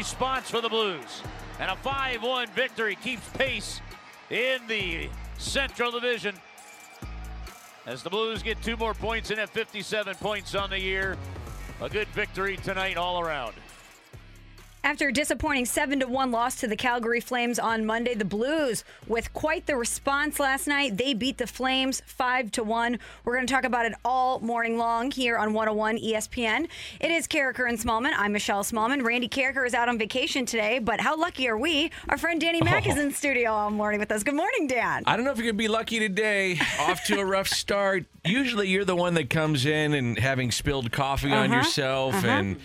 Response for the Blues. And a 5 1 victory keeps pace in the Central Division. As the Blues get two more points and have 57 points on the year. A good victory tonight all around. After a disappointing 7 to 1 loss to the Calgary Flames on Monday, the Blues with quite the response last night. They beat the Flames 5 to 1. We're going to talk about it all morning long here on 101 ESPN. It is Karraker and Smallmon. I'm Michelle Smallmon. Randy Karraker is out on vacation today, but how lucky are we? Our friend Danny Mack is in studio all morning with us. Good morning, Dan. I don't know if you're going to be lucky today. Off to a rough start. Usually you're the one that comes in and having spilled coffee on Uh-huh. yourself Uh-huh. and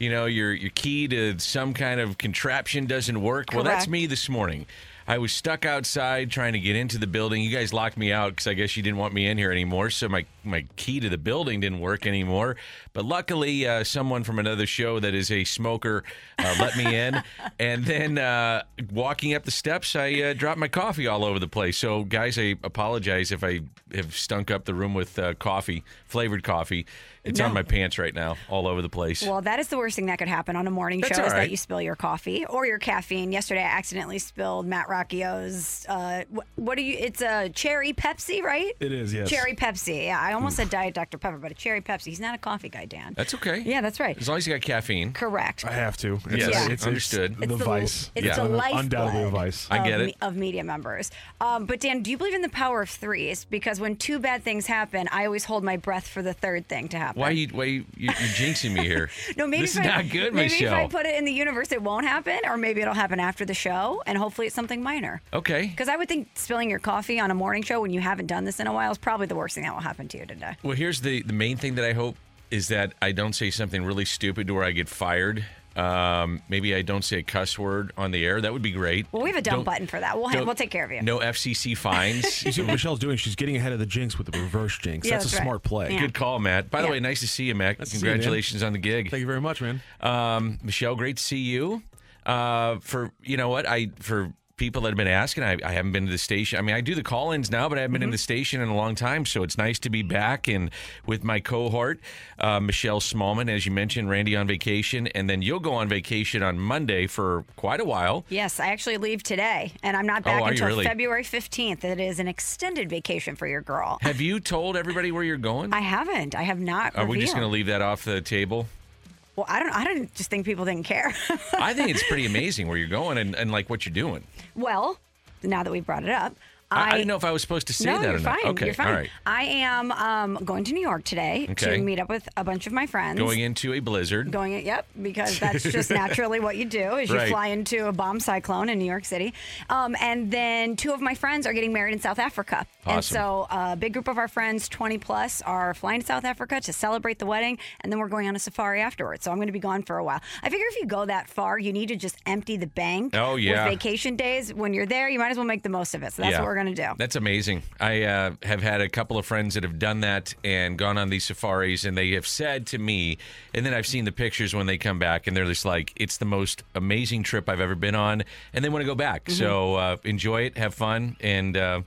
you know your your key to some kind of contraption doesn't work. Well, that's me this morning. I was stuck outside trying to get into the building. You guys locked me out because I guess you didn't want me in here anymore. So my, my key to the building didn't work anymore. But luckily, uh, someone from another show that is a smoker uh, let me in. and then uh, walking up the steps, I uh, dropped my coffee all over the place. So, guys, I apologize if I have stunk up the room with uh, coffee, flavored coffee. It's on my pants right now, all over the place. Well, that is the worst thing that could happen on a morning That's show all is that you spill your coffee or your caffeine. Yesterday, I accidentally spilled Matt Rocchio's. Uh, wh- what do you? It's a cherry Pepsi, right? It is, yes. Cherry Pepsi. Yeah, I almost said Diet Dr Pepper, but a cherry Pepsi. He's not a coffee guy, Dan. That's okay. Yeah, that's right. As long as you got caffeine. Correct. I have to. Yes, understood. It's the- vice. it's Yeah. the Un- lifeblood Undoubtedly a vice. I of get it. me- of media members. Um, but Dan, do you believe in the power of threes? Because when two bad things happen, I always hold my breath for the third thing to happen. Why are you why you, you you're jinxing me here? No, maybe this if is I, not good, maybe Michelle. if I put it in the universe, it won't happen, or maybe it'll happen after the show, and hopefully it's something minor. okay. Because I would think spilling your coffee on a morning show when you haven't done this in a while is probably the worst thing that will happen to you today. Well, here's the the main thing that I hope is that I don't say something really stupid to where I get fired. Um, maybe I don't say a cuss word on the air. That would be great. Well, we have a dumb Don't- button for that. We'll ha- we'll take care of you. No FCC fines. You see what Michelle's doing? She's getting ahead of the jinx with the reverse jinx. Yeah, that's, that's a right. smart play. Yeah. Good call, Matt. By the Yeah. way, nice to see you, Matt. Nice to see you. Congratulations on the gig. Thank you very much, man. Um, Michelle, great to see you. Uh, for you know what I for people that have been asking, I, I haven't been to the station. I mean, I do the call-ins now, but I haven't been in the station in a long time, so it's nice to be back and with my cohort, uh, Michelle Smallmon, as you mentioned, Randy on vacation, and then you'll go on vacation on Monday for quite a while. Yes, I actually leave today, and I'm not Oh, back you until really? February 15th. It is an extended vacation for your girl. Have you told everybody where you're going? I haven't. I have not. Are we just going to leave that off the table? Well, I don't. I don't just think people didn't care. I think it's pretty amazing where you're going and, and like what you're doing. well, now that we've brought it up, I, I didn't know if I was supposed to say no, that you're or not. fine. Okay, you're fine. all right. I am um, going to New York today Okay. to meet up with a bunch of my friends. Going into a blizzard. Going in, yep, because that's just naturally what you do is you Right. fly into a bomb cyclone in New York City. Um, and then two of my friends are getting married in South Africa. And Awesome. so a big group of our friends, 20 plus, are flying to South Africa to celebrate the wedding. And then we're going on a safari afterwards. So I'm going to be gone for a while. I figure if you go that far, you need to just empty the bank Oh, yeah. with vacation days. When you're there, you might as well make the most of it. So that's what we're going to do. That's amazing. I uh, have had a couple of friends that have done that and gone on these safaris, and they have said to me, and then I've seen the pictures when they come back, and they're just like, it's the most amazing trip I've ever been on, and they want to go back. Mm-hmm. So uh, enjoy it, have fun, and uh,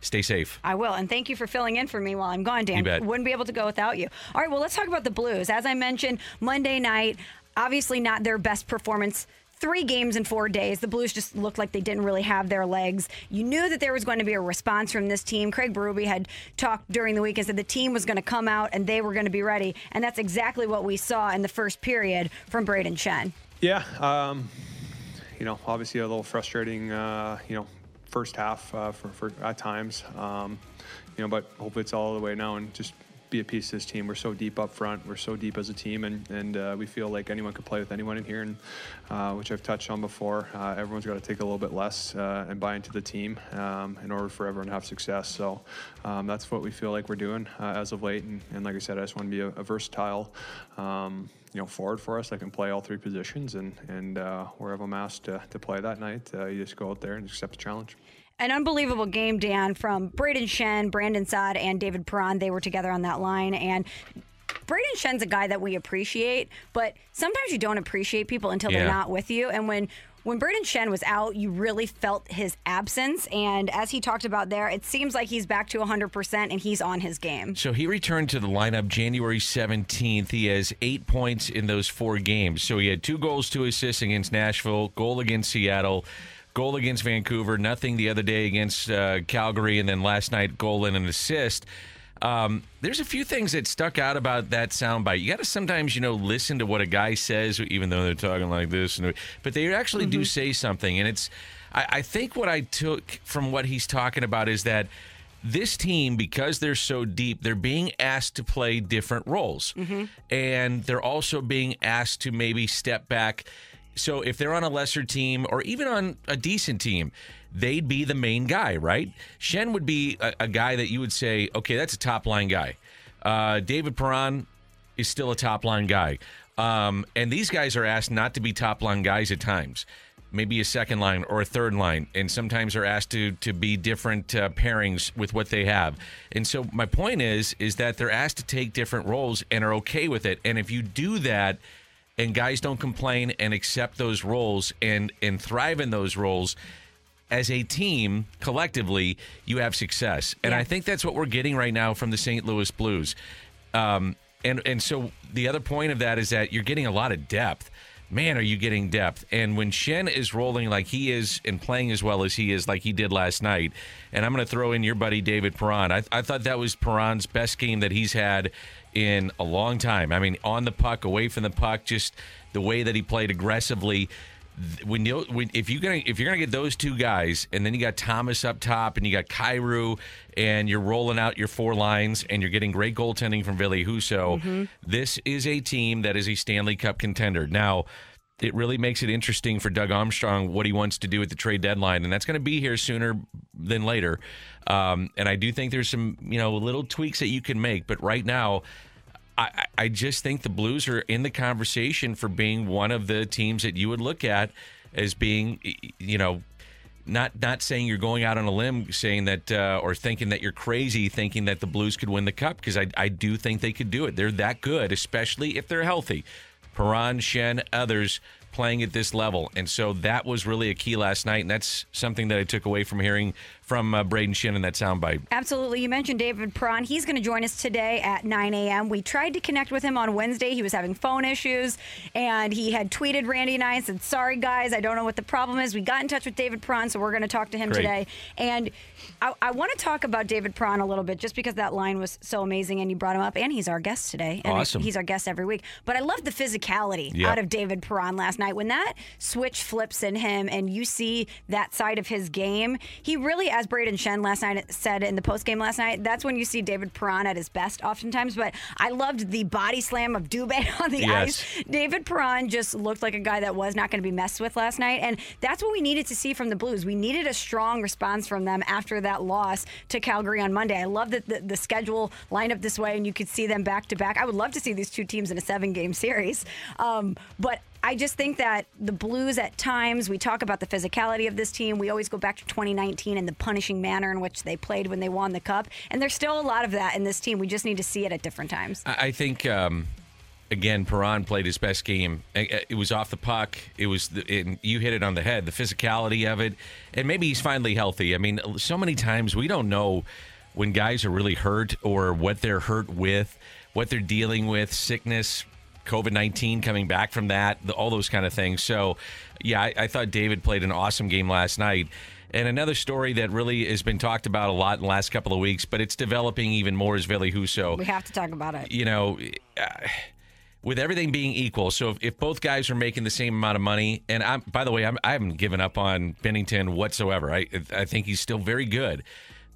stay safe. I will. And thank you for filling in for me while I'm gone, Dan. You bet. Wouldn't be able to go without you. All right, well, let's talk about the Blues. As I mentioned, Monday night, obviously not their best performance three games in four days. The Blues just looked like they didn't really have their legs. You knew that there was going to be a response from this team. Craig Berube had talked during the week and said the team was going to come out and they were going to be ready. And that's exactly what we saw in the first period from Brayden Schenn. Yeah, um, you know, obviously a little frustrating, uh, you know, first half uh, for, for at times, um, you know, but hopefully it's all the way now and just be a piece of this team. We're so deep up front. We're so deep as a team, and and uh, we feel like anyone could play with anyone in here, and uh, which I've touched on before. Uh, everyone's got to take a little bit less uh, and buy into the team um, in order for everyone to have success. So um, that's what we feel like we're doing uh, as of late. And, and like I said, I just want to be a, a versatile. Um, you know, forward for us that can play all three positions, and and wherever I'm asked to, to play that night, you just go out there and accept the challenge an unbelievable game, Dan, from Brayden Schenn, Brandon Saad, and David Perron. They were together on that line. And Brayden Schenn's a guy that we appreciate, but sometimes you don't appreciate people until Yeah. they're not with you. And when when Brayden Schenn was out, you really felt his absence. And as he talked about there, it seems like he's back to 100% and he's on his game. So he returned to the lineup January 17th. He has eight points in those four games. So he had two goals, two assists against Nashville, goal against Seattle, goal against Vancouver, nothing the other day against uh, Calgary, and then last night, goal and an assist. Um, there's a few things that stuck out about that soundbite. You got to sometimes, you know, listen to what a guy says, even though they're talking like this, and but they actually do say something. And it's, I, I think what I took from what he's talking about is that this team, because they're so deep, they're being asked to play different roles. And they're also being asked to maybe step back. So if they're on a lesser team or even on a decent team, they'd be the main guy, right? Schenn would be a, a guy that you would say, okay, that's a top line guy. Uh, David Perron is still a top line guy. Um, and these guys are asked not to be top line guys at times maybe a second line or a third line, and sometimes are asked to to be different uh, pairings with what they have. And so my point is is that they're asked to take different roles and are okay with it. And if you do that, and guys don't complain and accept those roles and and thrive in those roles. As a team, collectively, you have success, and I think that's what we're getting right now from the St. Louis Blues. Um, and and so the other point of that is that you're getting a lot of depth man, are you getting depth? And when Schenn is rolling like he is and playing as well as he is, like he did last night, and I'm going to throw in your buddy David Perron. I, I thought that was Perron's best game that he's had in a long time. I mean, on the puck, away from the puck, just the way that he played aggressively. When you when, if you're gonna if you're gonna get those two guys, and then you got Thomas up top, and you got Kyrou, and you're rolling out your four lines, and you're getting great goaltending from Ville Husso, this is a team that is a Stanley Cup contender. Now, it really makes it interesting for Doug Armstrong what he wants to do at the trade deadline, and that's going to be here sooner than later. Um, and I do think there's some you know little tweaks that you can make, but right now. I, I just think the Blues are in the conversation for being one of the teams that you would look at as being, you know, not not saying you're going out on a limb saying that uh, or thinking that you're crazy thinking that the Blues could win the cup because I, I do think they could do it. They're that good, especially if they're healthy. Perron, Schenn, others playing at this level. And so that was really a key last night. And that's something that I took away from hearing from uh, Brayden Schenn in that soundbite. Absolutely. You mentioned David Perron. He's going to join us today at 9 a.m. We tried to connect with him on Wednesday. He was having phone issues, and he had tweeted Randy and I and said, Sorry, guys, I don't know what the problem is. We got in touch with David Perron, so we're going to talk to him Great. today. And I, I want to talk about David Perron a little bit just because that line was so amazing, and you brought him up, and he's our guest today. And Awesome. He's our guest every week. But I love the physicality Yep. out of David Perron last night. When that switch flips in him and you see that side of his game, he really, as Brayden Schenn last night said in the post game last night, that's when you see David Perron at his best oftentimes. But I loved the body slam of Dubé on the Yes. ice. David Perron just looked like a guy that was not going to be messed with last night. And that's what we needed to see from the Blues. We needed a strong response from them after that loss to Calgary on Monday. I love that the, the schedule lined up this way and you could see them back to back. I would love to see these two teams in a seven game series. Um, but I just think that the Blues at times, we talk about the physicality of this team. We always go back to 2019 and the punishing manner in which they played when they won the Cup. And there's still a lot of that in this team. We just need to see it at different times. I think um, again, Perron played his best game. It was off the puck. It was the, and you hit it on the head. The physicality of it, and maybe he's finally healthy. I mean, so many times we don't know when guys are really hurt or what they're hurt with, what they're dealing with, sickness. COVID 19 coming back from that, the, all those kind of things. So, yeah, I, I thought David played an awesome game last night. And another story that really has been talked about a lot in the last couple of weeks, but it's developing even more is Ville Husso. We have to talk about it. You know, uh, with everything being equal, so if, if both guys are making the same amount of money, and I'm by the way, I'm, I haven't given up on Binnington whatsoever. I I think he's still very good,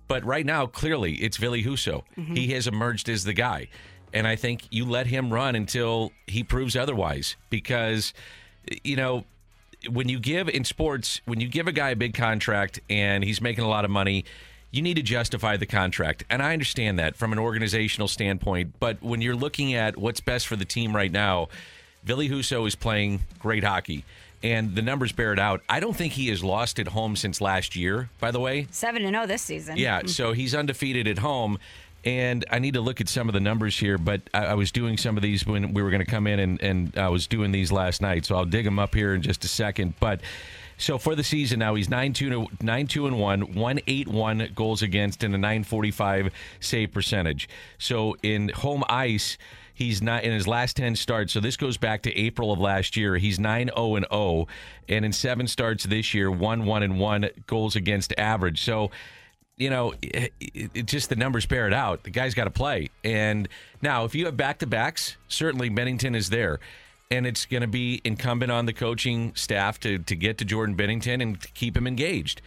but right now, clearly, it's Ville Husso. He has emerged as the guy, and I think you let him run until he proves otherwise, because you know when you give in sports, when you give a guy a big contract and he's making a lot of money, you need to justify the contract. And I understand that from an organizational standpoint. But when you're looking at what's best for the team right now, Ville Husso is playing great hockey. And the numbers bear it out. I don't think he has lost at home since last year, by the way. 7 to 0 this season. Yeah, hmm. so he's undefeated at home. And I need to look at some of the numbers here, but I, I was doing some of these when we were going to come in, and, and I was doing these last night. So I'll dig them up here in just a second. But so for the season now, he's 9 2 9 2 and 1, 181 goals against, and a 945 save percentage. So in home ice, He's not in his last 10 starts. So this goes back to April of last year. He's 9 0 and 0 and in 7 starts this year, 1 1 and 1 goals against average. So you know, it, it, it just the numbers bear it out. The guy's got to play. And now, if you have back to backs, certainly Binnington is there. And it's going to be incumbent on the coaching staff to, to get to Jordan Binnington and to keep him engaged.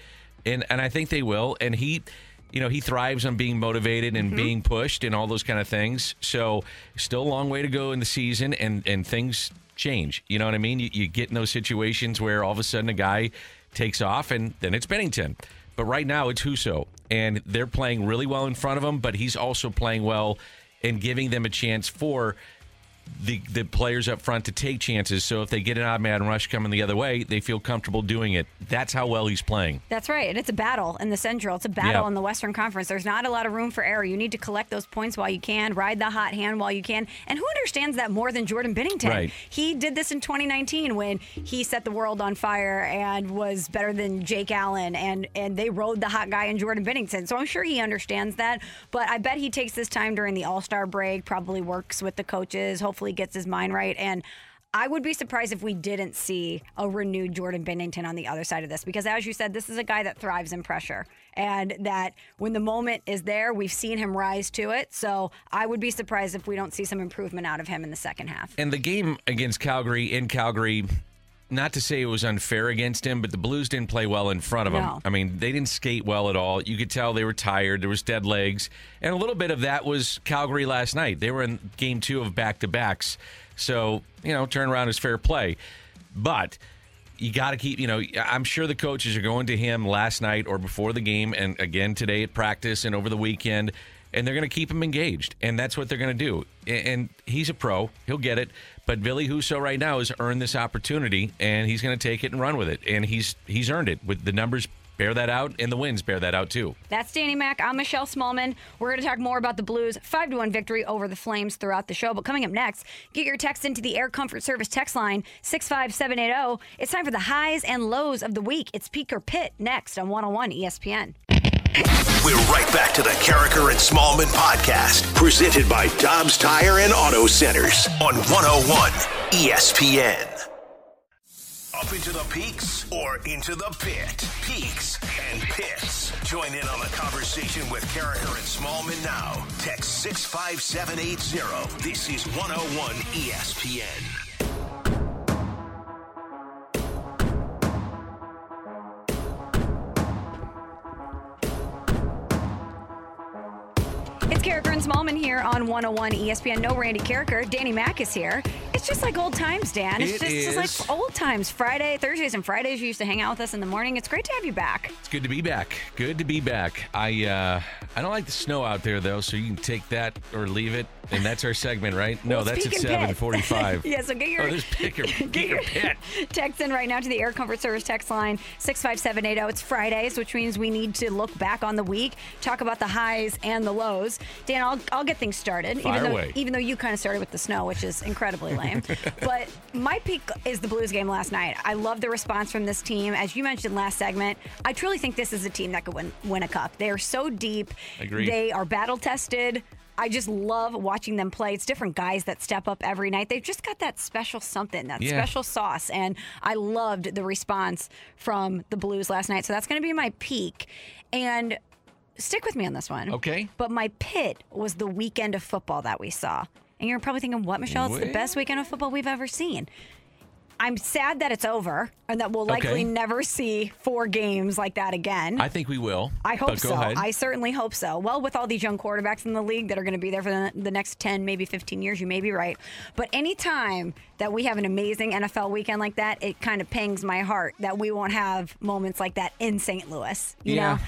And, and I think they will. And he, you know, he thrives on being motivated and mm-hmm. being pushed and all those kind of things. So, still a long way to go in the season, and, and things change. You know what I mean? You, you get in those situations where all of a sudden a guy takes off, and then it's Binnington. But right now it's Husso, and they're playing really well in front of him. But he's also playing well and giving them a chance for the the players up front to take chances. So if they get an odd man rush coming the other way, they feel comfortable doing it. That's how well he's playing. That's right. And it's a battle in the Central. It's a battle Yeah. in the Western Conference. There's not a lot of room for error. You need to collect those points while you can, ride the hot hand while you can. And who understands that more than Jordan Binnington? Right. He did this in 2019 when he set the world on fire and was better than Jake Allen and and they rode the hot guy in Jordan Binnington. So I'm sure he understands that. But I bet he takes this time during the All-Star break, probably works with the coaches, hopefully gets his mind right and I would be surprised if we didn't see a renewed Jordan Binnington on the other side of this because, as you said, this is a guy that thrives in pressure. And that when the moment is there, we've seen him rise to it. So I would be surprised if we don't see some improvement out of him in the second half. And the game against Calgary in Calgary, not to say it was unfair against him, but the Blues didn't play well in front of him. No. I mean, they didn't skate well at all. You could tell they were tired. There was dead legs, and a little bit of that was Calgary last night. They were in game two of back to backs, so you know, turnaround is fair play, but. You got to keep, you know, I'm sure the coaches are going to him last night or before the game and again today at practice and over the weekend, and they're going to keep him engaged. And that's what they're going to do. And he's a pro, he'll get it. But Ville Husso right now has earned this opportunity, and he's going to take it and run with it. And he's he's earned it. With the numbers bear that out, and the wins bear that out too. That's Danny Mac. I'm Michelle Smallmon. We're going to talk more about the Blues' 5 to 1 victory over the Flames throughout the show. But coming up next, get your text into the Air Comfort Service text line 65780. It's time for the highs and lows of the week. It's Peak or Pit next on 101 ESPN. We're right back to the Karraker and Smallmon podcast, presented by Dobbs Tire and Auto Centers on 101 ESPN. Up into the peaks or into the pit? Peaks and pits. Join in on the conversation with Karraker and Smallmon now. Text 65780. This is 101 ESPN. It's Smallmon here on 101 ESPN. No Randy Karraker. Danny Mac is here. It's just like old times, Dan. It's It just it's is. like old times. Friday, Thursdays, and Fridays. You used to hang out with us in the morning. It's great to have you back. It's good to be back. Good to be back. I uh, I don't like the snow out there though, so you can take that or leave it. And that's our segment, right? No, Well, that's at speak and pit. seven forty-five. yeah, so get your Oh, there's pick your, get your pit. text in right now to the Air Comfort Service text line 65780. It's Fridays, which means we need to look back on the week, talk about the highs and the lows. Dan, I'll, I'll get things started, Fire even though away. even though you kind of started with the snow, which is incredibly lame. But my peak is the Blues game last night. I love the response from this team. As you mentioned last segment, I truly think this is a team that could win win a cup. They are so deep. Agreed. They are battle tested. I just love watching them play. It's different guys that step up every night. They've just got that special something, that Yeah. special sauce. And I loved the response from the Blues last night. So that's going to be my peak. And stick with me on this one. Okay. But my pit was the weekend of football that we saw. And you're probably thinking, what, Michelle? It's the best weekend of football we've ever seen. I'm sad that it's over and that we'll likely Okay. never see four games like that again. I think we will. I hope but go so. Ahead. I certainly hope so. Well, with all these young quarterbacks in the league that are going to be there for the, the next 10, maybe 15 years, you may be right. But anytime that we have an amazing NFL weekend like that, it kind of pangs my heart that we won't have moments like that in St. Louis. You yeah. know?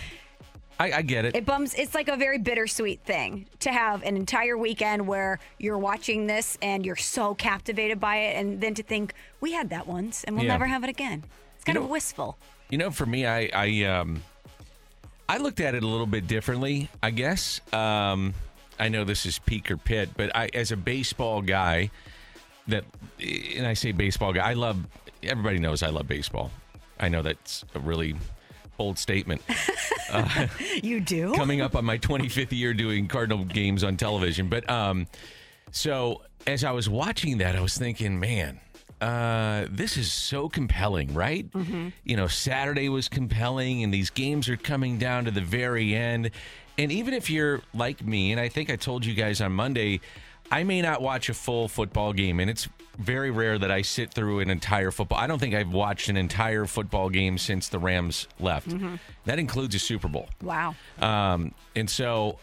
I, I get it. It bums. It's like a very bittersweet thing to have an entire weekend where you're watching this and you're so captivated by it, and then to think we had that once and we'll Yeah. never have it again. It's kind You of wistful. You know, for me, I I um I looked at it a little bit differently. I guess. Um, I know this is peak or pit, but I, as a baseball guy, that and I say baseball guy, I love. Everybody knows I love baseball. I know that's a really bold statement. You do. coming up on my 25th year doing Cardinal games on television. But um, so as I was watching that, I was thinking, man, uh, this is so compelling, right? You know, Saturday was compelling, and these games are coming down to the very end. And even if you're like me, and I think I told you guys on Monday, I may not watch a full football game, and it's very rare that I sit through an entire football. I don't think I've watched an entire football game since the Rams left. That includes a Super Bowl. Wow. Um, and so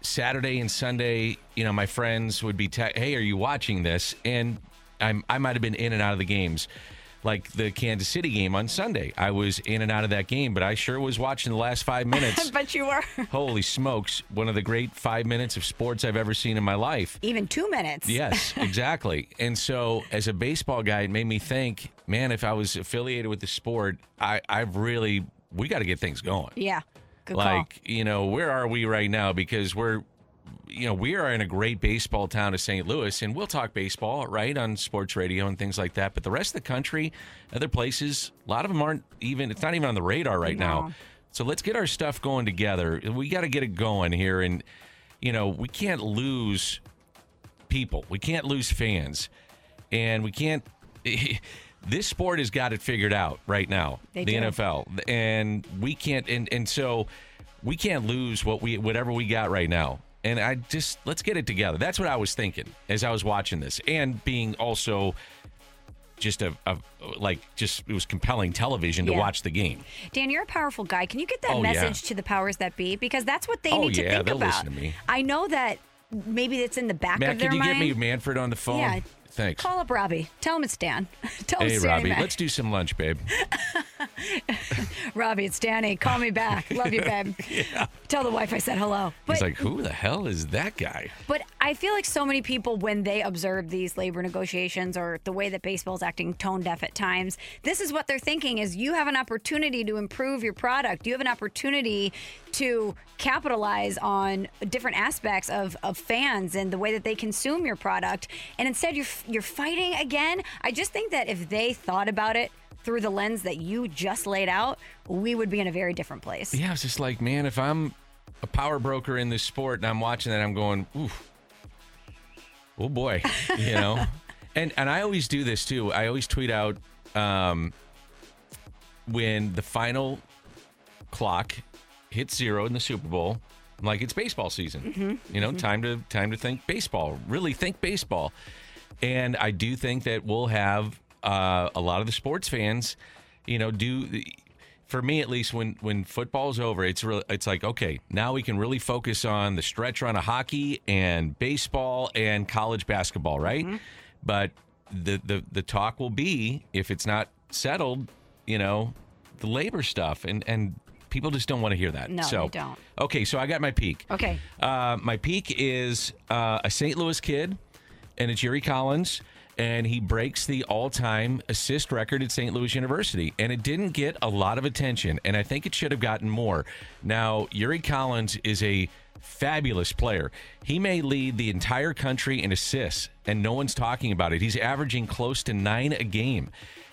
Saturday and Sunday, you know, my friends would be, te- hey, are you watching this? And I'm, I might have been in and out of the games. Like the Kansas City game on Sunday. I was in and out of that game, but I sure was watching the last five minutes. but you were Holy smokes. One of the great five minutes of sports I've ever seen in my life. even two minutes. Yes, exactly. and so, as a baseball guy, it made me think, man, if I was affiliated with the sport, I, I've really, we got to get things going Yeah. Good call. like you know where are we right now because we're you know we are in a great baseball town of st louis and we'll talk baseball right on sports radio and things like that. But the rest of the country other places a lot of them aren't even it's not even on the radar right No. now so let's get our stuff going together. We got to get it going here and you know we can't lose people. We can't lose fans. And we can't this sport has got it figured out right now They the do. NFL and we can't and and so we can't lose what we whatever we got right now and I just let's get it together that's what I was thinking as I was watching this and being also just a, a like just it was compelling television to Yeah. watch the game Dan, you're a powerful guy. Can you get that Oh, yeah. message to the powers that be? Because that's what they Oh, need to yeah, think they'll about. listen to me. I know that maybe it's in the back Matt of their could you mind. get me Manfred on the phone Yeah. Thanks Call up Robbie. Tell him it's Dan. Tell him hey it's Robbie let's do some lunch babe Robbie, it's Danny. Call me back. Love you, babe. Tell the wife I said hello. But he's like who the hell is that guy But I feel like so many people, when they observe these labor negotiations or the way that baseball is acting tone deaf at times, this is what they're thinking: is you have an opportunity to improve your product. You have an opportunity to capitalize on different aspects of, of fans and the way that they consume your product. And instead, you're you're fighting again. I just think that if they thought about it through the lens that you just laid out, we would be in a very different place. Yeah, it's just like, man, if I'm a power broker in this sport and I'm watching that, I'm going, ooh, oh boy, you know. and and I always do this too. I always tweet out um, when the final clock hits zero in the Super Bowl. I'm like, it's baseball season. You know, time to time to think baseball. Really think baseball. And I do think that we'll have uh, a lot of the sports fans, you know, do for me at least when when football's over, it's really it's like okay, now we can really focus on the stretch run of hockey and baseball and college basketball, right? But the the the talk will be if it's not settled, you know, the labor stuff and and people just don't want to hear that. No, so, they don't. Okay, so I got my peak. Okay. Uh, my peak is uh, a St. Louis kid, and it's Yuri Collins, and he breaks the all-time assist record at St. Louis University, and it didn't get a lot of attention, and I think it should have gotten more. Now, Yuri Collins is a fabulous player. He may lead the entire country in assists, and no one's talking about it. He's averaging close to nine a game.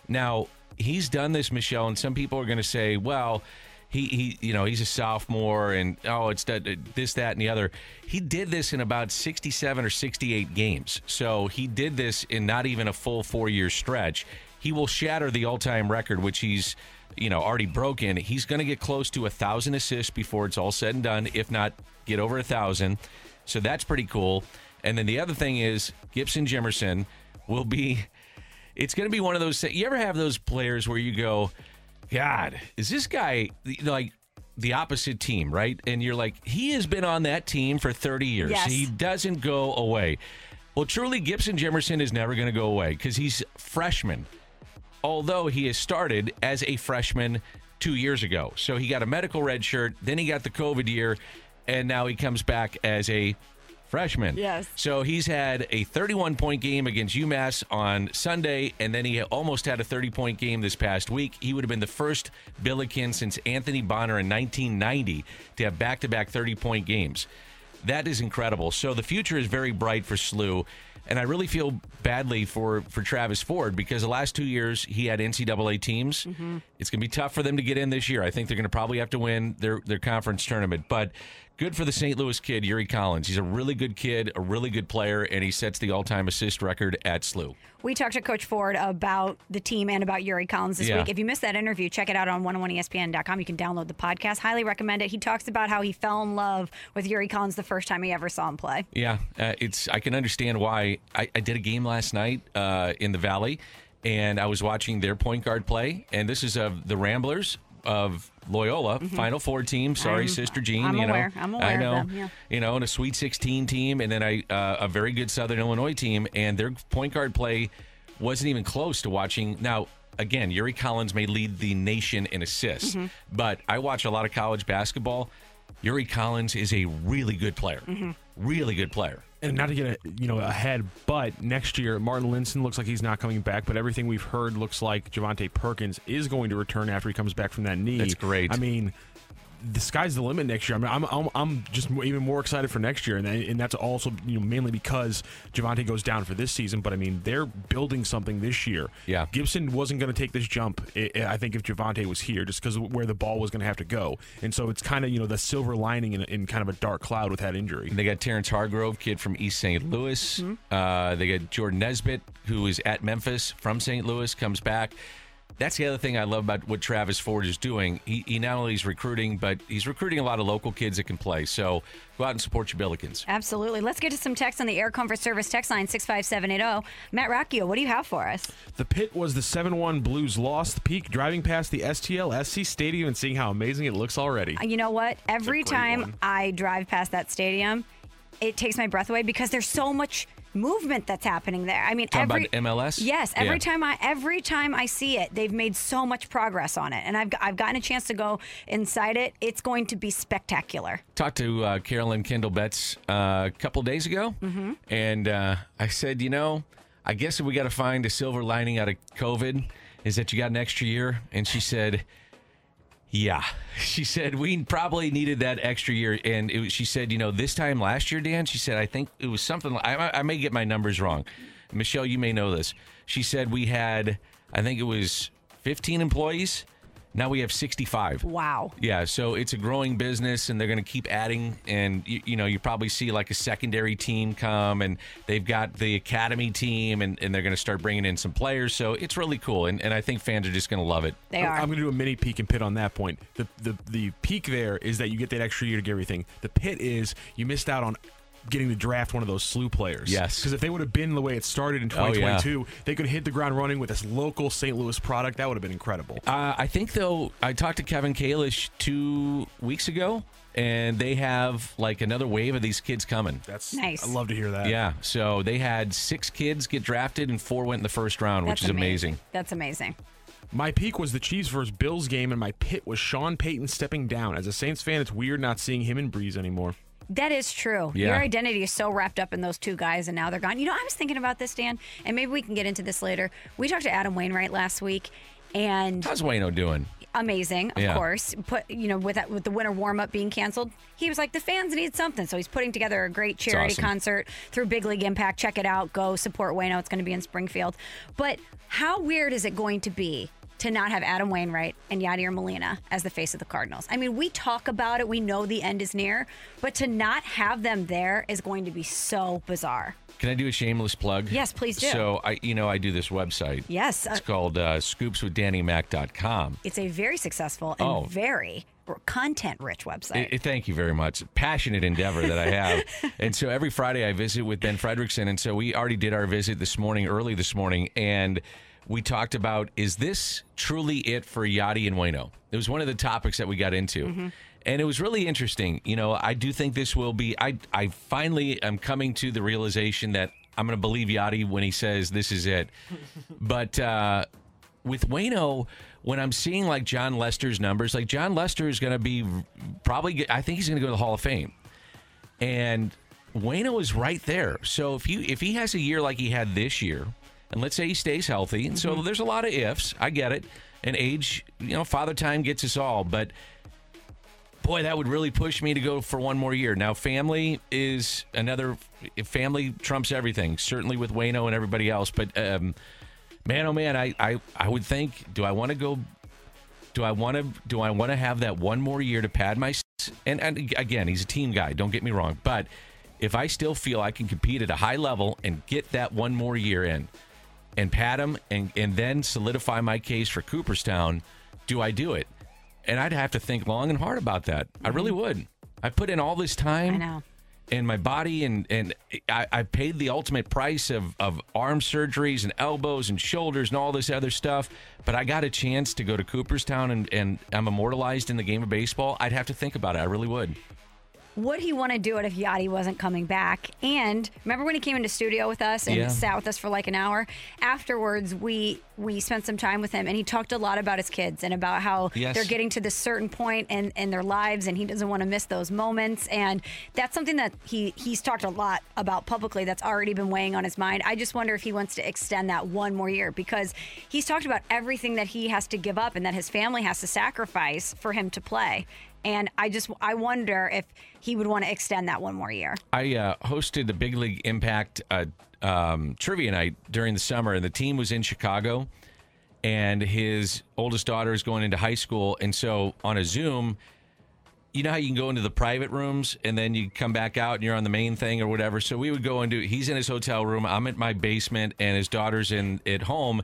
Now, he's done this, Michelle, and some people are going to say, well, he he you know he's a sophomore and oh it's that, uh, this that and the other. He did this in about 67 or 68 games. So he did this in not even a full four year stretch. He will shatter the all time record, which he's you know already broken. He's going to get close to a thousand assists before it's all said and done, if not get over a thousand. So that's pretty cool. And then the other thing is Gibson Jimerson will be. It's going to be one of those. You ever have those players where you go, God, is this guy like the opposite team, right? And you're like, he has been on that team for 30 years. Yes. He doesn't go away. Well, truly, Gibson Jimerson is never going to go away because he's freshman. Although he has started as a freshman two years ago, so he got a medical red shirt, then he got the COVID year, and now he comes back as a freshman. Yes. So he's had a 31 point game against UMass on Sunday, and then he almost had a 30 point game this past week. He would have been the first Billiken since Anthony Bonner in 1990 to have back to back 30 point games. That is incredible. So the future is very bright for SLU. And I really feel badly for, for Travis Ford because the last two years he had NCAA teams. Mm-hmm. It's going to be tough for them to get in this year. I think they're going to probably have to win their, their conference tournament. But good for the St. Louis kid, Yuri Collins. He's a really good kid, a really good player, and he sets the all time assist record at SLU. We talked to Coach Ford about the team and about Yuri Collins this Yeah. week. If you missed that interview, check it out on 101ESPN.com. You can download the podcast. Highly recommend it. He talks about how he fell in love with Yuri Collins the first time he ever saw him play. Yeah, uh, it's. I can understand why. I, I did a game last night uh, in the Valley, and I was watching their point guard play. And this is of the Ramblers of Loyola, Final Four team. Sorry, Mm-hmm. I'm- Sister Jean. I'm you know. I'm aware I know. them, yeah. You know, and a Sweet 16 team, and then I uh, a very good Southern Illinois team, and their point guard play wasn't even close to watching. Now, again, Yuri Collins may lead the nation in assists, Mm-hmm. but I watch a lot of college basketball. Yuri Collins is a really good player. Mm-hmm. Really good player. And not to get a, you know ahead, but next year Marten Linssen looks like he's not coming back. But everything we've heard looks like Javonte Perkins is going to return after he comes back from that knee. That's great. I mean, the sky's the limit next year. I mean, I'm I'm, I'm just even more excited for next year, and and that's also you know mainly because Javonte goes down for this season. But I mean, they're building something this year. Yeah. Gibson wasn't going to take this jump. I I think if Javonte was here, just because where the ball was going to have to go, and so it's kind of you know the silver lining in, in kind of a dark cloud with that injury. They got Terrence Hargrove, kid from East St. Louis. Mm-hmm. Uh, they got Jordan Nesbitt, who is at Memphis from St. Louis, comes back. That's the other thing I love about what Travis Ford is doing. He, he not only is recruiting, but he's recruiting a lot of local kids that can play. So go out and support your Billikens. Absolutely. Let's get to some text on the Air Comfort Service text line 65780. Matt Rocchio, what do you have for us? The pit was the 7 1 Blues lost the peak, driving past the STL SC Stadium and seeing how amazing it looks already. Uh, you know what? Every time one. I drive past that stadium, it takes my breath away because there's so much movement that's happening there. I mean, Talking every about MLS? Yes, every Yeah. time I every time I see it, they've made so much progress on it, and I've I've gotten a chance to go inside it. It's going to be spectacular. talked to uh, Carolyn Kindle Betts uh, a couple days ago, and uh, I said, you know, I guess we got to find a silver lining out of COVID is that you got an extra year, and she said. Yeah, she said we probably needed that extra year, and it, she said, you know, this time last year, Dan, she said, I think it was something. I, I may get my numbers wrong. Michelle, you may know this. She said we had, I think it was 15 employees. Now we have 65. Wow. Yeah, so it's a growing business, and they're going to keep adding. And you, you know, you probably see like a secondary team come, and they've got the academy team, and, and they're going to start bringing in some players. So it's really cool, and, and I think fans are just going to love it. They I'm, are. I'm going to do a mini peak and pit on that point. The, the the peak there is that you get that extra year to get everything. The pit is you missed out on getting to draft one of those SLU players. Yes. Because if they would have been the way it started in Oh, yeah. 2022, they could hit the ground running with this local St. Louis product. That would have been incredible. Uh, I think though, I talked to Kevin Kalish two weeks ago, and they have like another wave of these kids coming. That's Nice. I love to hear that. Yeah, so they had six kids get drafted, and four went in the first round, which is amazing. That's amazing. My peak was the Chiefs versus Bills game, and my pit was Sean Payton stepping down. As a Saints fan, it's weird not seeing him and Brees anymore. That is true. Yeah. Your identity is so wrapped up in those two guys, and now they're gone. You know, I was thinking about this, Dan, and maybe we can get into this later. We talked to Adam Wainwright last week, and How's Wayno doing? amazing, of Yeah. course. Put you know, with that, with the winter warm up being canceled, he was like, the fans need something, so he's putting together a great charity awesome. concert through Big League Impact. Check it out. Go support Wayno. It's going to be in Springfield. But how weird is it going to be? To not have Adam Wainwright and Yadier Molina as the face of the Cardinals. I mean, we talk about it, we know the end is near, but to not have them there is going to be so bizarre. Can I do a shameless plug? Yes, please do. So I, you know, I do this website. Yes, uh, It's called uh, scoopswithdannymac.com. it's a very successful and Oh. very content rich website. Eh, thank you very much. Passionate endeavor that I have. and so every Friday I visit with Ben Frederickson. And so we already did our visit this morning, early this morning. And we talked about is this truly it for Yadi and Wayno? It was one of the topics that we got into. And it was really interesting. You know, I do think this will be. I I finally am coming to the realization that I'm going to believe Yadi when he says this is it. but uh, with Wayno, when I'm seeing like Jon Lester's numbers, like Jon Lester is going to be probably, I think he's going to go to the Hall of Fame, and Wayno is right there. So if you if he has a year like he had this year, and let's say he stays healthy, and so there's a lot of ifs. I get it, and age, you know, father time gets us all, but. Boy, that would really push me to go for one more year. Now, family is another. Family trumps everything. Certainly with Wayno and everybody else. But um, man, oh man, I, I, I would think. Do I want to go? Do I want to? Do I want to have that one more year to pad my? And, and again, he's a team guy. Don't get me wrong. But if I still feel I can compete at a high level and get that one more year in, and pat him, and and then solidify my case for Cooperstown, do I do it? And I'd have to think long and hard about that. I mm-hmm. really would. I put in all this time and my body and and I, I paid the ultimate price of of arm surgeries and elbows and shoulders and all this other stuff but i got a chance to go to cooperstown and and i'm immortalized in the game of baseball i'd have to think about it i really would Would he want to do it if Yadi wasn't coming back? And remember when he came into studio with us and Yeah. sat with us for like an hour? Afterwards, we we spent some time with him, and he talked a lot about his kids and about how Yes. they're getting to this certain point in, in their lives, and he doesn't want to miss those moments. And that's something that he he's talked a lot about publicly. That's already been weighing on his mind. I just wonder if he wants to extend that one more year because he's talked about everything that he has to give up and that his family has to sacrifice for him to play. And I just I wonder if he would want to extend that one more year. I uh, hosted the Big League Impact uh, um, trivia night during the summer, and the team was in Chicago, and his oldest daughter is going into high school, and so on a Zoom. You know how you can go into the private rooms and then you come back out and you're on the main thing or whatever. So we would go into he's in his hotel room, I'm at my basement, and his daughter's in at home.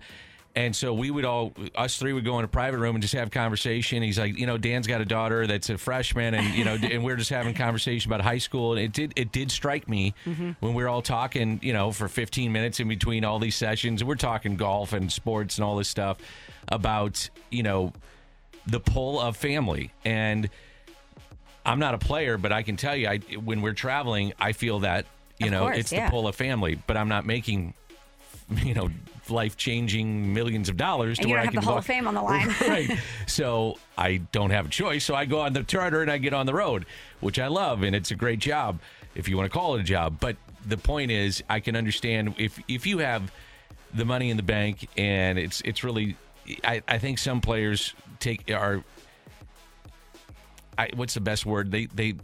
And so we would all, us three would go in a private room and just have conversation. He's like, you know, Dan's got a daughter that's a freshman, and you know, and we're just having conversation about high school. And it did, it did strike me mm-hmm. when we were all talking, you know, for 15 minutes in between all these sessions. We're talking golf and sports and all this stuff about, you know, the pull of family. And I'm not a player, but I can tell you, I when we're traveling, I feel that you Of know course, it's yeah. the pull of family. But I'm not making, you know, life changing millions of dollars And to you where don't I have can the Hall walk- of Fame on the line. right. So I don't have a choice. So I go on the charter and I get on the road, which I love, and it's a great job if you want to call it a job. But the point is, I can understand if if you have the money in the bank and it's it's really, I, I think some players take are. I, what's the best word? They they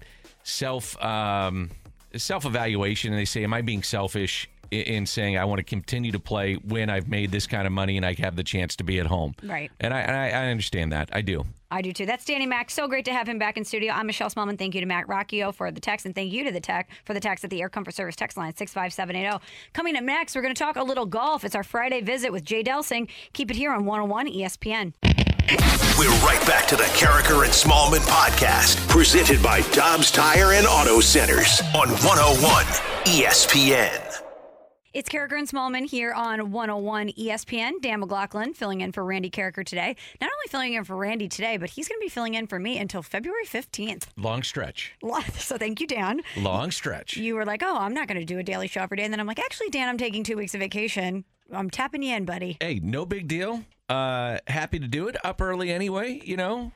self um, self evaluation, and they say, "Am I being selfish in, in saying I want to continue to play when I've made this kind of money and I have the chance to be at home?" Right. And I and I, I understand that. I do. I do too. That's Danny Mac. So great to have him back in studio. I'm Michelle Smallmon. Thank you to Matt Rocchio for the text, and thank you to the tech for the text at the Air Comfort Service text line 65780. Coming up next, we're going to talk a little golf. It's our Friday visit with Jay Delsing. Keep it here on 101 ESPN. We're right back to the Karraker and Smallmon podcast, presented by Dobbs Tire and Auto Centers on 101 ESPN. It's Karraker and Smallmon here on 101 ESPN. Dan McLaughlin filling in for Randy Karraker today. Not only filling in for Randy today, but he's going to be filling in for me until February 15th. Long stretch. So thank you, Dan. Long stretch. You were like, oh, I'm not going to do a daily show every day. And then I'm like, actually, Dan, I'm taking two weeks of vacation. I'm tapping you in, buddy. Hey, no big deal. Uh, happy to do it up early anyway. You know,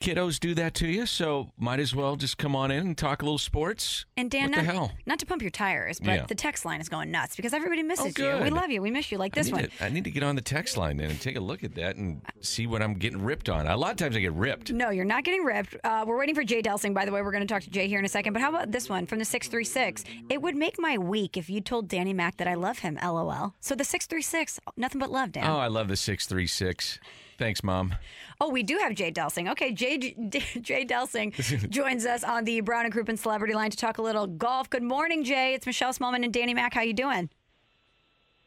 kiddos do that to you, so might as well just come on in and talk a little sports. And Dan, what not, the hell? not to pump your tires, but Yeah. the text line is going nuts because everybody misses Oh, you. We love you. We miss you like this I one. to, I need to get on the text line then and take a look at that and see what I'm getting ripped on. A lot of times I get ripped. No, you're not getting ripped. Uh, we're waiting for Jay Delsing, by the way. We're going to talk to Jay here in a second. But how about this one from the 636? It would make my week if you told Danny Mac that I love him, lol. So the 636, nothing but love, Dan. Oh, I love the 636. 46. Thanks, Mom. Oh, we do have Jay Delsing. Okay, Jay Jay Delsing joins us on the Brown and Crouppen Celebrity Line to talk a little golf. Good morning, Jay. It's Michelle Smallmon and Danny Mack. How you doing?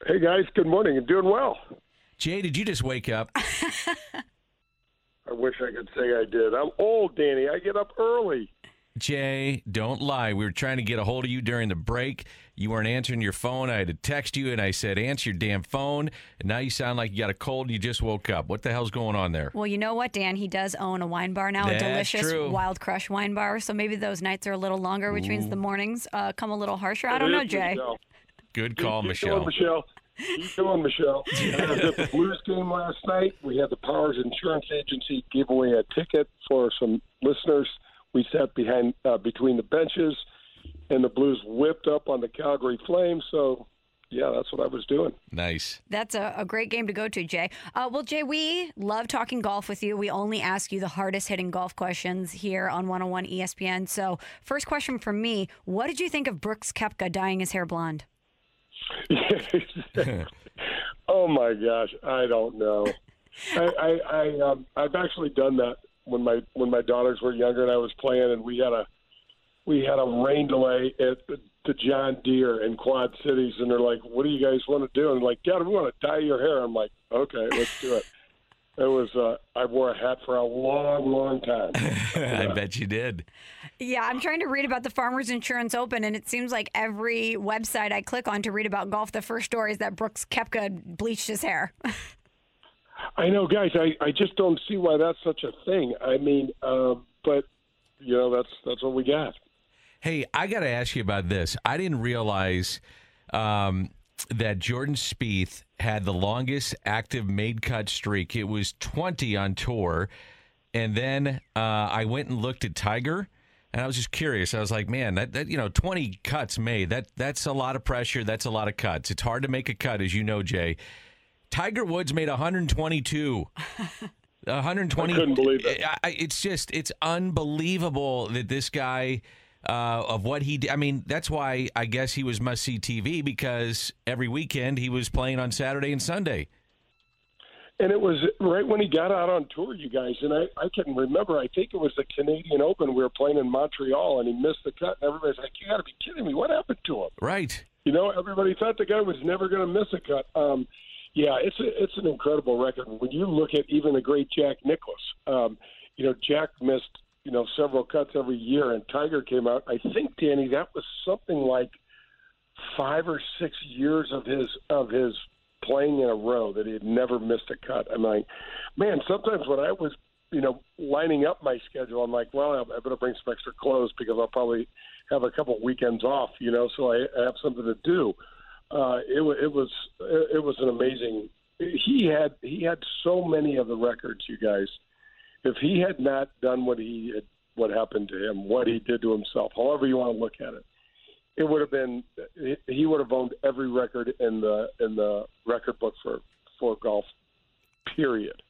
Hey guys, good morning. I'm doing well. Jay, did you just wake up? I wish I could say I did. I'm old, Danny. I get up early. Jay, don't lie. We were trying to get a hold of you during the break. You weren't answering your phone. I had to text you, and I said, answer your damn phone. And now you sound like you got a cold and you just woke up. What the hell's going on there? Well, you know what, Dan? He does own a wine bar now, That's a delicious true. Wild Crush wine bar. So maybe those nights are a little longer, which means the mornings uh, come a little harsher. I don't know, Jay. Michelle. Good call, Keep Michelle. Going, Michelle. Keep going, Michelle. I was at the Blues game last night. We had the Powers Insurance Agency give away a ticket for some listeners. We sat behind uh, between the benches, and the Blues whipped up on the Calgary Flames. So, yeah, that's what I was doing. Nice. That's a, a great game to go to, Jay. Uh, well, Jay, we love talking golf with you. We only ask you the hardest hitting golf questions here on 101 ESPN. So, first question from me What did you think of Brooks Koepka dyeing his hair blonde? oh my gosh, I don't know. I, I, I um, I've actually done that when my when my daughters were younger and I was playing, and we had a we had a rain delay at the, the John Deere in Quad Cities, and they're like, "What do you guys want to do?" And I'm like, "Dad, we want to dye your hair." I'm like, "Okay, let's do it." It was uh, I wore a hat for a long, long time. I bet you did. Yeah, I'm trying to read about the Farmers Insurance Open, and it seems like every website I click on to read about golf, the first story is that Brooks Koepka bleached his hair. I know, guys. I, I just don't see why that's such a thing. I mean, um, but you know, that's that's what we got. Hey, I got to ask you about this. I didn't realize um, that Jordan Spieth had the longest active made cut streak. It was 20 on tour. And then uh, I went and looked at Tiger, and I was just curious. I was like, man, that, that you know, 20 cuts made. That that's a lot of pressure. That's a lot of cuts. It's hard to make a cut, as you know, Jay. Tiger Woods made 122. 120. I couldn't believe it. It's just, it's unbelievable that this guy, uh, of what he did. I mean, that's why I guess he was must see TV because every weekend he was playing on Saturday and Sunday. And it was right when he got out on tour, you guys. And I, I can remember, I think it was the Canadian Open. We were playing in Montreal, and he missed the cut. And everybody's like, "You got to be kidding me! What happened to him?" Right. You know, everybody thought the guy was never going to miss a cut. Um, yeah, it's a, it's an incredible record. When you look at even the great Jack Nicklaus, um, you know, Jack missed you know several cuts every year, and Tiger came out. I think Danny, that was something like five or six years of his of his playing in a row that he had never missed a cut. I'm like, man, sometimes when I was, you know, lining up my schedule, I'm like, well, I better bring some extra clothes because I'll probably have a couple weekends off, you know, so I, I have something to do. Uh, it, it was it was an amazing. He had he had so many of the records, you guys. If he had not done what he what happened to him, what he did to himself, however you want to look at it, it would have been he would have owned every record in the in the record book for for golf. Period.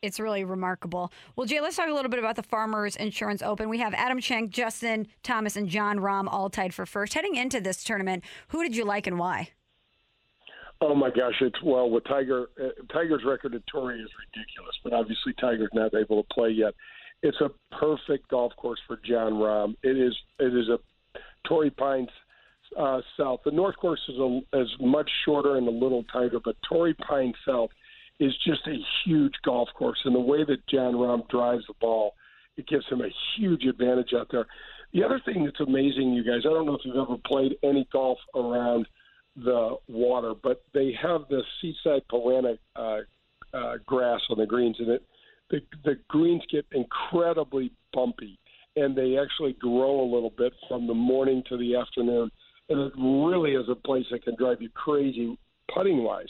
It's really remarkable. Well, Jay, let's talk a little bit about the Farmers Insurance Open. We have Adam Schenk, Justin Thomas, and Jon Rahm all tied for first. Heading into this tournament, who did you like and why? Oh my gosh! It's well with Tiger. Uh, Tiger's record at Torrey is ridiculous, but obviously Tiger's not able to play yet. It's a perfect golf course for Jon Rahm. It is. It is a Torrey Pines uh, South. The North Course is a, is much shorter and a little tighter, but Torrey Pines South is just a huge golf course. And the way that Jon Rahm drives the ball, it gives him a huge advantage out there. The other thing that's amazing, you guys, I don't know if you've ever played any golf around the water, but they have the seaside Poa annua uh, uh, grass on the greens, and it the the greens get incredibly bumpy, and they actually grow a little bit from the morning to the afternoon, and it really is a place that can drive you crazy putting wise.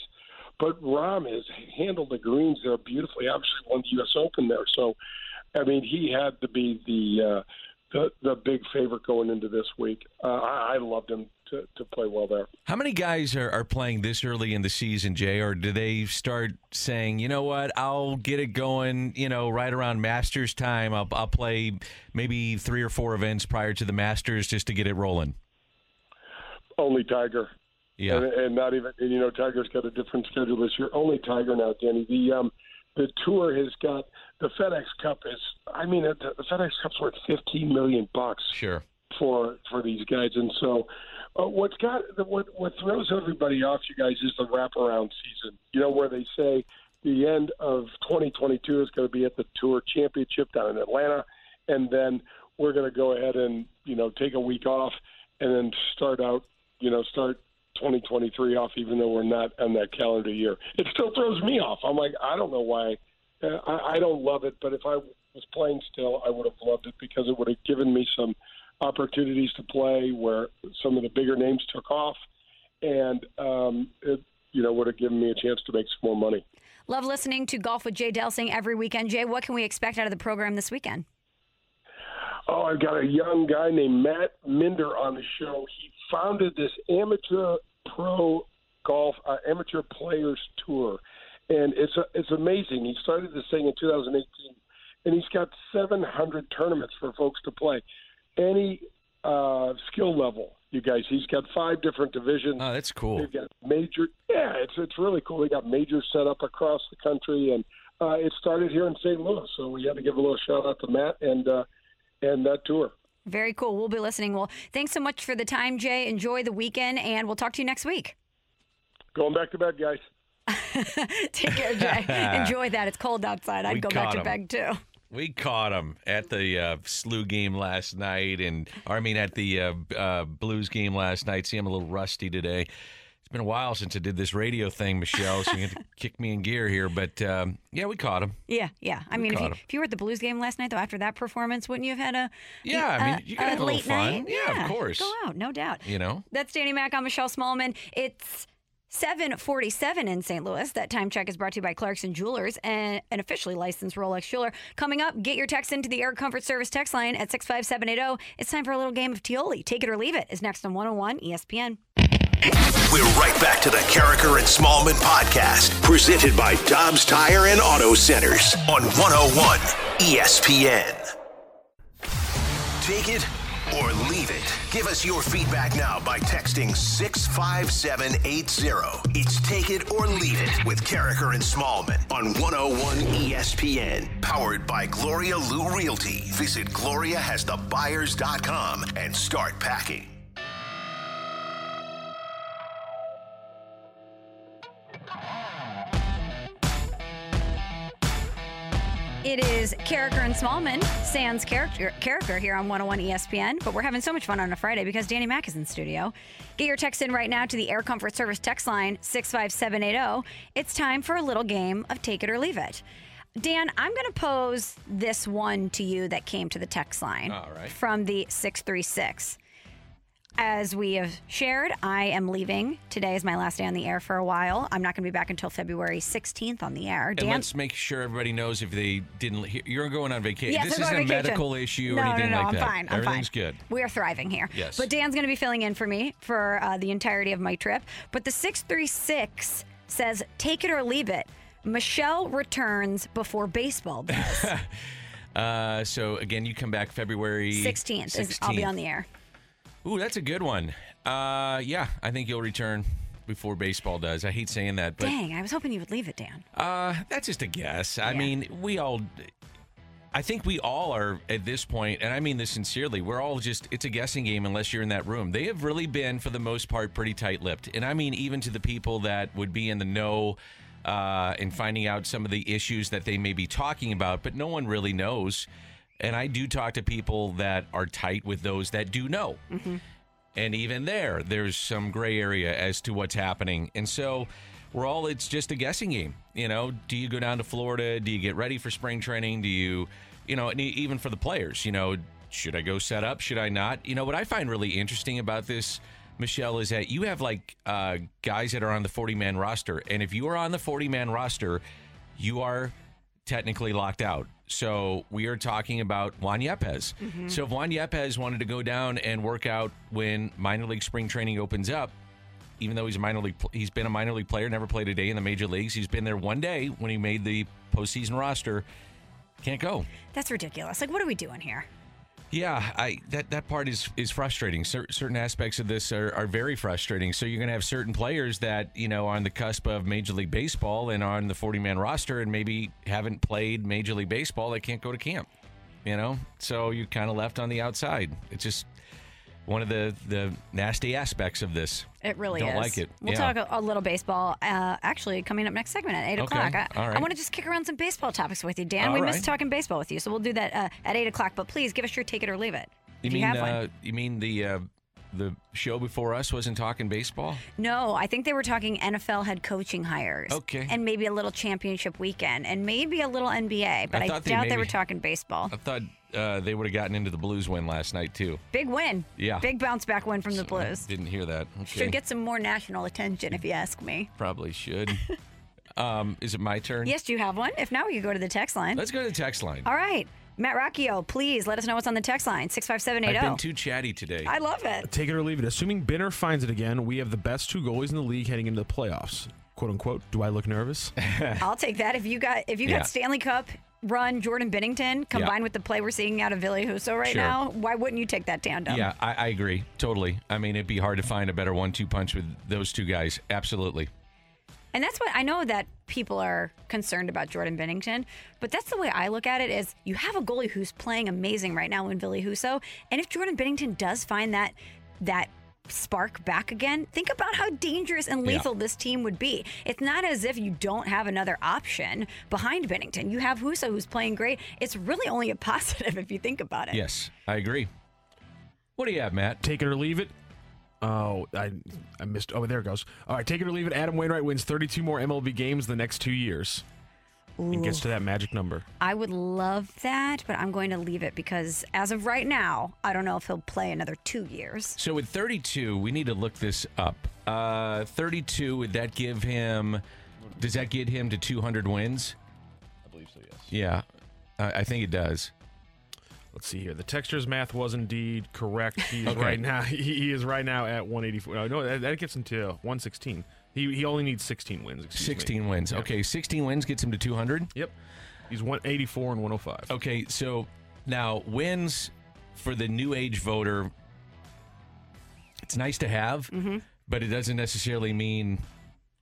But Rahm has handled the greens there beautifully. Obviously, won the U.S. Open there, so I mean he had to be the uh, the the big favorite going into this week. Uh, I, I loved him to, to play well there. How many guys are, are playing this early in the season, Jay? Or do they start saying, you know what, I'll get it going, you know, right around Masters time. I'll, I'll play maybe three or four events prior to the Masters just to get it rolling? Only Tiger. Yeah. and, and not even and, you know Tiger's got a different schedule this year. Only Tiger now, Danny. The um, the tour has got the FedEx Cup is. I mean, the, the FedEx Cup's worth fifteen million bucks Sure. for for these guys, and so uh, what's got what what throws everybody off, you guys, is the wraparound season. You know where they say the end of 2022 is going to be at the Tour Championship down in Atlanta, and then we're going to go ahead and you know take a week off and then start out you know start 2023 off, even though we're not on that calendar year. It still throws me off. I'm like, I don't know why. Uh, I, I don't love it, but if I was playing still, I would have loved it because it would have given me some opportunities to play where some of the bigger names took off, and um, it you know would have given me a chance to make some more money. Love listening to Golf with Jay Delsing every weekend. Jay, what can we expect out of the program this weekend? Oh, I've got a young guy named Matt Minder on the show. He founded this amateur pro golf uh, amateur players tour, and it's a, it's amazing. He started this thing in 2018, and he's got 700 tournaments for folks to play, any uh, skill level. You guys, he's got five different divisions. Oh, that's cool. They've got major. Yeah, it's it's really cool. They got majors set up across the country, and uh, it started here in St. Louis. So we had to give a little shout out to Matt and uh, and that tour. Very cool. We'll be listening. Well, thanks so much for the time, Jay. Enjoy the weekend, and we'll talk to you next week. Going back to bed, guys. Take care, Jay. Enjoy that. It's cold outside. I'd We go back caught to 'em. bed too. We caught him at the uh, SLU game last night, and or I mean at the uh, uh, Blues game last night. See, I'm a little rusty today. It's been a while since I did this radio thing, Michelle. So you had to kick me in gear here, but um, yeah, we caught him. Yeah, yeah. I mean, if you, if you were at the Blues game last night, though, after that performance, wouldn't you have had a Yeah, I mean, you have a little late fun. night? Yeah, of course. Go out, no doubt. You know, That's Danny Mac. I'm Michelle Smallmon. It's 747 in St. Louis. That time check is brought to you by Clarkson Jewelers and an officially licensed Rolex jeweler. Coming up, get your text into the Air Comfort Service text line at 65780. It's time for a little game of Tioli. Take it or leave it is next on 101 ESPN. We're right back to the Karraker and Smallmon podcast, presented by Dobbs Tire and Auto Centers on 101 ESPN. Take it or leave it. Give us your feedback now by texting 65780. It's Take It or Leave It with Karraker and Smallmon on 101 ESPN. Powered by Gloria Lou Realty. Visit GloriaHasTheBuyers.com and start packing. It is Karraker and Smallmon, Sans Karraker, Karraker here on 101 ESPN. But we're having so much fun on a Friday because Danny Mack is in studio. Get your text in right now to the Air Comfort Service text line 65780. It's time for a little game of Take It or Leave It. Dan, I'm going to pose this one to you that came to the text line All right. from the 636. As we have shared, I am leaving. Today is my last day on the air for a while. I'm not going to be back until February 16th on the air. and let's make sure everybody knows if they didn't. hear- You're going on vacation. Yes, this I'm isn't going a on vacation. medical issue no, or anything no, no, like I'm that. fine. I'm Everything's fine. good. We are thriving here. Yes. But Dan's going to be filling in for me for uh, the entirety of my trip. But the 636 says, take it or leave it. Michelle returns before baseball does. Uh, so again, you come back February 16th. Is, I'll be on the air. Ooh, that's a good one. Uh, yeah, I think you'll return before baseball does. I hate saying that, but Dang, I was hoping you would leave it, Dan. uh, that's just a guess. I Yeah. mean, we all. I think we all are at this point, and I mean this sincerely. We're all just, it's a guessing game unless you're in that room. They have really been, for the most part, pretty tight lipped. And I mean, even to the people that would be in the know uh, and finding out some of the issues that they may be talking about, but no one really knows. And I do talk to people that are tight with those that do know. And even there, there's some gray area as to what's happening. And so we're all, it's just a guessing game. You know, do you go down to Florida? Do you get ready for spring training? Do you, you know, and even for the players, you know, should I go set up? Should I not? You know, what I find really interesting about this, Michelle, is that you have like uh, guys that are on the 40 man roster. And if you are on the 40 man roster, you are technically locked out. So we are talking about Juan Yepez. Mm-hmm. So if Juan Yepez wanted to go down and work out when minor league spring training opens up, even though he's a minor league, he's been a minor league player, never played a day in the major leagues. He's been there one day when he made the postseason roster. Can't go. That's ridiculous. Like, what are we doing here? Yeah, I that that part is is frustrating. Cer- certain aspects of this are, are very frustrating. So you're going to have certain players that you know are on the cusp of Major League Baseball and are on the 40 man roster and maybe haven't played Major League Baseball. They can't go to camp. You know, so you're kind of left on the outside. It's just one of the the nasty aspects of this. It really Don't is. like it. We'll Yeah. talk a, a little baseball. Uh, actually, coming up next segment at eight Okay. o'clock. I, right. I want to just kick around some baseball topics with you, Dan. All we right. missed talking baseball with you, so we'll do that uh, at eight o'clock. But please give us your take it or leave it. You mean you uh, you mean the uh, the show before us wasn't talking baseball? No, I think they were talking NFL head coaching hires. Okay. And maybe a little championship weekend, and maybe a little NBA. But I I, thought they doubt they were talking baseball. I thought uh, they would have gotten into the Blues win last night too. Big win. Yeah. Big bounce back win from the I Blues. didn't hear that. Okay. Should get some more national attention, if you ask me. Probably should. um, is it my turn? Yes, do you have one? If not, we could go to the text line. Let's go to the text line. All right. Matt Rocchio, please let us know what's on the text line oh. I've been 65780. too chatty today. I love it. Take it or leave it. Assuming Binner finds it again, we have the best two goalies in the league heading into the playoffs. "Quote unquote." Do I look nervous? I'll take that. If you got if you Yeah. got Stanley Cup run Jordan Binnington combined with the play we're seeing out of Ville Husso right Sure. now, why wouldn't you take that tandem? yeah, I, I agree totally. I mean, it'd be hard to find a better one-two punch with those two guys. Absolutely. And that's what I know that people are concerned about Jordan Binnington, but that's the way I look at it is you have a goalie who's playing amazing right now in Ville Husso, and if Jordan Binnington does find that that spark back again, think about how dangerous and Yeah. lethal this team would be. It's not as if you don't have another option behind Binnington. You have Husso who's playing great. It's really only a positive if you think about it. Yes, I agree. What do you have, Matt? Take it or leave it. Oh, I I missed. Oh, there it goes. All right, take it or leave it. Adam Wainwright wins 32 more MLB games the next two years and gets to that magic number. I would love that, but I'm going to leave it because as of right now, I don't know if he'll play another two years. So with 32, we need to look this up. Uh, 32, would that give him? Does that get him to 200 wins? I believe so, yes. Yeah, I, I think it does. Let's see here. The texture's math was indeed correct. He is Okay. right now. He, he is right now at 184. No, no that, that gets him to 116. He he only needs 16 wins. excuse me. 16 wins. Yeah. Okay, 16 wins gets him to 200. Yep. He's 184 and 105. Okay, so now wins for the new age voter. It's nice to have, mm-hmm. but it doesn't necessarily mean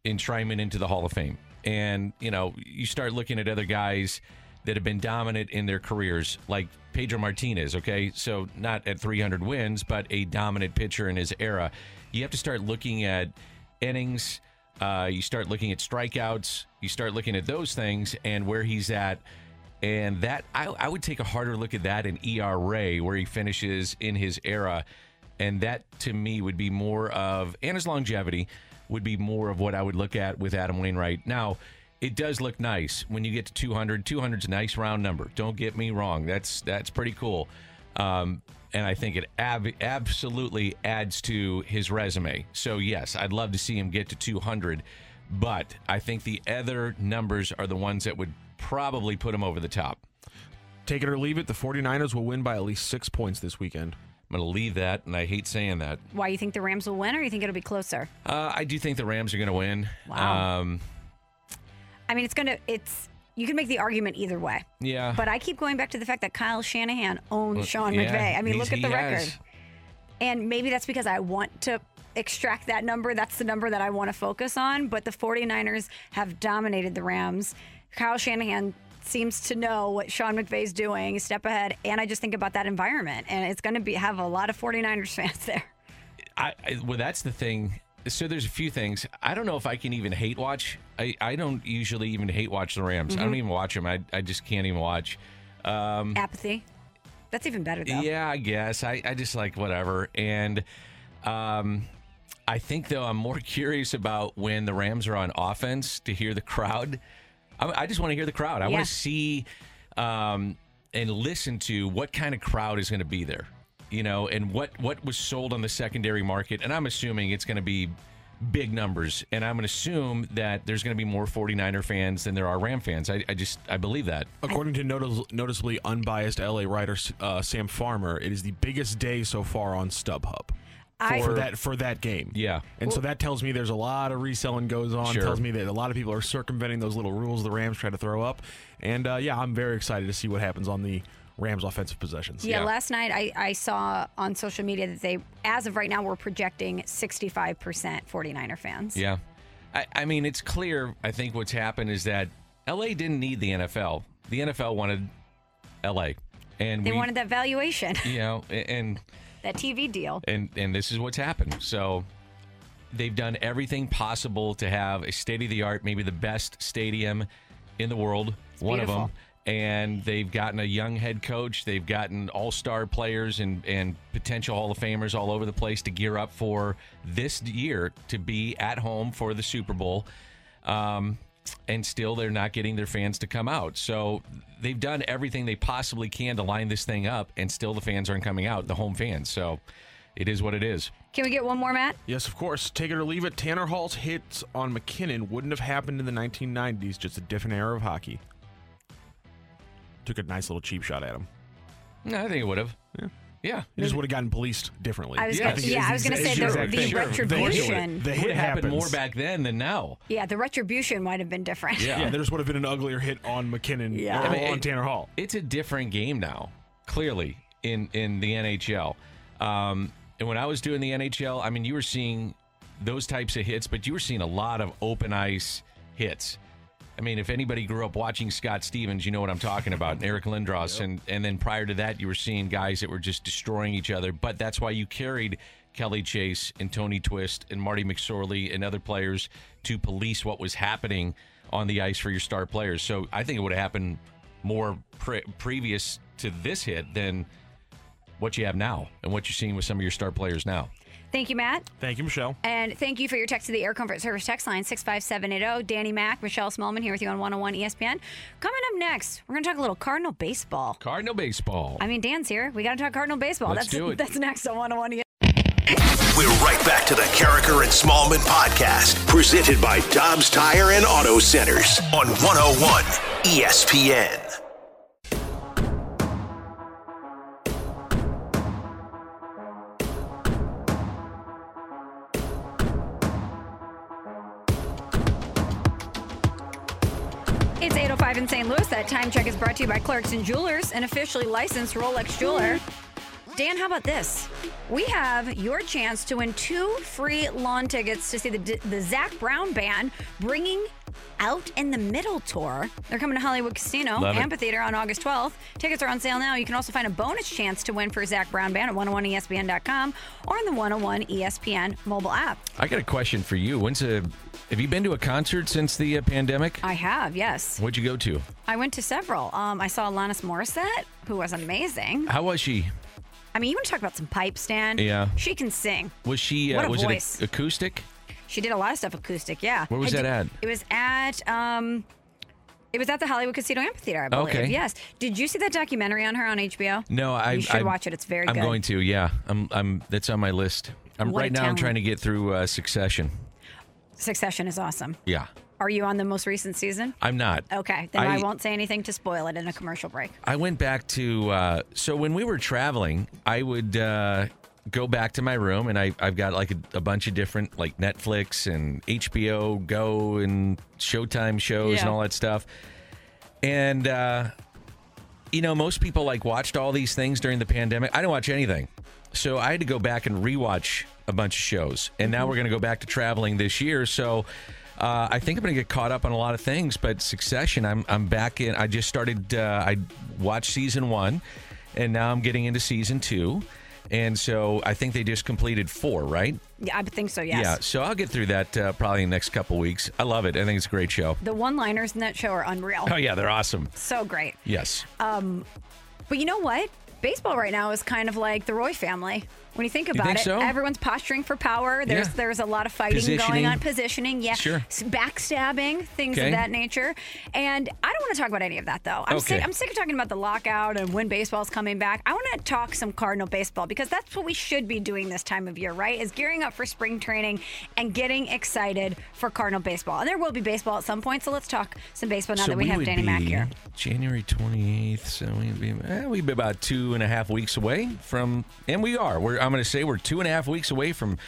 enshrinement into the Hall of Fame. And you know, you start looking at other guys that have been dominant in their careers, like Pedro Martinez. Okay, so not at 300 wins, but a dominant pitcher in his era. You have to start looking at innings. Uh, you start looking at strikeouts. You start looking at those things and where he's at. And that I, I would take a harder look at that in ERA where he finishes in his era. And that to me would be more of and his longevity would be more of what I would look at with Adam Wainwright. Now, it does look nice when you get to 200. 200 is a nice round number. Don't get me wrong. That's that's pretty cool. Um, and I think it ab- absolutely adds to his resume. So yes, I'd love to see him get to 200, but I think the other numbers are the ones that would probably put him over the top. Take it or leave it. The 49ers will win by at least six points this weekend. I'm going to leave that, and I hate saying that. Why you think the Rams will win, or you think it'll be closer? Uh, I do think the Rams are going to win. Wow. Um, I mean, it's gonna. It's you can make the argument either way. yeah. But I keep going back to the fact that Kyle Shanahan owns Sean yeah, McVay. I mean, look at the record. has. And maybe that's because I want to extract that number. That's the number that I want to focus on. But the 49ers have dominated the Rams. Kyle Shanahan seems to know what Sean McVay's doing, step ahead. And I just think about that environment. And it's going to be have a lot of 49ers fans there. I, I well, that's the thing. So there's a few things. I don't know if I can even hate watch. I, I don't usually even hate watch the Rams. I don't Mhm. even watch them. I, I just can't even watch. Um, Apathy. That's even better, though. Yeah, I guess. I, I just like whatever. And um, I think, though, I'm more curious about when the Rams are on offense to hear the crowd. I, I just want to hear the crowd. I Yeah. want to see um, and listen to what kind of crowd is going to be there, you know, and what, what was sold on the secondary market. And I'm assuming it's going to be big numbers. And I'm going to assume that there's going to be more 49er fans than there are Ram fans. I, I just, I believe that. According to notice- noticeably unbiased LA writer uh, Sam Farmer, it is the biggest day so far on StubHub. I- for that for that game, yeah, and so that tells me there's a lot of reselling goes on. Sure. Tells me that a lot of people are circumventing those little rules the Rams try to throw up, and uh, yeah, I'm very excited to see what happens on the Rams offensive possessions. Yeah, last night I, I saw on social media that they, as of right now, we're projecting 65% 49er fans. Yeah. I, I mean, it's clear, I think what's happened is that LA didn't need the NFL. The NFL wanted LA. And They we, wanted that valuation, you know, a- and that TV deal. and and this is what's happened. So they've done everything possible to have a state of the art, maybe the best stadium in the world, one of them. And they've gotten a young head coach. They've gotten all star players and, and potential Hall of Famers all over the place to gear up for this year to be at home for the Super Bowl. Um, and still, they're not getting their fans to come out. So they've done everything they possibly can to line this thing up, and still the fans aren't coming out, the home fans. So it is what it is. Can we get one more, Matt? Yes, of course. Take it or leave it. Tanner Hall's hits on McKinnon wouldn't have happened in the 1990s, just a different era of hockey. Took a nice little cheap shot at him. No, I think it would have. Yeah. Yeah. He just would have gotten policed differently. I was Yeah, gonna, it's- yeah, I was gonna say the, the thing. Sure. The retribution. The It hit would have happened happens. more back then than now. Yeah, the retribution might have been different. Yeah. Yeah, there just would have been an uglier hit on McKinnon Yeah. or I mean, on it- Tanner Hall. It's a different game now, clearly, in, in the NHL. Um, and when I was doing the NHL, I mean, you were seeing those types of hits, but you were seeing a lot of open ice hits. I mean, if anybody grew up watching Scott Stevens, you know what I'm talking about, and Eric Lindros, and and then prior to that, you were seeing guys that were just destroying each other. But that's why you carried Kelly Chase and Tony Twist and Marty McSorley and other players to police what was happening on the ice for your star players. So I think it would have happened more pre- previous to this hit than what you have now and what you're seeing with some of your star players now. Thank you, Matt. Thank you, Michelle. And thank you for your text to the Air Comfort Service text line 65780. Danny Mack, Michelle Smallmon here with you on 101 ESPN. Coming up next, we're going to talk a little Cardinal baseball. Cardinal baseball. I mean, Dan's here. We got to talk Cardinal baseball. Let's that's do it. that's next on 101 ESPN. We're right back to the Karraker and Smallmon podcast, presented by Dobbs Tire and Auto Centers on 101 ESPN. In St. Louis. That time check is brought to you by Clarkson Jewelers, an officially licensed Rolex jeweler. Dan, how about this? We have your chance to win two free lawn tickets to see the the Zac Brown band bringing out in the middle tour. They're coming to Hollywood Casino Love it. Amphitheater on August 12th. Tickets are on sale now. You can also find a bonus chance to win for Zac Brown band at 101ESPN.com or on the 101 ESPN mobile app. I got a question for you. When's a have you been to a concert since the uh, pandemic? I have, yes. What'd you go to? I went to several. Um, I saw Alanis Morissette, who was amazing. How was she? I mean, you want to talk about some pipe stand? Yeah. She can sing. Was she? Uh, What a was voice. it acoustic? She did a lot of stuff acoustic, yeah. Where was I that at? It was at um it was at the Hollywood Casino Amphitheater, I believe. Okay. Yes. Did you see that documentary on her on HBO? No, I. You should I- watch it. It's very good. I'm good. going to. Yeah, I'm. I'm. That's on my list. I'm What a right now. I'm talent. trying to get through uh, Succession. Succession is awesome. Yeah, Are you on the most recent season? I'm not. Okay, then I, I- won't say anything to spoil it in a commercial break. I went back to uh, so when we were traveling, I would uh, go back to my room and I, I've got like a, a bunch of different like Netflix and HBO Go and Showtime shows and all that stuff. And uh, you know, most people like watched all these things during the pandemic. I didn't watch anything, so I had to go back and rewatch a bunch of shows. And now we're going to go back to traveling this year, so. Uh, I think I'm going to get caught up on a lot of things, but Succession, I'm I'm back in. I just started. Uh, I watched season one, and now I'm getting into season two, and so I think they just completed four, right? Yeah, I think so, yes. Yeah. So I'll get through that uh, probably in the next couple weeks. I love it. I think it's a great show. The one-liners in that show are unreal. Oh yeah, they're awesome. So great. Yes. Um, But you know what? Baseball right now is kind of like the Roy family. When you think about think it, so? everyone's posturing for power. There's Yeah. there's a lot of fighting going on, positioning, yeah, Sure. backstabbing, things Okay. of that nature. And I don't want to talk about any of that though. I'm Okay. sick. I'm sick of talking about the lockout and when baseball's coming back. I want to talk some Cardinal baseball because that's what we should be doing this time of year, right? Is gearing up for spring training and getting excited for Cardinal baseball. And there will be baseball at some point, so let's talk some baseball now so that we, have Danny Mack here. January 28th. So we'd be, eh, we'd be about two and a half weeks away from, and we are. We're, I'm going to say we're two and a half weeks away from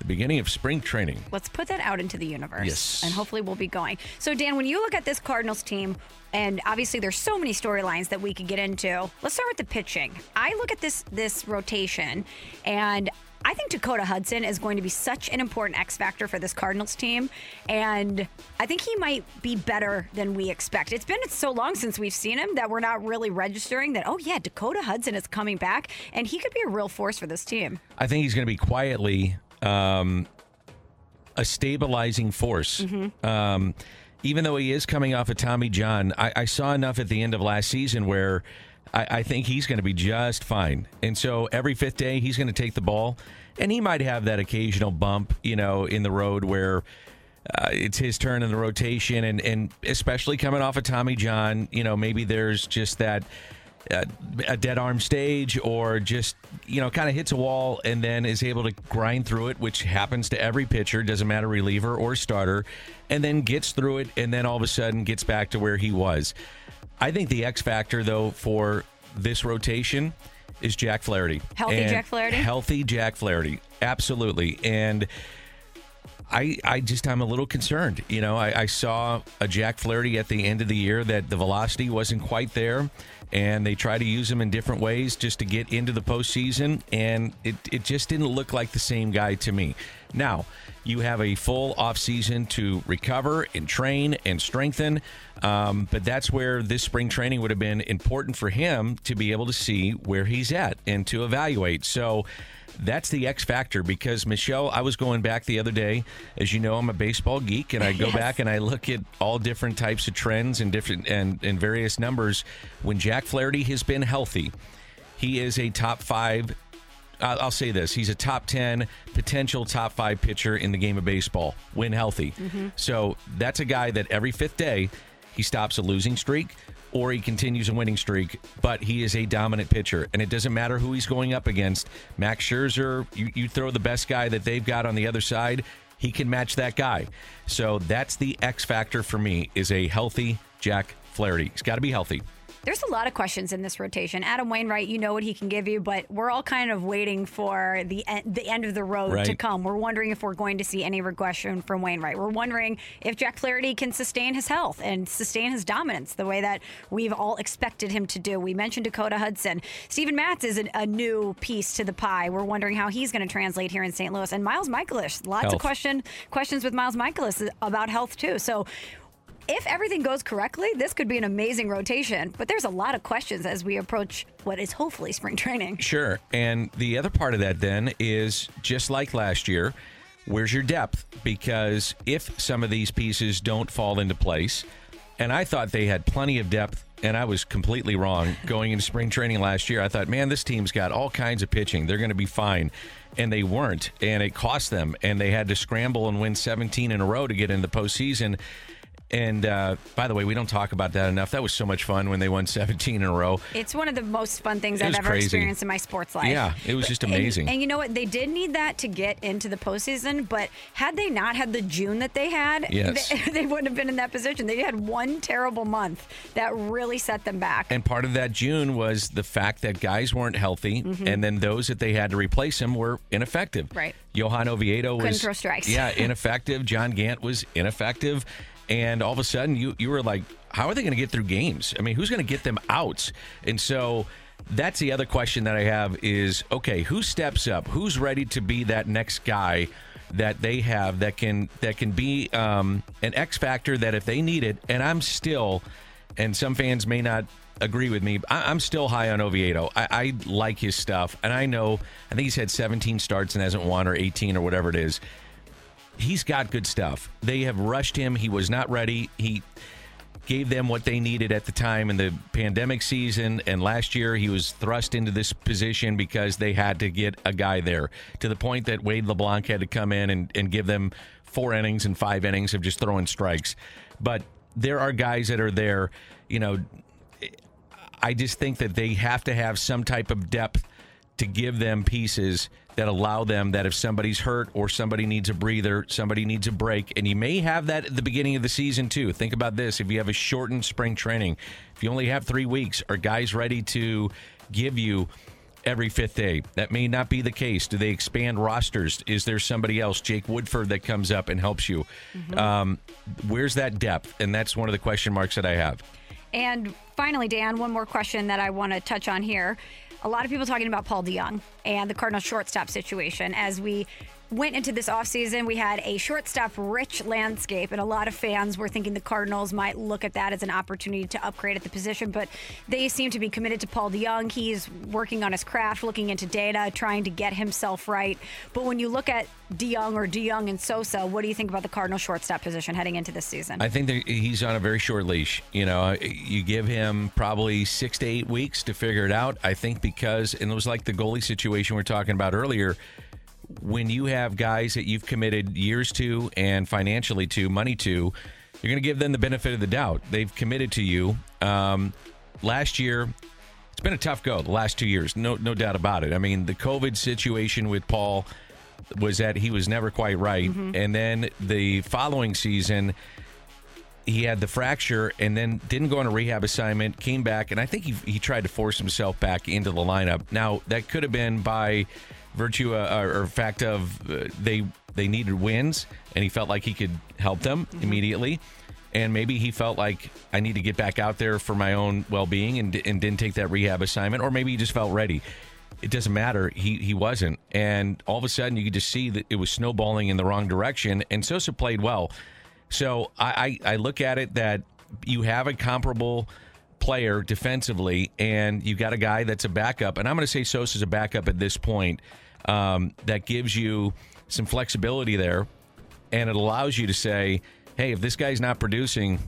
the beginning of spring training. Let's put that out into the universe. Yes. And hopefully we'll be going. So, Dan, when you look at this Cardinals team, and obviously there's so many storylines that we could get into. Let's start with the pitching. I look at this this rotation and I think Dakota Hudson is going to be such an important X factor for this Cardinals team. And I think he might be better than we expect. It's been so long since we've seen him that we're not really registering that, oh, yeah, Dakota Hudson is coming back and he could be a real force for this team. I think he's going to be quietly um, a stabilizing force. Um, even though he is coming off of Tommy John, I, I saw enough at the end of last season where I, I think he's going to be just fine. And so every fifth day, he's going to take the ball, and he might have that occasional bump, you know, in the road where. Uh, it's his turn in the rotation, and, and especially coming off of Tommy John, you know, maybe there's just that uh, a dead arm stage or just you know kind of hits a wall and then is able to grind through it which happens to every pitcher doesn't matter reliever or starter and then gets through it and then all of a sudden gets back to where he was i think the x factor though for this rotation is jack flaherty Healthy And Jack Flaherty? healthy jack flaherty absolutely and I, I just I'm a little concerned. You know, I, I saw a Jack Flaherty at the end of the year that the velocity wasn't quite there, and they try to use him in different ways just to get into the postseason, and it, it just didn't look like the same guy to me. Now, you have a full offseason to recover and train and strengthen, um, but that's where this spring training would have been important for him to be able to see where he's at and to evaluate. So that's the X factor because Michelle, I was going back the other day. As you know, I'm a baseball geek, and I go Yes. back and I look at all different types of trends and different and, and various numbers. When Jack Flaherty has been healthy, he is a top five. I'll say this: he's a top ten potential top five pitcher in the game of baseball when healthy. Mm-hmm. So that's a guy that every fifth day he stops a losing streak or he continues a winning streak, but he is a dominant pitcher. And it doesn't matter who he's going up against. Max Scherzer, you, you throw the best guy that they've got on the other side, he can match that guy. So that's the X factor for me is a healthy Jack Flaherty. He's got to be healthy. There's a lot of questions in this rotation. Adam Wainwright, you know what he can give you, but we're all kind of waiting for the en- the end of the road to come. We're wondering if we're going to see any regression from Wainwright. We're wondering if Jack Flaherty can sustain his health and sustain his dominance the way that we've all expected him to do. We mentioned Dakota Hudson. Steven Matz is an, a new piece to the pie. We're wondering how he's going to translate here in St. Louis. And Miles Mikolas, lots of Health. question questions with Miles Mikolas about health too. So if everything goes correctly, this could be an amazing rotation. But there's a lot of questions as we approach what is hopefully spring training. Sure. And the other part of that then is just like last year, where's your depth? Because if some of these pieces don't fall into place, and I thought they had plenty of depth, and I was completely wrong going into spring training last year. I thought, man, this team's got all kinds of pitching. They're going to be fine. And they weren't. And it cost them. And they had to scramble and win 17 in a row to get in the postseason. And uh, by the way, we don't talk about that enough. That was so much fun when they won 17 in a row. It's one of the most fun things I've ever crazy. experienced in my sports life. Yeah, it was just amazing. And, you know what? They did need that to get into the postseason, but had they not had the June that they had, Yes. they, they wouldn't have been in that position. They had one terrible month that really set them back. And part of that June was the fact that guys weren't healthy, and then those that they had to replace him were ineffective. Mm-hmm. Right. Johan Oviedo Couldn't throw strikes. Yeah, ineffective. John Gant was ineffective, and all of a sudden you you were like, how are they going to get through games? I mean, who's going to get them out? And so. That's the other question that I have is okay, who steps up? Who's ready to be that next guy that they have that can that can be um, an X factor that if they need it, and I'm still and some fans may not agree with me. I, I'm still high on Oviedo. I, I like his stuff, and I know. I think he's had 17 starts and hasn't won, or 18, or whatever it is. He's got good stuff. They have rushed him. He was not ready. He gave them what they needed at the time in the pandemic season. And last year, he was thrust into this position because they had to get a guy there to the point that Wade LeBlanc had to come in and, and give them four innings and five innings of just throwing strikes. But there are guys that are there, you know, I just think that they have to have some type of depth to give them pieces that allow them that if somebody's hurt or somebody needs a breather, somebody needs a break, and you may have that at the beginning of the season too. Think about this: if you have a shortened spring training, if you only have three weeks, are guys ready to give you every fifth day. That may not be the case. Do they expand rosters? Is there somebody else, Jake Woodford, that comes up and helps you? Um, where's that depth? And that's one of the question marks that I have. And finally, Dan, one more question that I want to touch on here. A lot of people talking about Paul DeJong and the Cardinals shortstop situation. As we went into this offseason, we had a shortstop rich landscape, and a lot of fans were thinking the Cardinals might look at that as an opportunity to upgrade at the position. But they seem to be committed to Paul DeJong. He's working on his craft, looking into data, trying to get himself right. But when you look at DeJong or DeJong and Sosa, what do you think about the Cardinal shortstop position heading into this season? I think he's on a very short leash. You know, you give him probably six to eight weeks to figure it out. I think because, and it was like the goalie situation we are talking about earlier. When you have guys that you've committed years to and financially to, money to, you're going to give them the benefit of the doubt. They've committed to you. Um, last year, it's been a tough go. The last two years, no, no doubt about it. I mean, the COVID situation with Paul was that he was never quite right, and then the following season he had the fracture and then didn't go on a rehab assignment, came back, and I think he, he tried to force himself back into the lineup. Now, that could have been by virtue uh, or fact of uh, they they needed wins, and he felt like he could help them immediately. And maybe he felt like I need to get back out there for my own well being and, and didn't take that rehab assignment, or maybe he just felt ready. It doesn't matter. He he wasn't, and all of a sudden you could just see that it was snowballing in the wrong direction. And Sosa played well. So I, I, I look at it that you have a comparable player defensively, and you got a guy that's a backup. And I'm going to say Sosa's is a backup at this point. Um, that gives you some flexibility there, and it allows you to say, "Hey, if this guy's not producing,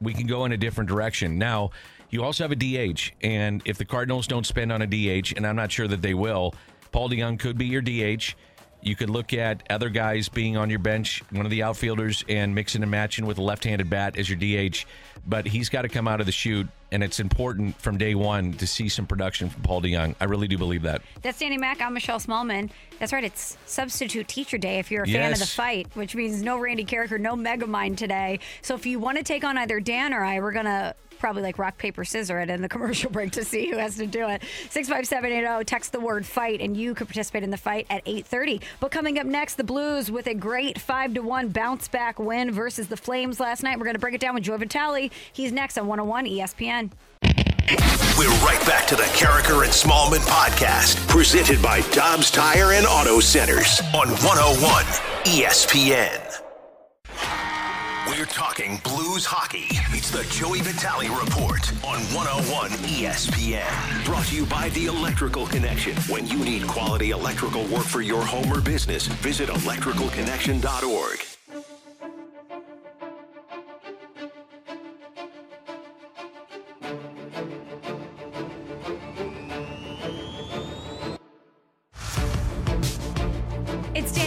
we can go in a different direction." Now, you also have a DH, and if the Cardinals don't spend on a DH, and I'm not sure that they will, Paul DeJong could be your DH. You could look at other guys being on your bench, one of the outfielders, and mixing and matching with a left-handed bat as your DH. But he's got to come out of the chute, and it's important from day one to see some production from Paul DeJong. I really do believe that. That's Danny Mac. I'm Michelle Smallmon. That's right. It's Substitute Teacher Day if you're a fan of the fight, which means no Randy Karraker, no Megamind today. So if you want to take on either Dan or I, we're going to probably like rock, paper, scissor it in the commercial break to see who has to do it. 65780, text the word fight, and you could participate in the fight at 830. But coming up next, the Blues with a great 5 to 1 bounce back win versus the Flames last night. We're going to break it down with Joe Vitale. He's next on 101 ESPN. We're right back to the Karraker and Smallmon podcast, presented by Dobbs Tire and Auto Centers on 101 ESPN. We're talking Blues hockey. It's the Joey Vitale Report on 101 ESPN. Brought to you by The Electrical Connection. When you need quality electrical work for your home or business, visit electricalconnection.org.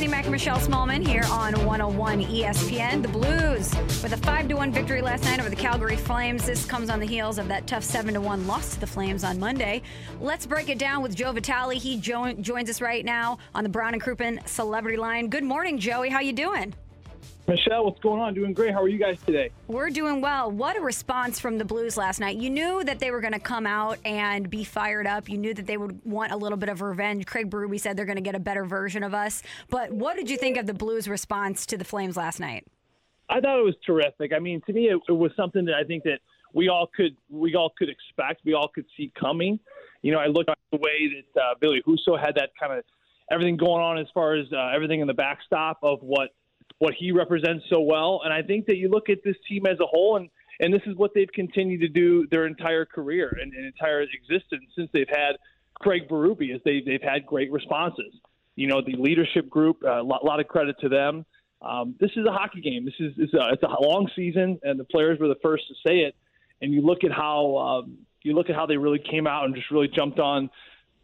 It's Danny Mac and Michelle Smallmon here on 101 ESPN. The Blues with a 5 to 1 victory last night over the Calgary Flames. This comes on the heels of that tough 7 to 1 loss to the Flames on Monday. Let's break it down with Joe Vitale. He jo- joins us right now on the Brown and Crouppen Celebrity Line. Good morning, Joey. How you doing? Michelle, what's going on? Doing great. How are you guys today? We're doing well. What a response from the Blues last night. You knew that they were going to come out and be fired up. You knew that they would want a little bit of revenge. Craig Berube said they're going to get a better version of us. But what did you think of the Blues' response to the Flames last night? I thought it was terrific. I mean, to me, it, it was something that I think that we all could we all could expect. We all could see coming. You know, I looked at the way that uh, Billy Husso had that kind of everything going on as far as uh, everything in the backstop of what what he represents so well. And I think that you look at this team as a whole, and and this is what they've continued to do their entire career and, and entire existence since they've had Craig Berube, is they they've had great responses. You know, the leadership group, a lot, lot of credit to them. Um, this is a hockey game. This is it's a, it's a long season, and the players were the first to say it. And you look at how um, you look at how they really came out and just really jumped on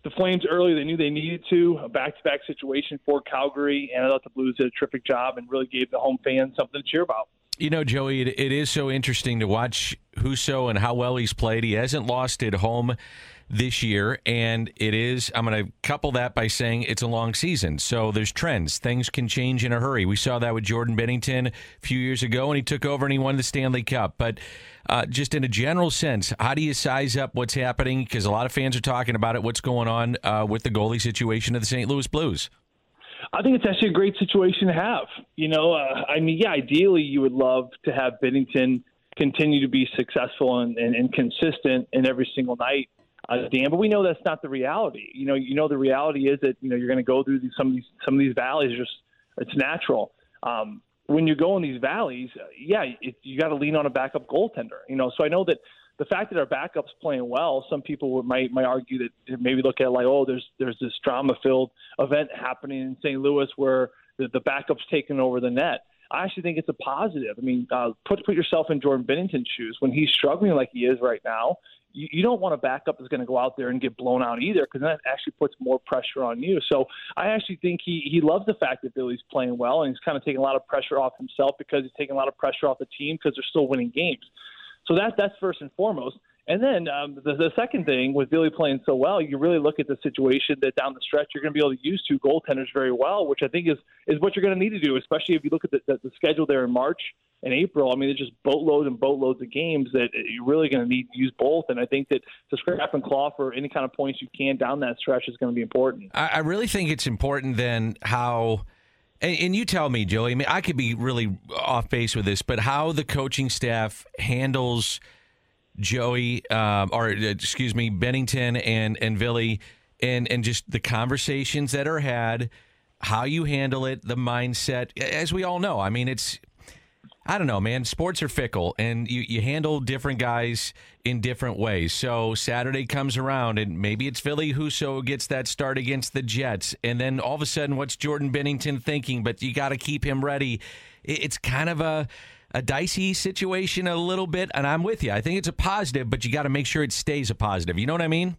the Flames early. They knew they needed to a back-to-back situation for Calgary, and I thought the Blues did a terrific job and really gave the home fans something to cheer about. You know, Joey, it, it is so interesting to watch Husso and how well he's played. He hasn't lost at home this year, and it is. I'm going to couple that by saying it's a long season, so there's trends. Things can change in a hurry. We saw that with Jordan Binnington a few years ago, and he took over and he won the Stanley Cup. But uh, just in a general sense, how do you size up what's happening? Because a lot of fans are talking about it. What's going on uh, with the goalie situation of the St. Louis Blues? I think it's actually a great situation to have. You know, uh, I mean, yeah, ideally you would love to have Binnington continue to be successful and, and, and consistent in every single night, uh, Dan. But we know that's not the reality. You know, you know the reality is that you know you're going to go through these, some of these some of these valleys. Just it's natural. Um, when you go in these valleys, uh, yeah, it, you got to lean on a backup goaltender. You know, so I know that the fact that our backup's playing well, some people might might argue that maybe look at like, oh, there's there's this drama filled event happening in St. Louis where the, the backup's taking over the net. I actually think it's a positive. I mean, uh, put put yourself in Jordan Binnington's shoes when he's struggling like he is right now. You, you don't want a backup that's going to go out there and get blown out either, because that actually puts more pressure on you. So I actually think he he loves the fact that Billy's playing well, and he's kind of taking a lot of pressure off himself because he's taking a lot of pressure off the team because they're still winning games. So that that's first and foremost. And then um, the, the second thing with Billy playing so well, you really look at the situation that down the stretch you're going to be able to use two goaltenders very well, which I think is is what you're going to need to do, especially if you look at the, the, the schedule there in March and April. I mean, there's just boatloads and boatloads of games that you're really going to need to use both. And I think that to scrap and claw for any kind of points you can down that stretch is going to be important. I, I really think it's important then how. And, and you tell me, Joey. I mean, I could be really off base with this, but how the coaching staff handles Joey, um, or uh, excuse me, Binnington and and Billy, and and just the conversations that are had, how you handle it, the mindset. As we all know, I mean, it's I don't know, man. Sports are fickle, and you, you handle different guys in different ways. So Saturday comes around, and maybe it's Ville Husso gets that start against the Jets, and then all of a sudden, what's Jordan Binnington thinking? But you got to keep him ready. It's kind of a a dicey situation a little bit, and I'm with you. I think it's a positive, but you got to make sure it stays a positive. You know what I mean?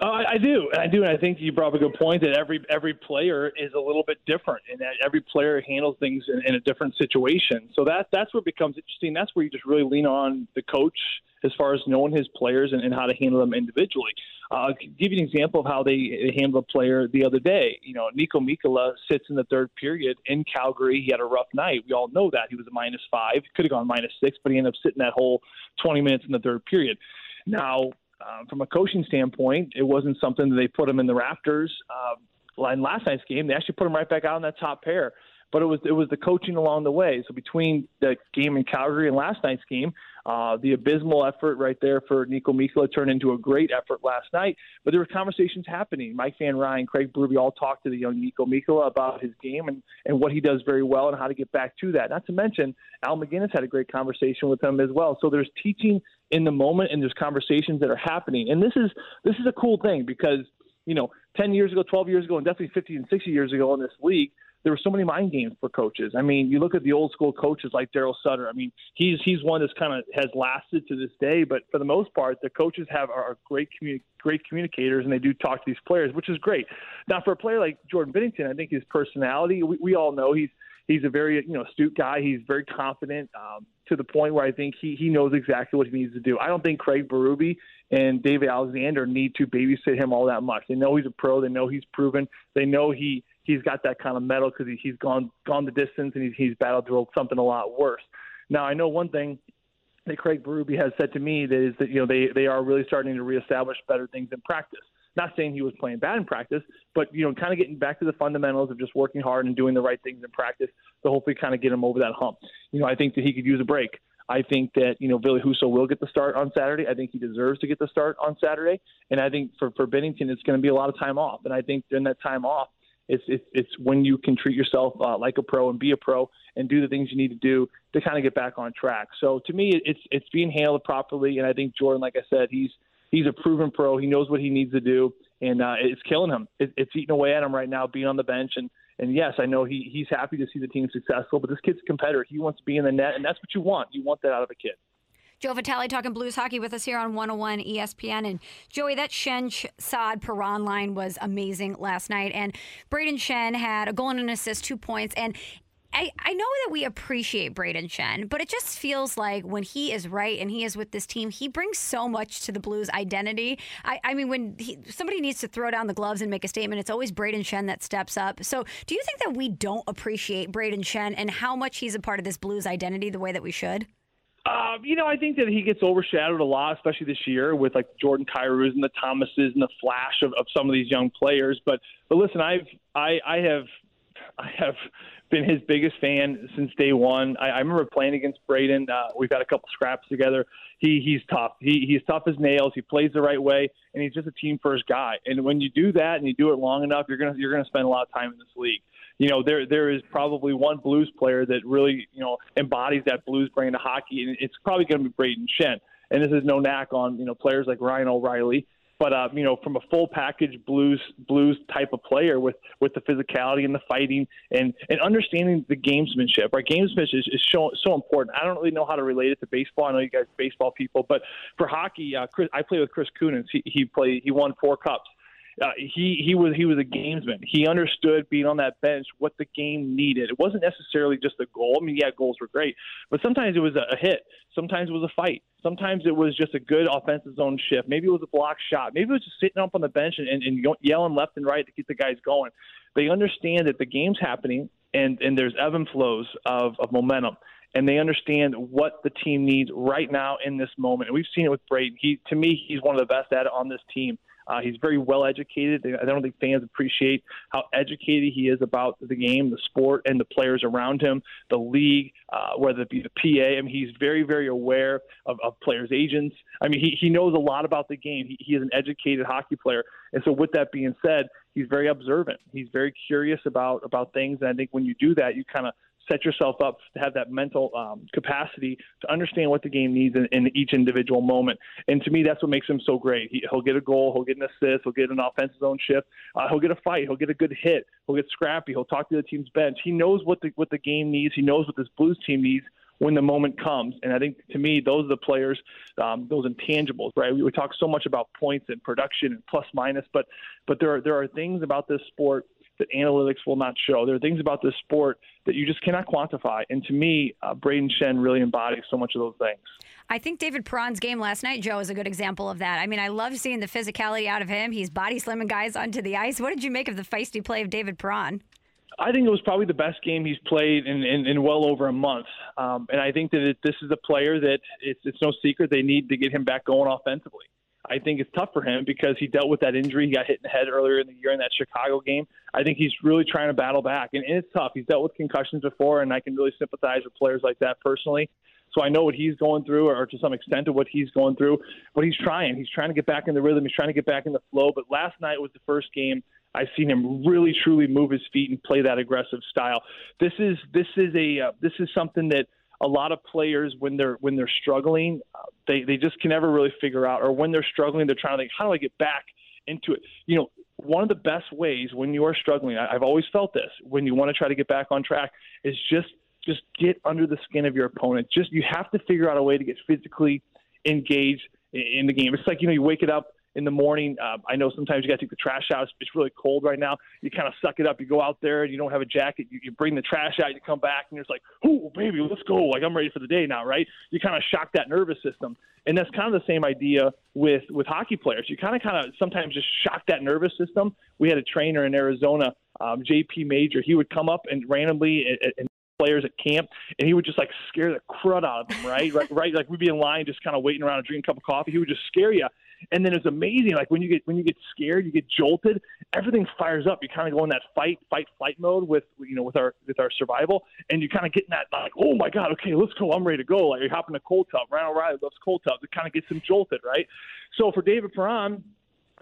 Uh, I do, I do, and I think you brought up a good point that every every player is a little bit different, and that every player handles things in, in a different situation. So that that's what becomes interesting. That's where you just really lean on the coach as far as knowing his players and, and how to handle them individually. Uh, I'll give you an example of how they handled a player the other day. You know, Niko Mikkola sits in the third period in Calgary. He had a rough night. We all know that. He was a minus five. Could have gone minus six, but he ended up sitting that whole 20 minutes in the third period. Now, uh, from a coaching standpoint, it wasn't something that they put him in the Raptors. Uh, in last night's game, they actually put him right back out in that top pair. But it was it was the coaching along the way. So between the game in Calgary and last night's game, uh, the abysmal effort right there for Niko Mikkola turned into a great effort last night. But there were conversations happening. Mike Van Ryn, Craig Berube all talked to the young Niko Mikkola about his game and, and what he does very well and how to get back to that. Not to mention, Al MacInnis had a great conversation with him as well. So there's teaching in the moment and there's conversations that are happening. And this is this is a cool thing because you know, 10 years ago, 12 years ago, and definitely 15 and 60 years ago in this league, there were so many mind games for coaches. I mean, you look at the old school coaches like Darryl Sutter. I mean, he's he's one that's kind of has lasted to this day. But for the most part, the coaches have are great communi- great communicators, and they do talk to these players, which is great. Now, for a player like Jordan Binnington, I think his personality. We, we all know he's he's a very you know astute guy. He's very confident um, to the point where I think he he knows exactly what he needs to do. I don't think Craig Berube and David Alexander need to babysit him all that much. They know he's a pro. They know he's proven. They know he he's got that kind of metal because he, he's gone gone the distance and he's, he's battled through something a lot worse. Now I know one thing that Craig Berube has said to me that is that you know they they are really starting to reestablish better things in practice. Not saying he was playing bad in practice, but you know, kind of getting back to the fundamentals of just working hard and doing the right things in practice to hopefully kind of get him over that hump. You know, I think that he could use a break. I think that you know Billy Husso will get the start on Saturday. I think he deserves to get the start on Saturday, and I think for for Binnington, it's going to be a lot of time off. And I think during that time off, it's it's, it's when you can treat yourself uh, like a pro and be a pro and do the things you need to do to kind of get back on track. So to me, it's it's being handled properly, and I think Jordan, like I said, he's he's a proven pro. He knows what he needs to do, and uh, it's killing him. It, it's eating away at him right now, being on the bench. And and yes, I know he he's happy to see the team successful, but this kid's a competitor. He wants to be in the net, and that's what you want. You want that out of a kid. Joe Vitale talking Blues hockey with us here on 101 ESPN. And Joey, that Schenn Saad Perron line was amazing last night. And Brayden Schenn had a goal and an assist, two points. And I, I know that we appreciate Brayden Schenn, but it just feels like when he is right and he is with this team, he brings so much to the Blues identity. I, I mean, when he, somebody needs to throw down the gloves and make a statement, it's always Brayden Schenn that steps up. So do you think that we don't appreciate Brayden Schenn and how much he's a part of this Blues identity the way that we should? Um, you know, I think that he gets overshadowed a lot, especially this year with like Jordan Kyrou's and the Thomases and the flash of, of some of these young players. But but listen, I've I, I have I have been his biggest fan since day one. I, I remember playing against Brayden. Uh, we've had a couple scraps together. He he's tough. He he's tough as nails. He plays the right way, and he's just a team first guy. And when you do that and you do it long enough, you're gonna you're gonna spend a lot of time in this league. You know, there there is probably one Blues player that really you know embodies that Blues brand of hockey, and it's probably going to be Brayden Schenn. And this is no knack on you know players like Ryan O'Reilly but uh, you know, from a full package blues blues type of player with with the physicality and the fighting and and understanding the gamesmanship. Right, gamesmanship is, is so so important. I don't really know how to relate it to baseball. I know you guys baseball people, but for hockey, uh, Chris, I play with Chris Kunitz. He he played he won four cups. Uh, he he was he was a gamesman. He understood being on that bench what the game needed. It wasn't necessarily just a goal. I mean, yeah, goals were great, but sometimes it was a, hit. Sometimes it was a fight. Sometimes it was just a good offensive zone shift. Maybe it was a block shot. Maybe it was just sitting up on the bench and, and, and yelling left and right to keep the guys going. They understand that the game's happening and and there's ebb and flows of, of momentum and they understand what the team needs right now in this moment. And we've seen it with Brayden. He, to me, he's one of the best at it on this team. Uh, he's very well educated. I don't think fans appreciate how educated he is about the game, the sport, and the players around him, the league, uh, whether it be the PA. I mean, he's very, very aware of, of players' agents. I mean, he, he knows a lot about the game. He, he is an educated hockey player. And so, with that being said, he's very observant. He's very curious about about things. And I think when you do that, you kind of set yourself up to have that mental um, capacity to understand what the game needs in, in, each individual moment. And to me, that's what makes him so great. He, will get a goal, he'll get an assist, he'll get an offensive zone shift, uh, he'll get a fight, he'll get a good hit, he'll get scrappy, he'll talk to the team's bench. He knows what the what the game needs. He knows what this Blues team needs when the moment comes. And I think to me, those are the players, um, those intangibles, right? We, we talk so much about points and production and plus minus, but but there are there are things about this sport that analytics will not show. There are things about this sport that you just cannot quantify. And to me, uh, Brayden Schenn really embodies so much of those things. I think David Perron's game last night, Joe, is a good example of that. I mean, I love seeing the physicality out of him. He's body slamming guys onto the ice. What did you make of the feisty play of David Perron? I think it was probably the best game he's played in, in, in well over a month. Um, and I think that it, this is a player that it's, it's no secret they need to get him back going offensively. I think it's tough for him because he dealt with that injury. He got hit in the head earlier in the year in that Chicago game. I think he's really trying to battle back, and, it's tough. He's dealt with concussions before, and I can really sympathize with players like that personally. So I know what he's going through, or to some extent of what he's going through. But he's trying. He's trying to get back in the rhythm. He's trying to get back in the flow. But last night was the first game I've seen him really, truly move his feet and play that aggressive style. This is this is a uh, this is something that a lot of players when they're when they're struggling, uh, they they just can never really figure out, or when they're struggling, they're trying to think, how do I get back into it? You know, one of the best ways when you are struggling, I, I've always felt this, when you want to try to get back on track, is just just get under the skin of your opponent. Just you have to figure out a way to get physically engaged in the game. It's like you know you wake it up in the morning. Uh, I know sometimes you got to take the trash out. It's, it's really cold right now. You kind of suck it up. You go out there and you don't have a jacket. You, you bring the trash out. You come back and you're just like, "Oh, baby, let's go!" Like I'm ready for the day now, right? You kind of shock that nervous system, and that's kind of the same idea with with hockey players. You kind of kind of sometimes just shock that nervous system. We had a trainer in Arizona, um, JP Major. He would come up and randomly and players at camp, and he would just like scare the crud out of them, right? right, right. Like we'd be in line, just kind of waiting around to drink a cup of coffee. He would just scare you, and then it's amazing. Like when you get when you get scared, you get jolted, everything fires up. You kind of go in that fight, fight, flight mode with you know with our with our survival, and you kind of get in that like, oh my god, okay, let's go, I'm ready to go. Like you're hopping a cold tub. Ryan O'Reilly loves cold tubs. It kind of gets him jolted, right? So for David Perron,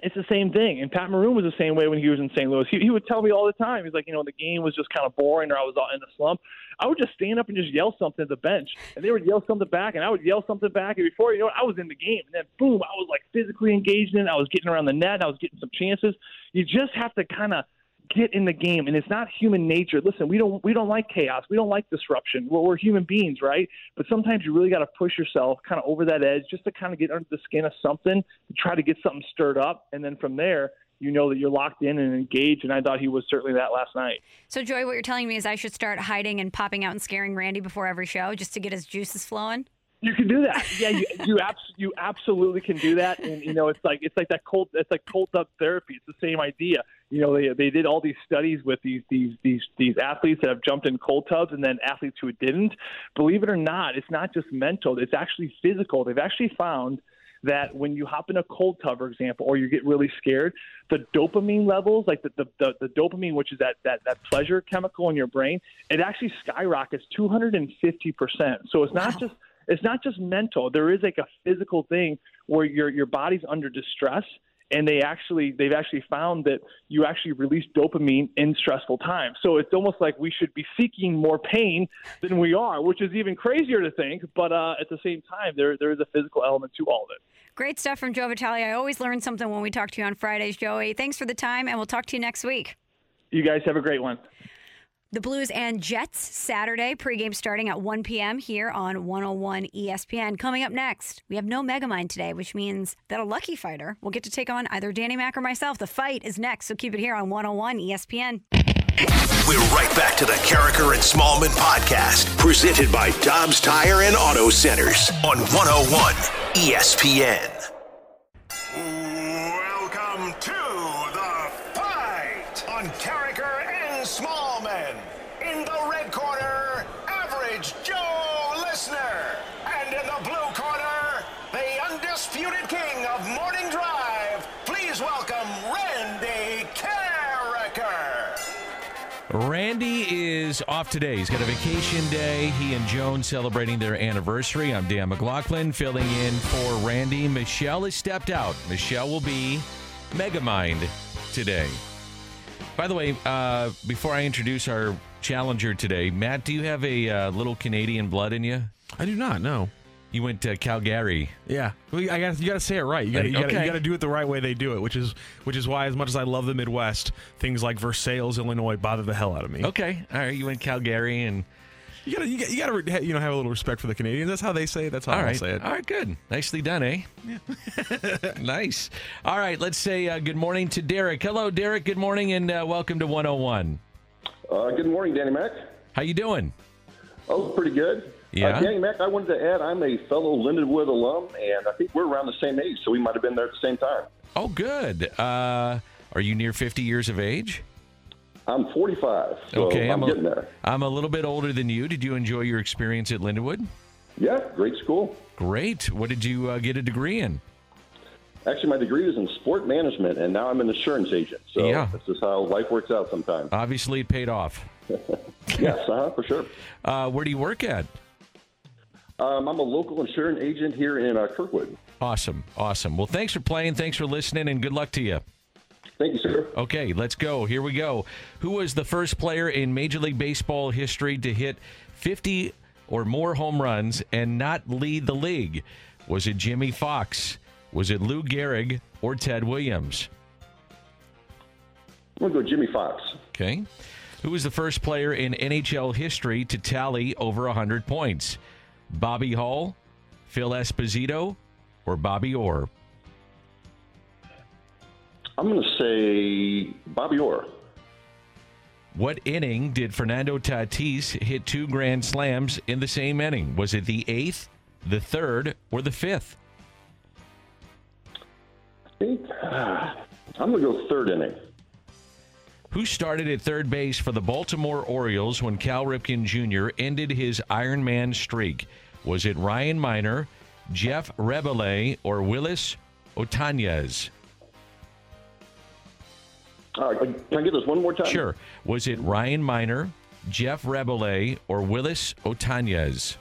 it's the same thing. And Pat Maroon was the same way when he was in St. Louis. He, he would tell me all the time. He's like, you know, the game was just kind of boring or I was in a slump. I would just stand up and just yell something at the bench. And they would yell something back and I would yell something back. And before you know it, I was in the game. And then boom, I was like physically engaged in it. I was getting around the net. I was getting some chances. You just have to kind of – get in the game and it's not human nature listen we don't we don't like chaos we don't like disruption we're, we're human beings right but sometimes you really got to push yourself kind of over that edge just to kind of get under the skin of something to try to get something stirred up and then from there you know that you're locked in and engaged. And I thought he was certainly that last night. So, Joy, what you're telling me is I should start hiding and popping out and scaring Randy before every show just to get his juices flowing. You can do that. Yeah, you you, abs- you absolutely can do that. And you know, it's like it's like that cold it's like cold tub therapy. It's the same idea. You know, they they did all these studies with these these these these athletes that have jumped in cold tubs and then athletes who didn't. Believe it or not, it's not just mental. It's actually physical. They've actually found that when you hop in a cold tub, for example, or you get really scared, the dopamine levels, like the, the, the, the, dopamine, which is that, that, that pleasure chemical in your brain, it actually skyrockets 250%. So it's not just it's not just mental. There is like a physical thing where your your body's under distress and they actually they've actually found that you actually release dopamine in stressful times. So it's almost like we should be seeking more pain than we are, which is even crazier to think. But uh, at the same time, there there is a physical element to all of it. Great stuff from Joe Vitale. I always learn something when we talk to you on Fridays, Joey. Thanks for the time, and we'll talk to you next week. You guys have a great one. The Blues and Jets Saturday pregame starting at 1 p.m. here on 101 ESPN. Coming up next, we have no Megamind today, which means that a lucky fighter will get to take on either Danny Mack or myself. The fight is next, so keep it here on 101 ESPN. We're right back to the Karraker and Smallmon podcast, presented by Dobbs Tire and Auto Centers on 101 ESPN. Randy is off today. He's got a vacation day. He and Joan celebrating their anniversary. I'm Dan McLaughlin filling in for Randy. Michelle has stepped out. Michelle will be Megamind today. By the way, uh, before I introduce our challenger today, Matt, do you have a uh, little Canadian blood in you? I do not. No. You went to Calgary. Yeah, well, I got you got to say it right. You got you Okay. to do it the right way they do it, which is which is why, as much as I love the Midwest, things like Versailles, Illinois, bother the hell out of me. Okay, all right. You went Calgary, and You gotta you gotta, you gotta you know have a little respect for the Canadians. That's how they say it. That's how all I right, say it. all right, good, nicely done, eh? Yeah, nice. All right, let's say uh, good morning to Derek. Hello, Derek. Good morning, and uh, welcome to 101. Uh, good morning, Danny Mac. How you doing? Oh, pretty good. Yeah? Uh, Danny Mac, I wanted to add, I'm a fellow Lindenwood alum, and I think we're around the same age, so we might have been there at the same time. Oh, good. Uh, are you near 50 years of age? I'm 45, so okay, I'm, a, getting there. I'm a little bit older than you. Did you enjoy your experience at Lindenwood? Yeah, great school. Great. What did you uh, get a degree in? Actually, my degree is in sport management, and now I'm an insurance agent. So Yeah. this is how life works out sometimes. Obviously, it paid off. yes, uh-huh, for sure. Uh, where do you work at? Um, I'm a local insurance agent here in uh, Kirkwood. Awesome. Awesome. Well, thanks for playing. Thanks for listening, and good luck to you. Thank you, sir. Okay, let's go. Here we go. Who was the first player in Major League Baseball history to hit 50 or more home runs and not lead the league? Was it Jimmie Foxx? Was it Lou Gehrig or Ted Williams? I'm going to go Jimmie Foxx. Okay. Who was the first player in NHL history to tally over 100 points? Bobby Hull, Phil Esposito, or Bobby Orr? I'm going to say Bobby Orr. What inning did Fernando Tatis hit two grand slams in the same inning? Was it the eighth, the third, or the fifth? I think uh, I'm going to go third inning. Who started at third base for the Baltimore Orioles when Cal Ripken Jr. ended his Iron Man streak? Was it Ryan Minor, Jeff Reboulet, or Willis Otanez? Uh, can I get this one more time? Sure. Was it Ryan Minor, Jeff Reboulet, or Willis Otanez?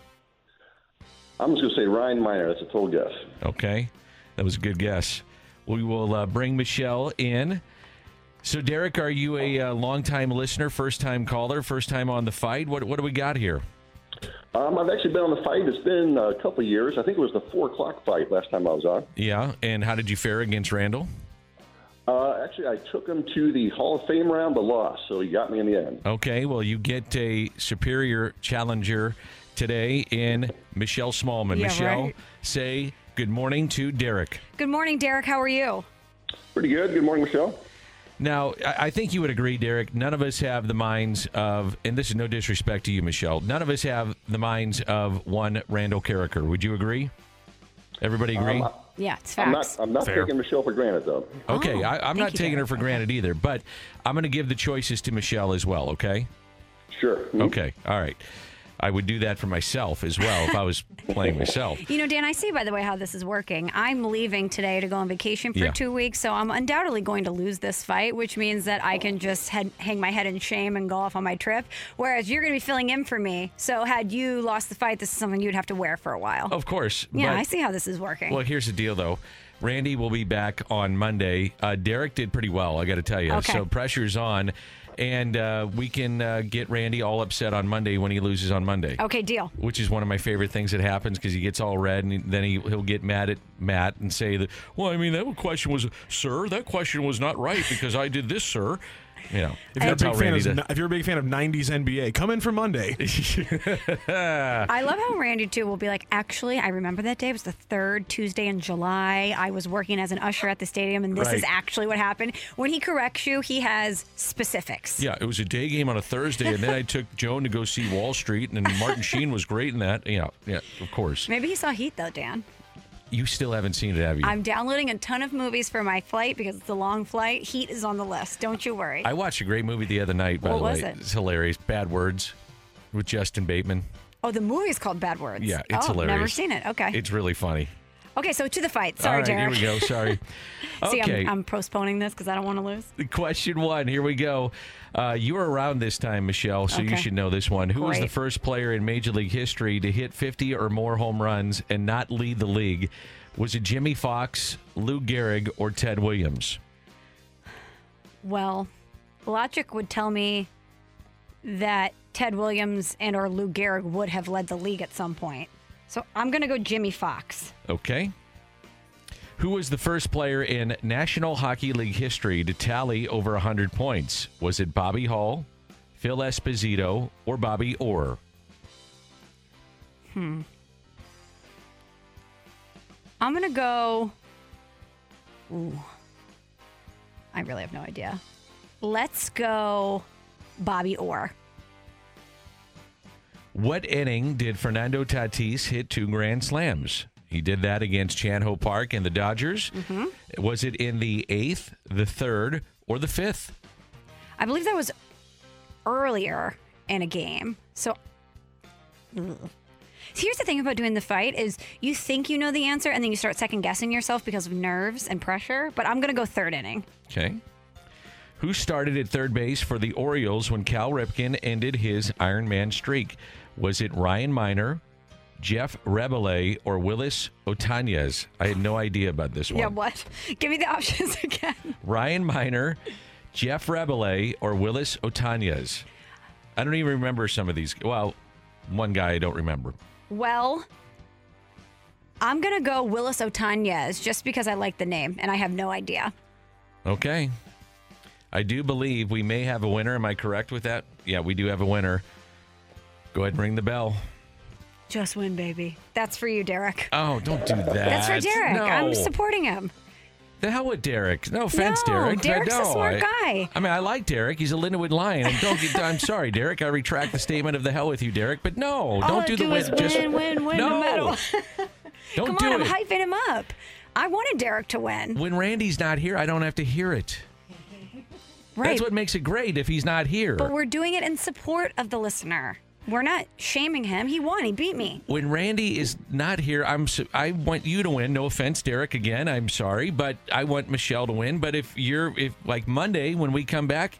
I'm just going to say Ryan Minor. That's a total guess. Okay. That was a good guess. We will uh, bring Michelle in. So, Derek, are you a uh, longtime listener, first time caller, first time on the fight? What, what do we got here? Um, I've actually been on the fight. It's been a couple of years. I think it was the four o'clock fight last time I was on. Yeah. And how did you fare against Randall? Uh, actually, I took him to the Hall of Fame round, but lost, so he got me in the end. Okay. Well, you get a superior challenger today in Michelle Smallmon. Yeah, Michelle, right. say good morning to Derek. Good morning, Derek. How are you? Pretty good. Good morning, Michelle. Now, I I think you would agree, Derek. None of us have the minds of, and this is no disrespect to you, Michelle. None of us have the minds of one Randall Karraker. Would you agree? Everybody agree? Um, Yeah, it's I'm facts. not. I'm not Fair. taking Michelle for granted, though. okay, Oh, I, I'm not you, taking her Derek. for granted either, but I'm going to give the choices to Michelle as well. Okay. Sure. Mhm. Okay. All right. I would do that for myself as well if I was playing myself. You know, Dan, I see by the way how this is working. I'm leaving today to go on vacation for Yeah. two weeks, so I'm undoubtedly going to lose this fight, which means that I can just head, hang my head in shame and go off on my trip. Whereas you're going to be filling in for me. So had you lost the fight, this is something you'd have to wear for a while. Of course. yeah, but- I see how this is working. Well, here's the deal, though. Randy will be back on Monday. Uh, Derek did pretty well, I got to tell you. Okay. So pressure's on, and uh, we can uh, get Randy all upset on Monday when he loses on Monday. okay, deal. Which is one of my favorite things that happens because he gets all red and then he, he'll get mad at Matt and say that, well, I mean, that question was, sir, that question was not right because I did this, sir. You know, If you're, a big fan of, does. if you're a big fan of 90s NBA, come in for Monday. I love how Randy too will be like, actually, I remember that day. It was the third Tuesday in July. I was working as an usher at the stadium, and this is actually what happened. When he corrects you, he has specifics. Yeah, it was a day game on a Thursday, and then I took Joan to go see Wall Street, and Martin Sheen was great in that. Yeah, yeah, of course. Maybe he saw Heat though, Dan. You still haven't seen it, have you? I'm downloading a ton of movies for my flight because it's a long flight. Heat is on the list. Don't you worry. I watched a great movie the other night. By What the was it? it's hilarious. Bad Words with Justin Bateman. oh, the movie is called Bad Words. Yeah, it's oh, hilarious. Never seen it. Okay. It's really funny. Okay, so to the fight. Sorry, All right, Derek. here we go. Sorry. See, okay, I'm, I'm postponing this because I don't want to lose. question one. Here we go. Uh, you were around this time, Michelle, so you should know this one. Who was the first player in Major League history to hit 50 or more home runs and not lead the league? Was it Jimmie Foxx, Lou Gehrig, or Ted Williams? Well, logic would tell me that Ted Williams and or Lou Gehrig would have led the league at some point. So I'm going to go Jimmie Foxx. Okay. Who was the first player in National Hockey League history to tally over 100 points? Was it Bobby Hull, Phil Esposito, or Bobby Orr? Hmm. I'm going to go. Ooh. I really have no idea. Let's go Bobby Orr. What inning did Fernando Tatis hit two grand slams? He did that against Chan Ho Park and the Dodgers. Mm-hmm. Was it in the eighth, the third, or the fifth? I believe that was earlier in a game. So Ugh. So here's the thing about doing the fight is you think you know the answer and then you start second guessing yourself because of nerves and pressure. But I'm gonna go third inning. Okay. Who started at third base for the Orioles when Cal Ripken ended his Iron Man streak? Was it Ryan Minor, Jeff Reboulet, or Willis Otanez? I had no idea about this one. Yeah, what? Give me the options again. Ryan Minor, Jeff Reboulet, or Willis Otanez? I don't even remember some of these. Well, one guy I don't remember. Well, I'm gonna go Willis Otanez just because I like the name and I have no idea. Okay. I do believe we may have a winner. Am I correct with that? Yeah, we do have a winner. Go ahead and ring the bell. Just win, baby. That's for you, Derek. Oh, don't do that. That's for Derek. No. I'm supporting him. The hell with Derek. No offense, No, Derek. Derek's a no, smart I- guy. I mean, I like Derek. He's a Lindenwood Lion. And don't get, I'm sorry, Derek. I retract the statement of the hell with you, Derek. But no, All don't I do do the is win. Just win, win, win no. the medal. Don't Come do on, I'm hyping him up. I wanted Derek to win. When Randy's not here, I don't have to hear it. Right. That's what makes it great if he's not here. But we're doing it in support of the listener. We're not shaming him. He won. He beat me. when Randy is not here, I'm I want you to win. No offense, Derek. Again, I'm sorry, but I want Michelle to win. But if you're if like Monday when we come back,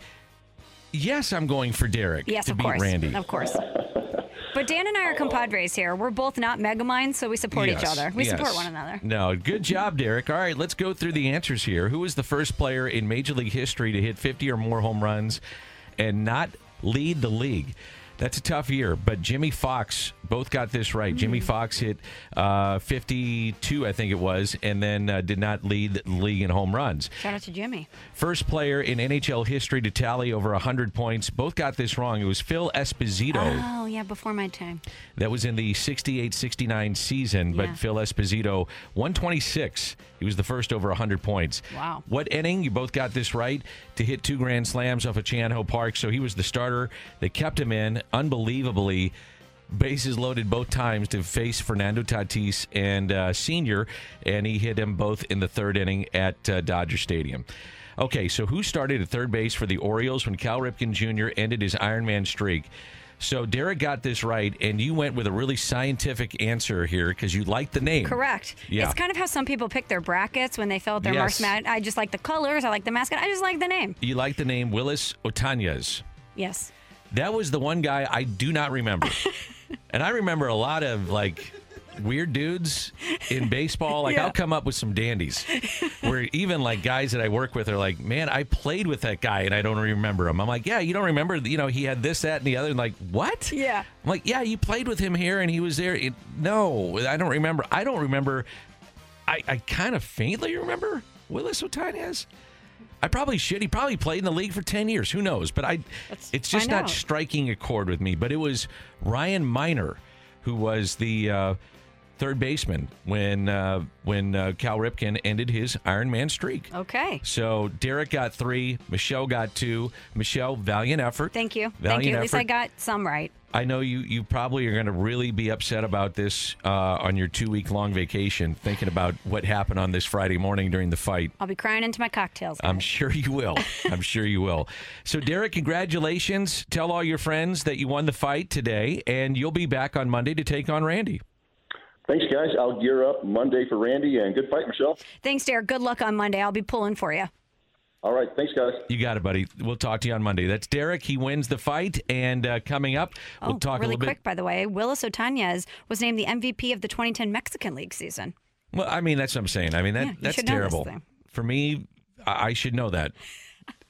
yes, I'm going for Derek Yes, to of beat course. Randy. Of course. But Dan and I are compadres here. We're both not megaminds, so we support each other. We support one another. No, good job, Derek. All right, let's go through the answers here. Who was the first player in Major League history to hit 50 or more home runs and not lead the league? That's a tough year, but Jimmie Foxx both got this right. Jimmie Foxx hit uh, 52, I think it was, and then uh, did not lead the league in home runs. Shout out to Jimmy. First player in NHL history to tally over 100 points. Both got this wrong. It was Phil Esposito. Oh, yeah, before my time. That was in the 68 69 season, but Yeah. Phil Esposito, 126. He was the first over 100 points. Wow. What inning? You both got this right to hit two grand slams off of Chan Ho Park. So he was the starter. They kept him in unbelievably. Bases loaded both times to face Fernando Tatis and uh, Senior, and he hit them both in the third inning at uh, Dodger Stadium. Okay, so who started at third base for the Orioles when Cal Ripken Jr. ended his Ironman streak? So Derek got this right, and you went with a really scientific answer here because you like the name. Correct. Yeah. It's kind of how some people pick their brackets when they fill out their Yes. March I just like the colors. I like the mascot. I just like the name. You like the name Willis Otanez. Yes. That was the one guy I do not remember. and I remember a lot of like weird dudes in baseball. Like Yeah. I'll come up with some dandies where even like guys that I work with are like, man, I played with that guy and I don't remember him. I'm like, yeah, you don't remember, you know, he had this, that, and the other. And like, what? Yeah. I'm like, yeah, you played with him here and he was there. It, no, I don't remember. I don't remember. I, I kind of faintly remember Willis Otanez. I probably should. He probably played in the league for 10 years. Who knows? But I it's just not out. striking a chord with me. But it was Ryan Minor who was the uh, third baseman when uh, when uh, Cal Ripken ended his Iron Man streak. Okay. So Derek got three, Michelle got two. Michelle, valiant effort. Thank you. Thank Valiant you. At least I got some right. I know you you probably are going to really be upset about this uh, on your two week long vacation, thinking about what happened on this Friday morning during the fight. I'll be crying into my cocktails. I'm sure you will. I'm sure you will. So, Derek, congratulations. Tell all your friends that you won the fight today, and you'll be back on Monday to take on Randy. Thanks, guys. I'll gear up Monday for Randy, and good fight, Michelle. Thanks, Derek. Good luck on Monday. I'll be pulling for you. All right. Thanks, guys. You got it, buddy. We'll talk to you on Monday. That's Derek. He wins the fight, and uh, coming up, we'll oh, talk really a little quick, bit. by the way. Willis Otanez was named the MVP of the 2010 Mexican League season. Well, I mean, that's what I'm saying. I mean, that Yeah, that's should know this terrible. For me, I, I should know that.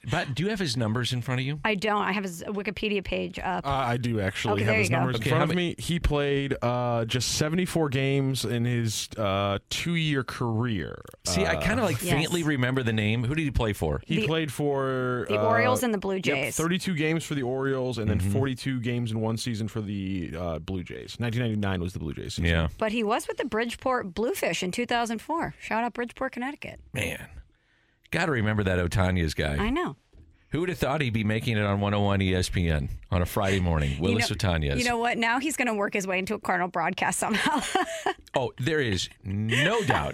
But do you have his numbers in front of you? I don't. I have his Wikipedia page up. Uh, I do actually Okay, have there his you go. numbers Okay, in front of me. He played uh, just 74 games in his uh, two-year career. See, I kind of like Yes. faintly remember the name. Who did he play for? He The- played for the uh, Orioles and the Blue yep, Jays. 32 games for the Orioles, and Mm-hmm. then 42 games in one season for the uh, Blue Jays. 1999 was the Blue Jays season. Yeah, But he was with the Bridgeport Bluefish in 2004. Shout out Bridgeport, Connecticut. man, got to remember that Otanez guy. I know. Who would have thought he'd be making it on 101 ESPN on a Friday morning? Willis you know. You know what? Now he's going to work his way into a Cardinal broadcast somehow. Oh, there is no doubt,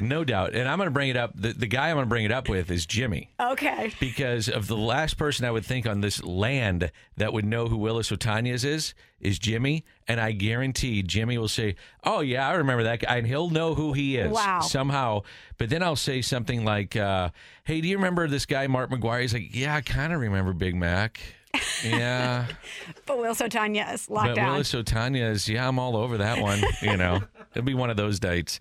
no doubt. And I'm going to bring it up. The, the guy I'm going to bring it up with is Jimmy. okay. Because of the last person I would think on this land that would know who Willis Otanez is, is Jimmy. And I guarantee Jimmy will say, Oh, yeah, I remember that guy. And he'll know who he is Wow. somehow. But then I'll say something like, uh, Hey, do you remember this guy, Mark McGwire? He's like, Yeah, I kind of remember Big Mac. Yeah. But Willis Otanez, locked but down. Willis Otanez, yeah, I'm all over that one. you know, it'll be one of those dates.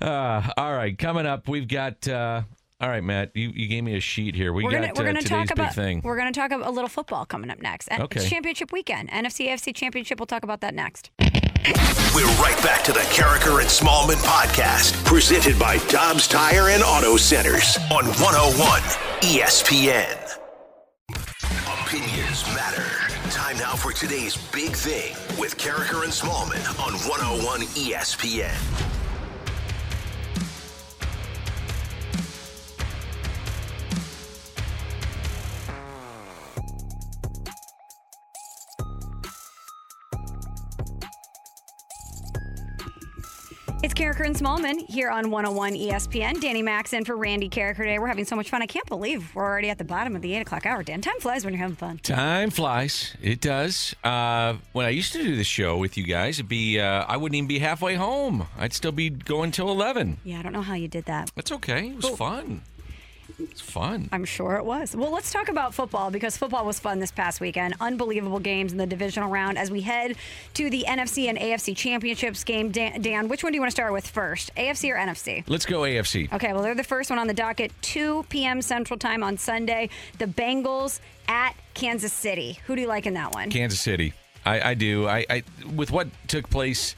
Uh, all right, coming up, we've got. Uh, all right, Matt, you, you gave me a sheet here. We we're got gonna we're uh, gonna talk about thing. we're gonna talk about a little football coming up next. And Okay. It's championship weekend, NFC AFC Championship. We'll talk about that next. We're right back to the Karraker and Smallmon podcast, presented by Dobbs Tire and Auto Centers on 101 ESPN. Matter. Time now for today's big thing with Karraker and Smallmon on 101 ESPN. It's Karraker and Smallmon here on 101 ESPN. Danny Max in for Randy Karraker today. We're having so much fun. I can't believe we're already at the bottom of the 8 o'clock hour, Dan. Time flies when you're having fun. Time flies. It does. Uh, when I used to do the show with you guys, it'd be uh, I wouldn't even be halfway home. I'd still be going till eleven. Yeah, I don't know how you did that. That's okay. It was fun. It's fun. I'm sure it was. Well, let's talk about football because football was fun this past weekend. Unbelievable games in the divisional round as we head to the NFC and AFC championships game. Dan, Dan which one do you want to start with first? AFC or NFC? Let's go AFC. Okay, well, they're the first one on the docket, 2 p.m. Central Time on Sunday. The Bengals at Kansas City. Who do you like in that one? Kansas City. I, I do. I, I with what took place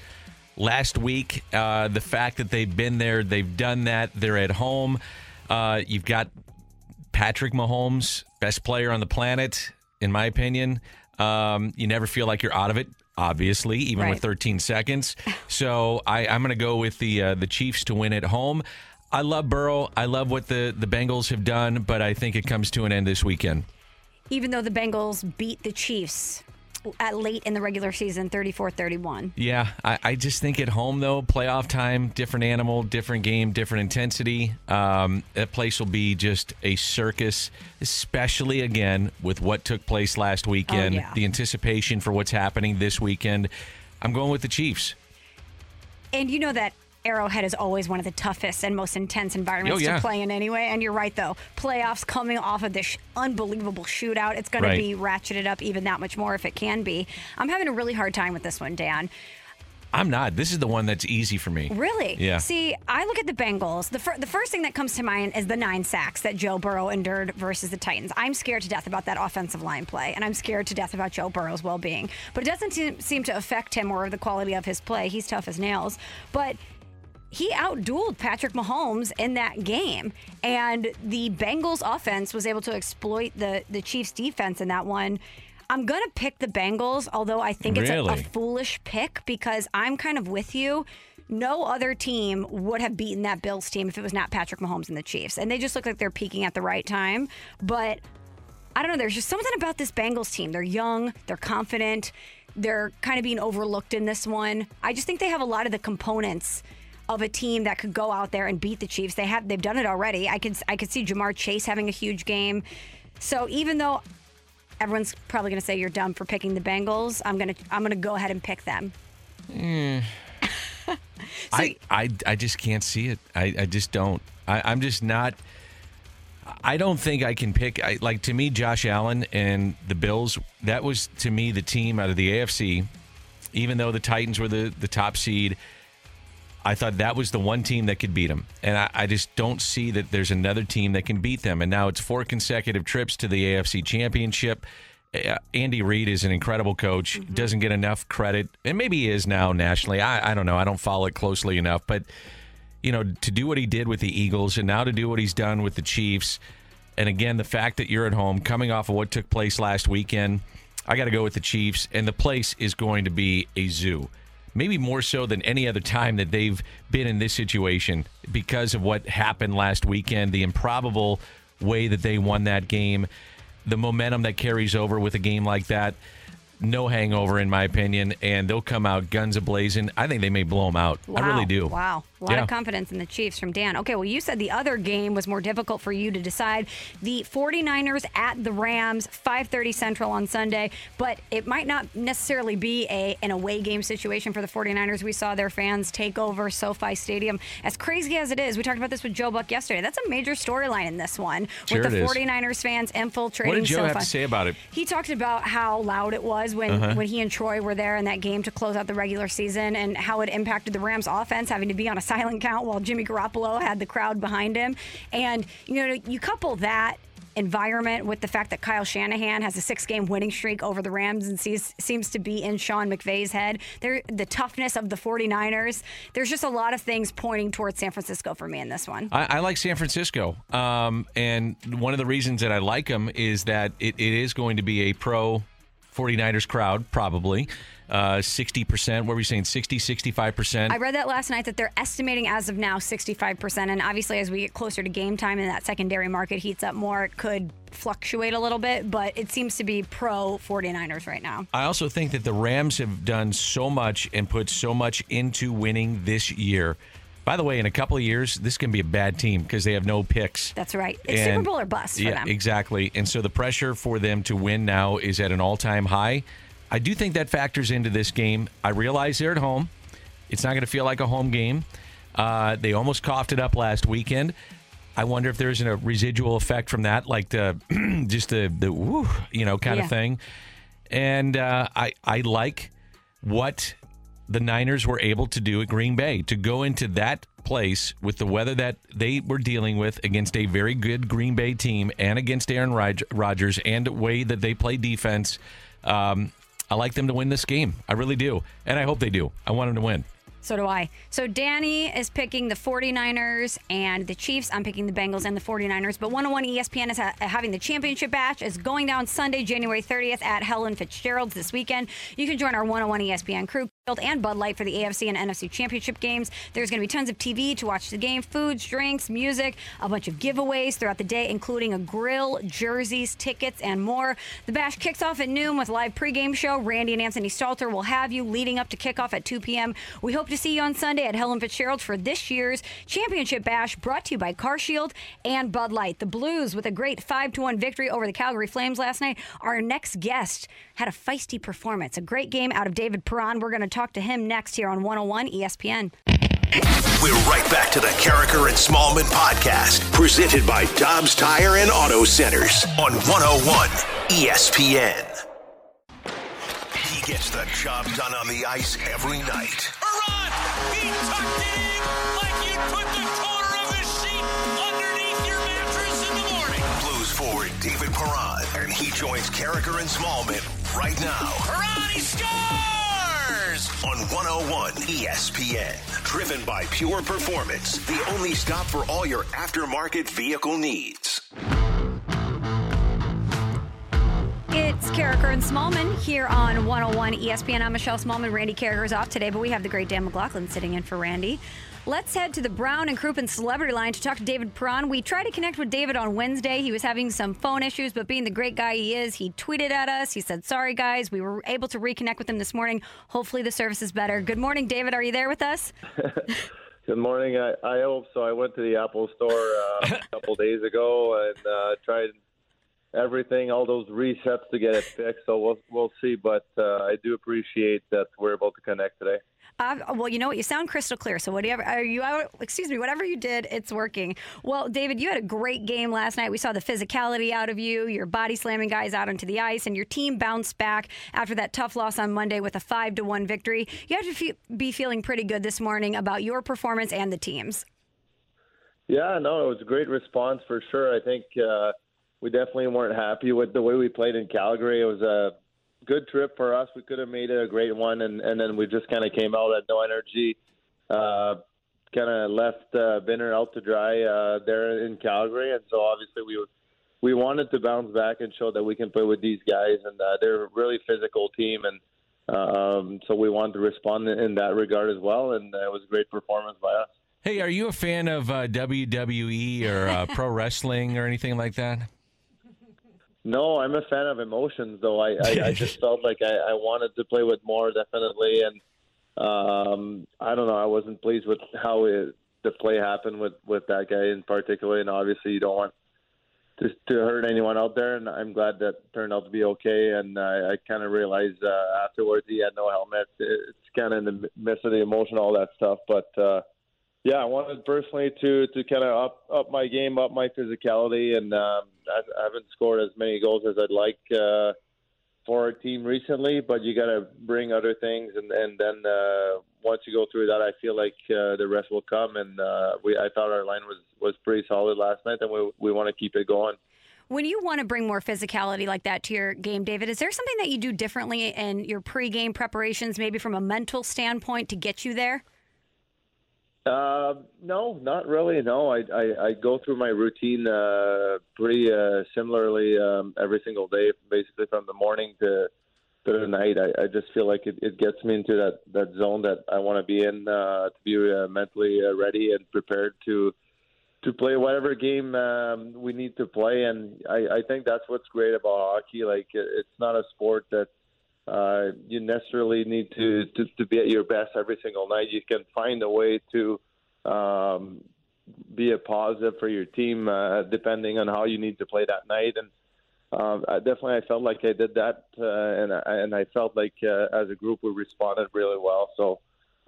last week, uh, the fact that they've been there, they've done that, they're at home. Uh, you've got Patrick Mahomes, best player on the planet, in my opinion. Um, you never feel like you're out of it. Obviously, even with 13 seconds. So I, I'm going to go with the uh, the Chiefs to win at home. I love Burrow. I love what the, the Bengals have done, but I think it comes to an end this weekend. Even though the Bengals beat the Chiefs at late in the regular season, 34 31. Yeah, I, I just think at home though, playoff time, different animal, different game, different intensity. Um, that place will be just a circus, especially again with what took place last weekend. yeah. The anticipation for what's happening this weekend. I'm going with the Chiefs. And you know that Arrowhead is always one of the toughest and most intense environments Oh, yeah. to play in anyway. And you're right, though. Playoffs coming off of this unbelievable shootout. It's going Right. to be ratcheted up even that much more if it can be. I'm having a really hard time with this one, Dan. I'm not. This is the one that's easy for me. Really? Yeah. See, I look at the Bengals. The, fir- the first thing that comes to mind is the nine sacks that Joe Burrow endured versus the Titans. I'm scared to death about that offensive line play, and I'm scared to death about Joe Burrow's well being. But it doesn't seem, seem to affect him or the quality of his play. He's tough as nails. But he outdueled Patrick Mahomes in that game. And the Bengals offense was able to exploit the, the Chiefs defense in that one. I'm going to pick the Bengals, although I think it's a, a foolish pick because I'm kind of with you. No other team would have beaten that Bills team if it was not Patrick Mahomes and the Chiefs. And they just look like they're peaking at the right time. But I don't know. There's just something about this Bengals team. They're young, they're confident, they're kind of being overlooked in this one. I just think they have a lot of the components of a team that could go out there and beat the Chiefs. They have they've done it already. I could I could see Ja'Marr Chase having a huge game. So even though everyone's probably going to say you're dumb for picking the Bengals, I'm going to I'm going to go ahead and pick them. Hmm. I, I, I just can't see it. I, I just don't. I, I'm just not. I don't think I can pick. I, like to me, Josh Allen and the Bills. That was to me the team out of the AFC. Even though the Titans were the the top seed, I thought that was the one team that could beat them. And I, I just don't see that there's another team that can beat them. And now it's four consecutive trips to the AFC Championship. Uh, Andy Reid is an incredible coach. Doesn't get enough credit, and maybe he is now nationally. I, I don't know. I don't follow it closely enough, but you know, to do what he did with the Eagles, and now to do what he's done with the Chiefs, and again, the fact that you're at home, coming off of what took place last weekend, I got to go with the Chiefs, and the place is going to be a zoo. Maybe more so than any other time that they've been in this situation because of what happened last weekend, the improbable way that they won that game, the momentum that carries over with a game like that. No hangover, in my opinion, and they'll come out guns a blazing. I think they may blow them out. I really do. Wow. A lot Yeah. of confidence in the Chiefs from Dan. Okay, well, you said the other game was more difficult for you to decide. The 49ers at the Rams, 5:30 Central on Sunday, but it might not necessarily be a an away game situation for the 49ers. We saw their fans take over SoFi Stadium. As crazy as it is, we talked about this with Joe Buck yesterday. That's a major storyline in this one Sure with the it is. 49ers fans infiltrating What did Joe SoFi. have to say about it? He talked about how loud it was when, Uh-huh. when he and Troy were there in that game to close out the regular season and how it impacted the Rams offense having to be on a silent count while Jimmy Garoppolo had the crowd behind him. And, you know, you couple that environment with the fact that Kyle Shanahan has a six game winning streak over the Rams and sees, seems to be in Sean McVay's head. There, the toughness of the 49ers. There's just a lot of things pointing towards San Francisco for me in this one. I, I like San Francisco, um, and one of the reasons that I like them is that it, it is going to be a pro 49ers crowd, probably. Uh, 60%, what were you saying, 60, 65%? I read that last night that they're estimating as of now 65%. And obviously, as we get closer to game time and that secondary market heats up more, it could fluctuate a little bit. But it seems to be pro 49ers right now. I also think that the Rams have done so much and put so much into winning this year. By the way, in a couple of years, this can be a bad team because they have no picks. That's right. It's Super Bowl or bust for yeah, them. exactly. And so the pressure for them to win now is at an all-time high. I do think that factors into this game. I realize they're at home. It's not going to feel like a home game. Uh, they almost coughed it up last weekend. I wonder if there isn't a residual effect from that, like the just the the woo, you know, kind Yeah. of thing. And uh, I I like what the Niners were able to do at Green Bay to go into that place with the weather that they were dealing with against a very good Green Bay team and against Aaron Rodgers and the way that they play defense. Um, I like them to win this game. I really do. And I hope they do. I want them to win. So do I. So Danny is picking the 49ers and the Chiefs. I'm picking the Bengals and the 49ers. But 101 ESPN is ha- having the championship bash. is going down Sunday, January 30th at Helen Fitzgerald's this weekend. You can join our 101 ESPN crew and Bud Light for the AFC and NFC championship games. There's going to be tons of TV to watch the game, foods, drinks, music, a bunch of giveaways throughout the day, including a grill, jerseys, tickets, and more. The bash kicks off at noon with live pregame show. Randy and Anthony Stalter will have you leading up to kickoff at 2 p.m. We hope to see you on Sunday at Helen Fitzgerald for this year's championship bash, brought to you by CarShield and Bud Light. The Blues with a great 5 to 1 victory over the Calgary Flames last night. Our next guest had a feisty performance, a great game out of David Perron. We're going to talk to him next here on 101 ESPN. We're right back to the Karraker and Smallmon podcast, presented by Dobbs Tire and Auto Centers on 101 ESPN. He gets the job done on the ice every night. He tucked it in like you'd put the corner of a sheet underneath your mattress in the morning. Blues forward David Perron, and he joins and Smallmon right now Perron, he scores! on 101 ESPN. Driven by Pure Performance, the only stop for all your aftermarket vehicle needs. Karraker and Smallmon here on 101 ESPN. I'm Michelle Smallmon. Randy Karraker is off today, but we have the great Dan McLaughlin sitting in for Randy. Let's head to the Brown and Crouppen Celebrity Line to talk to David Perron. We tried to connect with David on Wednesday. He was having some phone issues, but being the great guy he is, he tweeted at us. He said, Sorry, guys. We were able to reconnect with him this morning. Hopefully, the service is better. Good morning, David. Are you there with us? Good morning. I, I hope so. I went to the Apple store uh, a couple days ago and uh, tried everything, all those resets to get it fixed. So we'll we'll see. But uh, I do appreciate that we're able to connect today. Uh, well, you know what? You sound crystal clear. So whatever are you? Excuse me. Whatever you did, it's working. Well, David, you had a great game last night. We saw the physicality out of you. Your body slamming guys out onto the ice, and your team bounced back after that tough loss on Monday with a five to one victory. You have to fe- be feeling pretty good this morning about your performance and the team's. Yeah, no, it was a great response for sure. I think uh, we definitely weren't happy with the way we played in Calgary. It was a good trip for us. We could have made it a great one, and, and then we just kind of came out at no energy. Uh, kind of left uh, Binner out to dry uh, there in Calgary, and so obviously we we wanted to bounce back and show that we can play with these guys, and uh, they're a really physical team, and um, so we wanted to respond in that regard as well, and uh, it was a great performance by us. Hey, are you a fan of uh, WWE or uh, pro wrestling or anything like that? No, I'm a fan of emotions, though. I, I, I just felt like I, I wanted to play with more, definitely, and um, I don't know. I wasn't pleased with how it, the play happened with with that guy in particular, and obviously, you don't want to, to hurt anyone out there. And I'm glad that turned out to be okay. And I, I kind of realized uh, afterwards he had no helmet. It's kind of in the midst of the emotion, all that stuff, but. uh yeah, I wanted personally to to kind of up up my game, up my physicality, and um, I, I haven't scored as many goals as I'd like uh, for our team recently. But you got to bring other things, and and then uh, once you go through that, I feel like uh, the rest will come. And uh, we I thought our line was was pretty solid last night, and we we want to keep it going. When you want to bring more physicality like that to your game, David, is there something that you do differently in your pregame preparations, maybe from a mental standpoint, to get you there? Uh, no, not really. No, I, I, I go through my routine uh, pretty uh, similarly um, every single day, basically from the morning to to the night. I, I just feel like it, it gets me into that, that zone that I want to be in uh, to be uh, mentally uh, ready and prepared to to play whatever game um, we need to play. And I, I think that's what's great about hockey. Like it, it's not a sport that uh, you necessarily need to, to to be at your best every single night. You can find a way to um, be a positive for your team, uh, depending on how you need to play that night. And um, I definitely, I felt like I did that, uh, and I, and I felt like uh, as a group we responded really well. So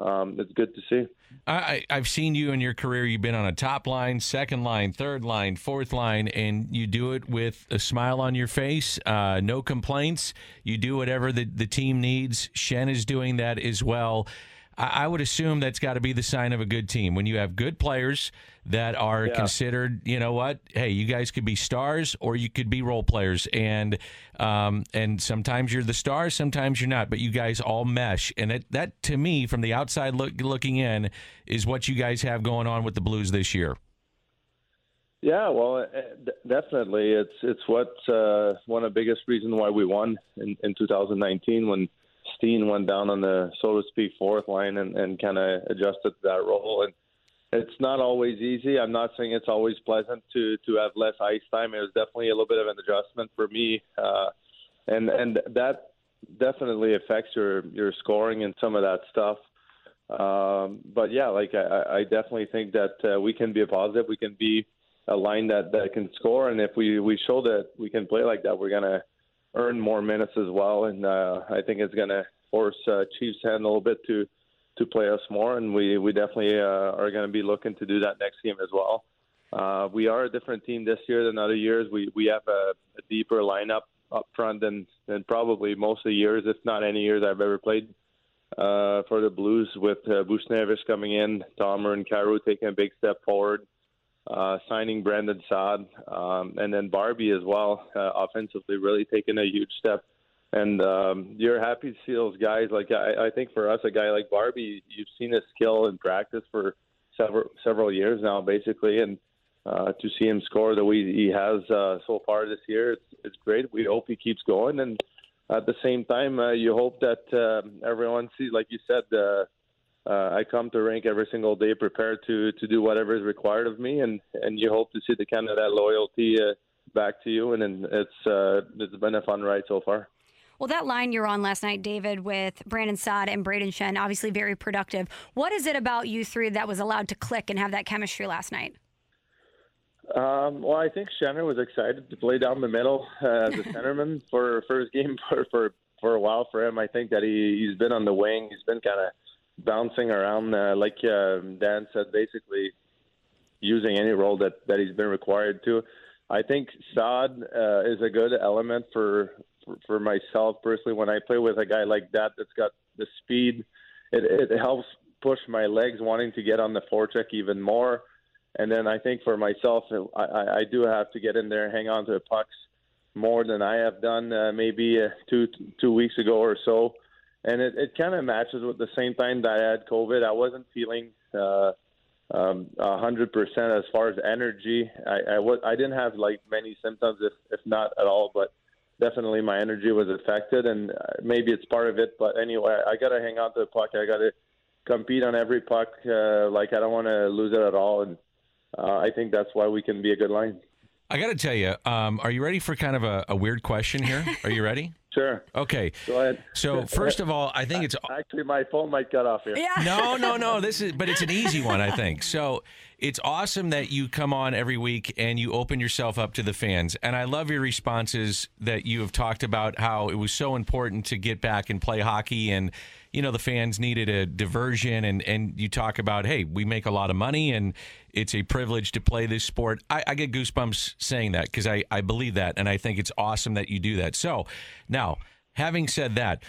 um, it's good to see. I, I've seen you in your career. You've been on a top line, second line, third line, fourth line, and you do it with a smile on your face, uh, no complaints. You do whatever the, the team needs. Schenn is doing that as well. I, I would assume that's got to be the sign of a good team when you have good players that are Yeah. considered. You know what? Hey, you guys could be stars or you could be role players, and um, and sometimes you're the stars, sometimes you're not. But you guys all mesh, and that that to me, from the outside look, looking in, is what you guys have going on with the Blues this year. Yeah, well, uh, definitely, it's it's what uh, one of the biggest reasons why we won in, in 2019 when Steen went down on the so to speak fourth line and, and kind of adjusted to that role. And it's not always easy. I'm not saying it's always pleasant to to have less ice time. It was definitely a little bit of an adjustment for me, uh, and and that definitely affects your your scoring and some of that stuff. Um, but yeah, like I, I definitely think that uh, we can be a positive. We can be a line that, that can score, and if we we show that we can play like that, we're gonna earn more minutes as well. And uh, I think it's gonna force uh, Chiefs' hand a little bit to to play us more, and we we definitely uh, are gonna be looking to do that next game as well. Uh, we are a different team this year than other years. We we have a, a deeper lineup up front than than probably most of the years, if not any years I've ever played uh, for the Blues. With uh, Buchnevich coming in, Thomas and Kyrou taking a big step forward, uh, signing Brandon Saad, um, and then Barbie as well, uh, offensively, really taking a huge step. And um, you're happy to see those guys. Like I, I think for us, a guy like Barbie, you've seen his skill in practice for several several years now, basically, and uh, to see him score the way he has uh, so far this year, it's it's great. We hope he keeps going, and at the same time, uh, you hope that um everyone sees, like you said. Uh, uh, I come to rink every single day prepared to to do whatever is required of me, and and you hope to see the kind of that loyalty uh, back to you, and, and it's uh, it's been a fun ride so far. Well, that line you're on last night, David, with Brandon Saad and Brayden Schenn, obviously very productive. What is it about you three that was allowed to click and have that chemistry last night? Um, well, I think Shenner was excited to play down the middle uh, as a centerman for first game for, for for a while for him. I think that he he's been on the wing. He's been kind of bouncing around, uh, like uh, Dan said, basically using any role that that he's been required to. I think Saad uh, is a good element for, for for myself personally. When I play with a guy like that, that's got the speed, it, it helps push my legs wanting to get on the forecheck even more. And then I think for myself, I, I I do have to get in there, hang on to the pucks more than I have done uh, maybe uh, two two weeks ago or so. And it, it kind of matches with the same time that I had COVID. I wasn't feeling uh, um, a hundred percent as far as energy. I I, was, I didn't have like many symptoms, if if not at all, but definitely my energy was affected, and uh, maybe it's part of it. But anyway, I got to hang on to the puck. I got to compete on every puck. Uh, like I don't want to lose it at all, and uh, I think that's why we can be a good line. I got to tell you, um, are you ready for kind of a, a weird question here? Are you ready? Sure. Okay. Go ahead. So first of all, I think it's actually my phone might cut off here. Yeah. no, no, no. This is, but it's an easy one, I think. So it's awesome that you come on every week and you open yourself up to the fans. And I love your responses that you have talked about how it was so important to get back and play hockey and you know the fans needed a diversion. And and you talk about hey we make a lot of money and it's a privilege to play this sport. I, I get goosebumps saying that because I, I believe that and i think it's awesome that you do that. So now having said that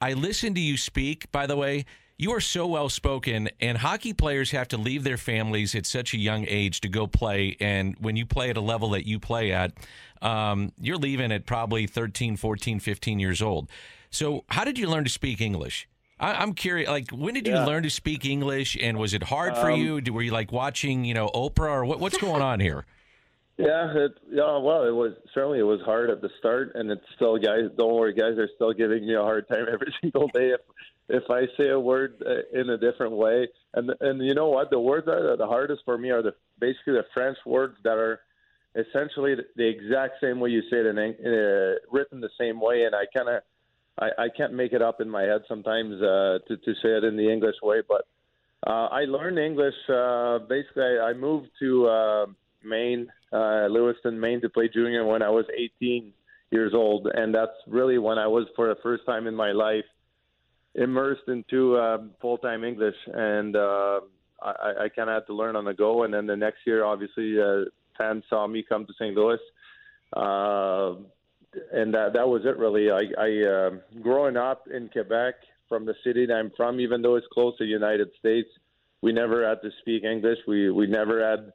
i listen to you speak by the way you are so well spoken and hockey players have to leave their families at such a young age to go play and when you play at a level that you play at um, you're leaving at probably 13 14 15 years old so how did you learn to speak english I, I'm curious. Like, when did you learn to speak English, and was it hard for Um, you? Were you like watching, you know, Oprah, or what, what's going on here? Yeah, it, yeah. Well, it was certainly it was hard at the start, and it's still guys. Don't worry, guys are still giving me a hard time every single day if if I say a word uh, in a different way. And and you know what? The words that are the hardest for me are the basically the French words that are essentially the, exact same way you say it and uh, written the same way, and I kind of I, I can't make it up in my head sometimes uh, to to say it in the English way, but. Uh, I learned English. Uh, basically, I, I moved to uh, Maine, uh, Lewiston, Maine, to play junior when I was 18 years old, and that's really when I was, for the first time in my life, immersed into um, full time English, and uh, I, I kind of had to learn on the go. And then the next year, obviously, uh, fans saw me come to St. Louis. Uh, and that that was it really. I, I uh, growing up in Quebec from the city that I'm from, even though it's close to the United States, we never had to speak English. We we never had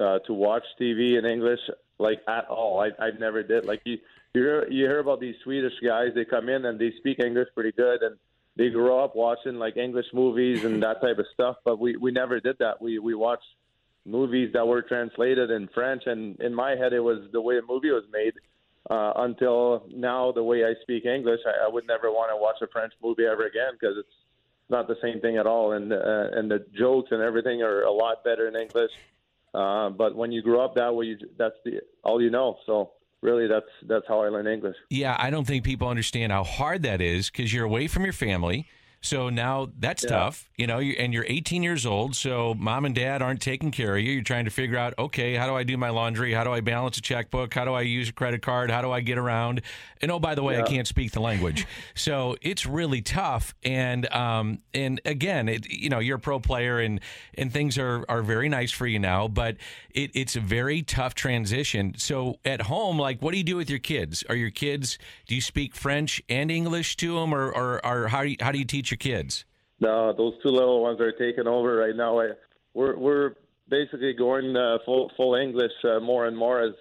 uh, to watch TV in English like at all. I I never did. Like you you hear you hear about these Swedish guys. They come in and they speak English pretty good, and they grow up watching like English movies and that type of stuff. But we we never did that. We we watched movies that were translated in French, and in my head it was the way a movie was made. Uh, until now, the way I speak English, I, I would never want to watch a French movie ever again because it's not the same thing at all, and uh, and the jokes and everything are a lot better in English. Uh, but when you grow up that way, you, that's the all you know. So really, that's that's how I learned English. Yeah, I don't think people understand how hard that is because you're away from your family. So now that's Yeah. tough, you know, and you're 18 years old. So mom and dad aren't taking care of you. You're trying to figure out, okay, how do I do my laundry? How do I balance a checkbook? How do I use a credit card? How do I get around? And oh, by the way, I can't speak the language. so it's really tough. And, um, and again, it, you know, you're a pro player and, and things are, are very nice for you now, but it, it's a very tough transition. So at home, like, what do you do with your kids? Are your kids, do you speak French and English to them or, or, or how do you, how do you teach your kids? No, those two little ones are taking over right now. I, we're we're basically going uh, full full English uh, more and more as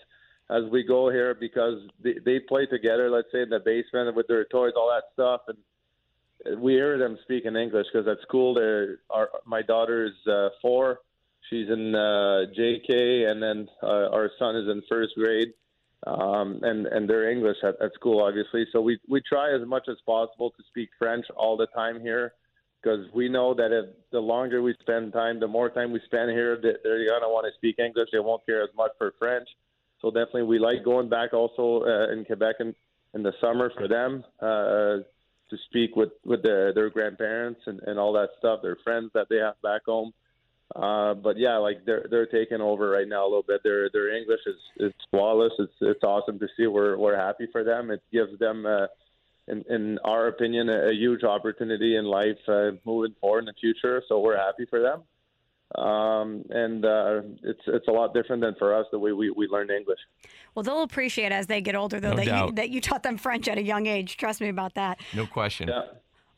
as we go here because they, they play together. Let's say in the basement with their toys, all that stuff, and we hear them speaking English because at school, they're our my daughter is uh, four, she's in uh, JK, and then uh, our son is in first grade. Um, and and they're English at, at school, obviously. So we we try as much as possible to speak French all the time here because we know that if the longer we spend time, the more time we spend here, they- they're gonna want to speak English. They won't care as much for French. So definitely, we like going back also uh, in Quebec in, in the summer for them uh, to speak with with their, their grandparents and, and all that stuff, their friends that they have back home. Uh, but yeah, like they're they're taking over right now a little bit. Their their English is is flawless. It's it's awesome to see. We're we're happy for them. It gives them. Uh, in, in our opinion, a, a huge opportunity in life uh, moving forward in the future. So we're happy for them. Um, and uh, it's it's a lot different than for us the way we, we learn English. Well, they'll appreciate as they get older, though, No that you, that you taught them French at a young age. Trust me about that. No question. Yeah.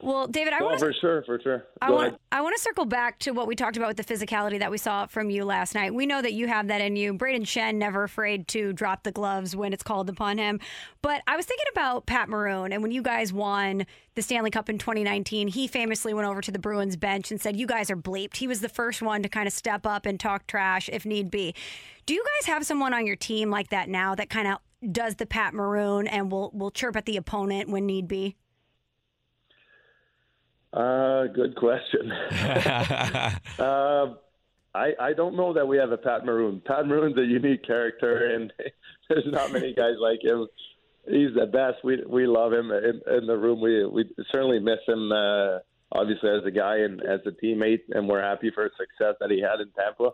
Well, David, I oh, No, want for sure, for sure. I want ahead. I want to circle back to what we talked about with the physicality that we saw from you last night. We know that you have that in you. Brayden Schenn never afraid to drop the gloves when it's called upon him. But I was thinking about Pat Maroon and when you guys won the Stanley Cup in 2019, he famously went over to the Bruins bench and said, "You guys are bleeped." He was the first one to kind of step up and talk trash if need be. Do you guys have someone on your team like that now that kind of does the Pat Maroon and will will chirp at the opponent when need be? Uh, good question. uh, I I don't know that we have a Pat Maroon. Pat Maroon's a unique character, and there's not many guys like him. He's the best. We we love him in, in the room. We we certainly miss him. Uh, obviously, as a guy and as a teammate, and we're happy for his success that he had in Tampa.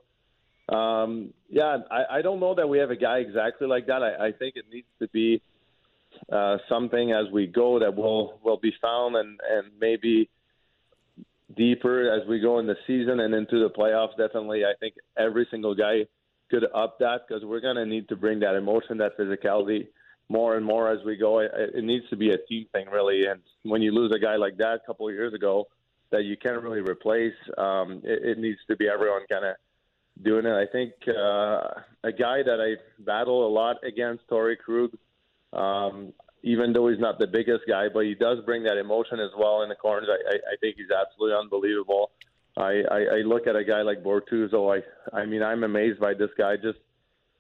Um, yeah, I, I don't know that we have a guy exactly like that. I, I think it needs to be uh, something as we go that will will be found and and maybe deeper as we go in the season and into the playoffs. Definitely, I think every single guy could up that because we're going to need to bring that emotion, that physicality more and more as we go. It, it needs to be a team thing, really. And when you lose a guy like that a couple of years ago that you can't really replace, um, it, it needs to be everyone kind of doing it. I think uh, a guy that I battle a lot against, Torey Krug, um, even though he's not the biggest guy, but he does bring that emotion as well in the corners. I, I, I think he's absolutely unbelievable. I, I, I look at a guy like Bortuzzo. I, I mean, I'm amazed by this guy. Just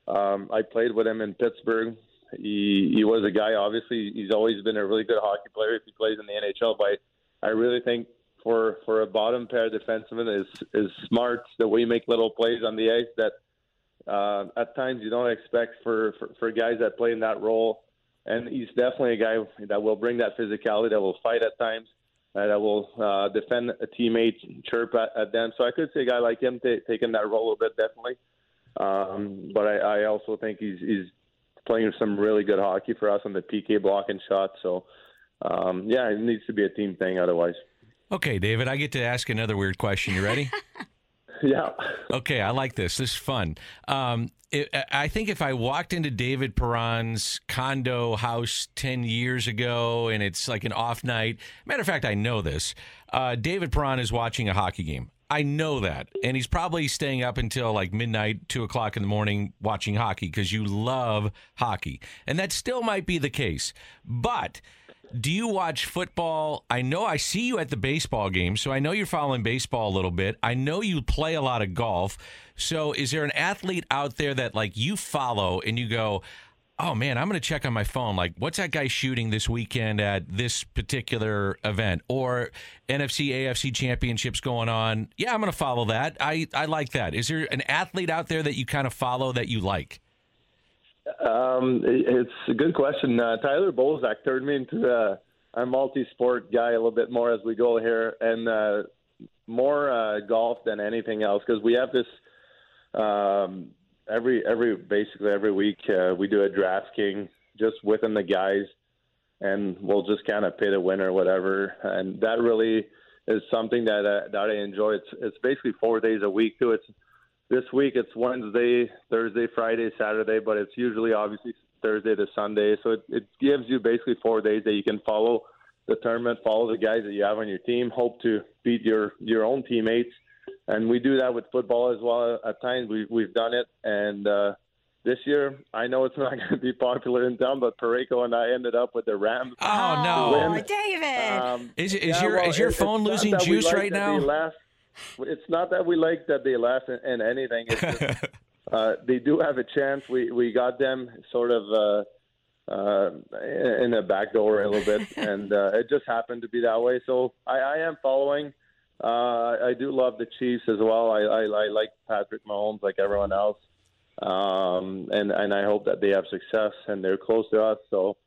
um, I played with him in Pittsburgh. He he was a guy. Obviously, he's always been a really good hockey player if he plays in the NHL. But I really think for for a bottom pair defenseman is is smart. The way he make little plays on the ice that uh, at times you don't expect for, for for guys that play in that role. And he's definitely a guy that will bring that physicality, that will fight at times, uh, that will uh, defend a teammate, chirp at, at them. So I could see a guy like him ta taking that role a bit, definitely. Um, but I, I also think he's he's playing some really good hockey for us on the PK block and shot. So um, yeah, it needs to be a team thing. Otherwise, Okay, David, I get to ask another weird question. You ready? yeah. Okay, I like this. This is fun. Um, it, I think if I walked into David Perron's condo house 10 years ago and it's like an off night, matter of fact, I know this. Uh, David Perron is watching a hockey game. I know that. And he's probably staying up until like midnight, two o'clock in the morning watching hockey because you love hockey. And that still might be the case. But do you watch football? I know I see you at the baseball game, so I know you're following baseball a little bit. I know you play a lot of golf. So is there an athlete out there that like you follow and you go, "Oh man, I'm going to check on my phone like what's that guy shooting this weekend at this particular event or NFC AFC championships going on? Yeah, I'm going to follow that. I I like that. Is there an athlete out there that you kind of follow that you like? Um, it's a good question. Uh, Tyler Bozak turned me into a, a multi-sport guy a little bit more as we go here, and uh, more uh, golf than anything else because we have this um, every every basically every week uh, we do a DraftKings just within the guys, and we'll just kind of pit a winner whatever, and that really is something that uh, that I enjoy. It's it's basically four days a week too. It's this week it's Wednesday, Thursday, Friday, Saturday, but it's usually obviously Thursday to Sunday. So it, it gives you basically four days that you can follow the tournament, follow the guys that you have on your team, hope to beat your your own teammates, and we do that with football as well. At times we we've done it, and uh, this year I know it's not going to be popular in town, but Parayko and I ended up with the Rams. Oh, to win. David. Um, Is- is yeah, your- well, is your it- phone losing juice like right that now? It's not that we like that they laugh in, in anything. It's just, uh, they do have a chance. We we got them sort of uh, uh, in the back door a little bit, and uh, it just happened to be that way. So I, I am following. Uh, I do love the Chiefs as well. I, I, I like Patrick Mahomes like everyone else, um, and and I hope that they have success and they're close to us. So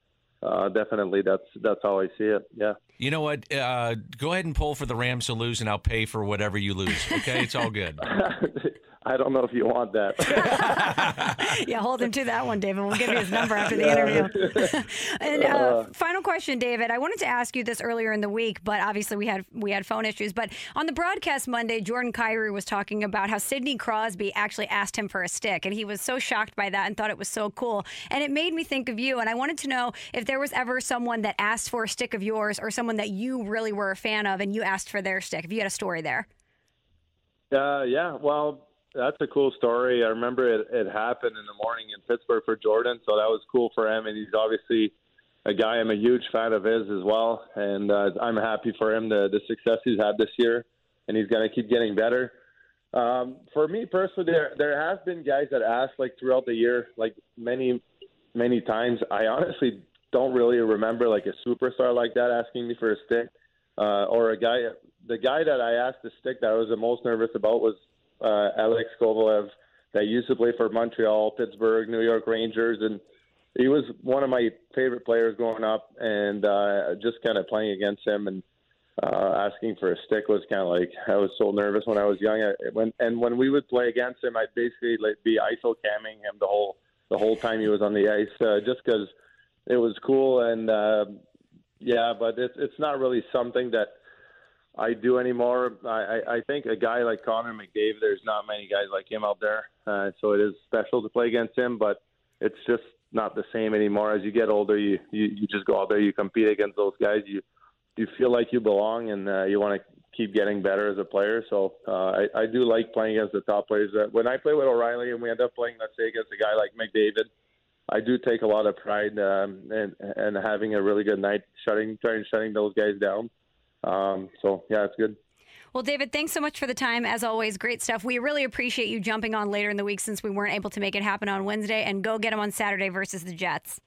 uh, definitely, that's that's how I see it. Yeah. You know what? Uh, go ahead and pull for the Rams to lose, and I'll pay for whatever you lose. Okay, it's all good. I don't know if you want that. yeah, hold him to that one, David. We'll give you his number after the interview. and uh, Uh. final question, David. I wanted to ask you this earlier in the week, but obviously we had we had phone issues. But on the broadcast Monday, Jordan Kyrou was talking about how Sidney Crosby actually asked him for a stick, and he was so shocked by that and thought it was so cool. And it made me think of you. And I wanted to know if there was ever someone that asked for a stick of yours, or someone that you really were a fan of, and you asked for their stick. If you had a story there. Uh, yeah, well, that's a cool story. I remember it, it happened in the morning in Pittsburgh for Jordan, so that was cool for him. And he's obviously a guy I'm a huge fan of his as well, and uh, I'm happy for him the the success he's had this year, and he's going to keep getting better. Um, for me personally, there there have been guys that asked like throughout the year, like many many times. I honestly don't really remember like a superstar like that asking me for a stick, uh, or a guy. The guy that I asked to stick that I was the most nervous about was uh, Alex Kovalev, that used to play for Montreal, Pittsburgh, New York Rangers, and he was one of my favorite players growing up. And uh, just kind of playing against him and uh, asking for a stick was kind of like I was so nervous when I was young. I, when and when we would play against him, I'd basically like be ISO camming him the whole the whole time he was on the ice, uh, just because it was cool and uh, yeah. But it's it's not really something that I do anymore. I, I, think a guy like Connor McDavid, there's not many guys like him out there, uh, so it is special to play against him. But it's just not the same anymore. As you get older, you you, you just go out there, you compete against those guys. You you feel like you belong, and uh, you want to keep getting better as a player. So uh, I, I do like playing against the top players. Uh, When I play with O'Reilly, and we end up playing, let's say, against a guy like McDavid. I do take a lot of pride um, in, in having a really good night, shutting, trying shutting those guys down. Um, so yeah, it's good. Well, David, thanks so much for the time. As always, great stuff. We really appreciate you jumping on later in the week since we weren't able to make it happen on Wednesday, and go get them on Saturday versus the Jets.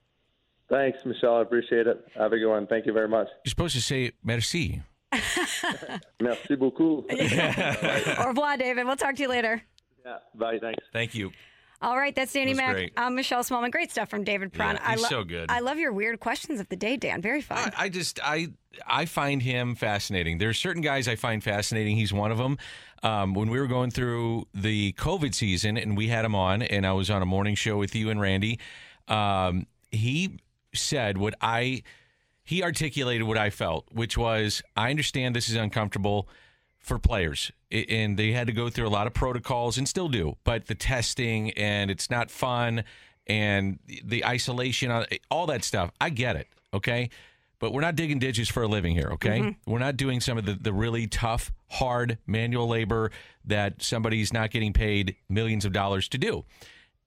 Thanks, Michelle. I appreciate it. Have a good one. Thank you very much. You're supposed to say merci. Merci beaucoup. Au revoir, David. We'll talk to you later. Yeah. Bye. Thanks. Thank you. All right, that's Danny Mac. great. I'm Michelle Smallmon. Great stuff from David Perron. Yeah, he's I so good. I love your weird questions of the day, Dan. Very fun. I just I I find him fascinating. There's certain guys I find fascinating. He's one of them. Um, when we were going through the COVID season and we had him on, and I was on a morning show with you and Randy, um, he said what I he articulated what I felt, which was I understand this is uncomfortable for players and they had to go through a lot of protocols and still do, but the testing and it's not fun and the isolation, uh, all that stuff. I get it. Okay. But we're not digging ditches for a living here, okay? Mhm. We're not doing some of the, the really tough, hard manual labor that somebody's not getting paid millions of dollars to do.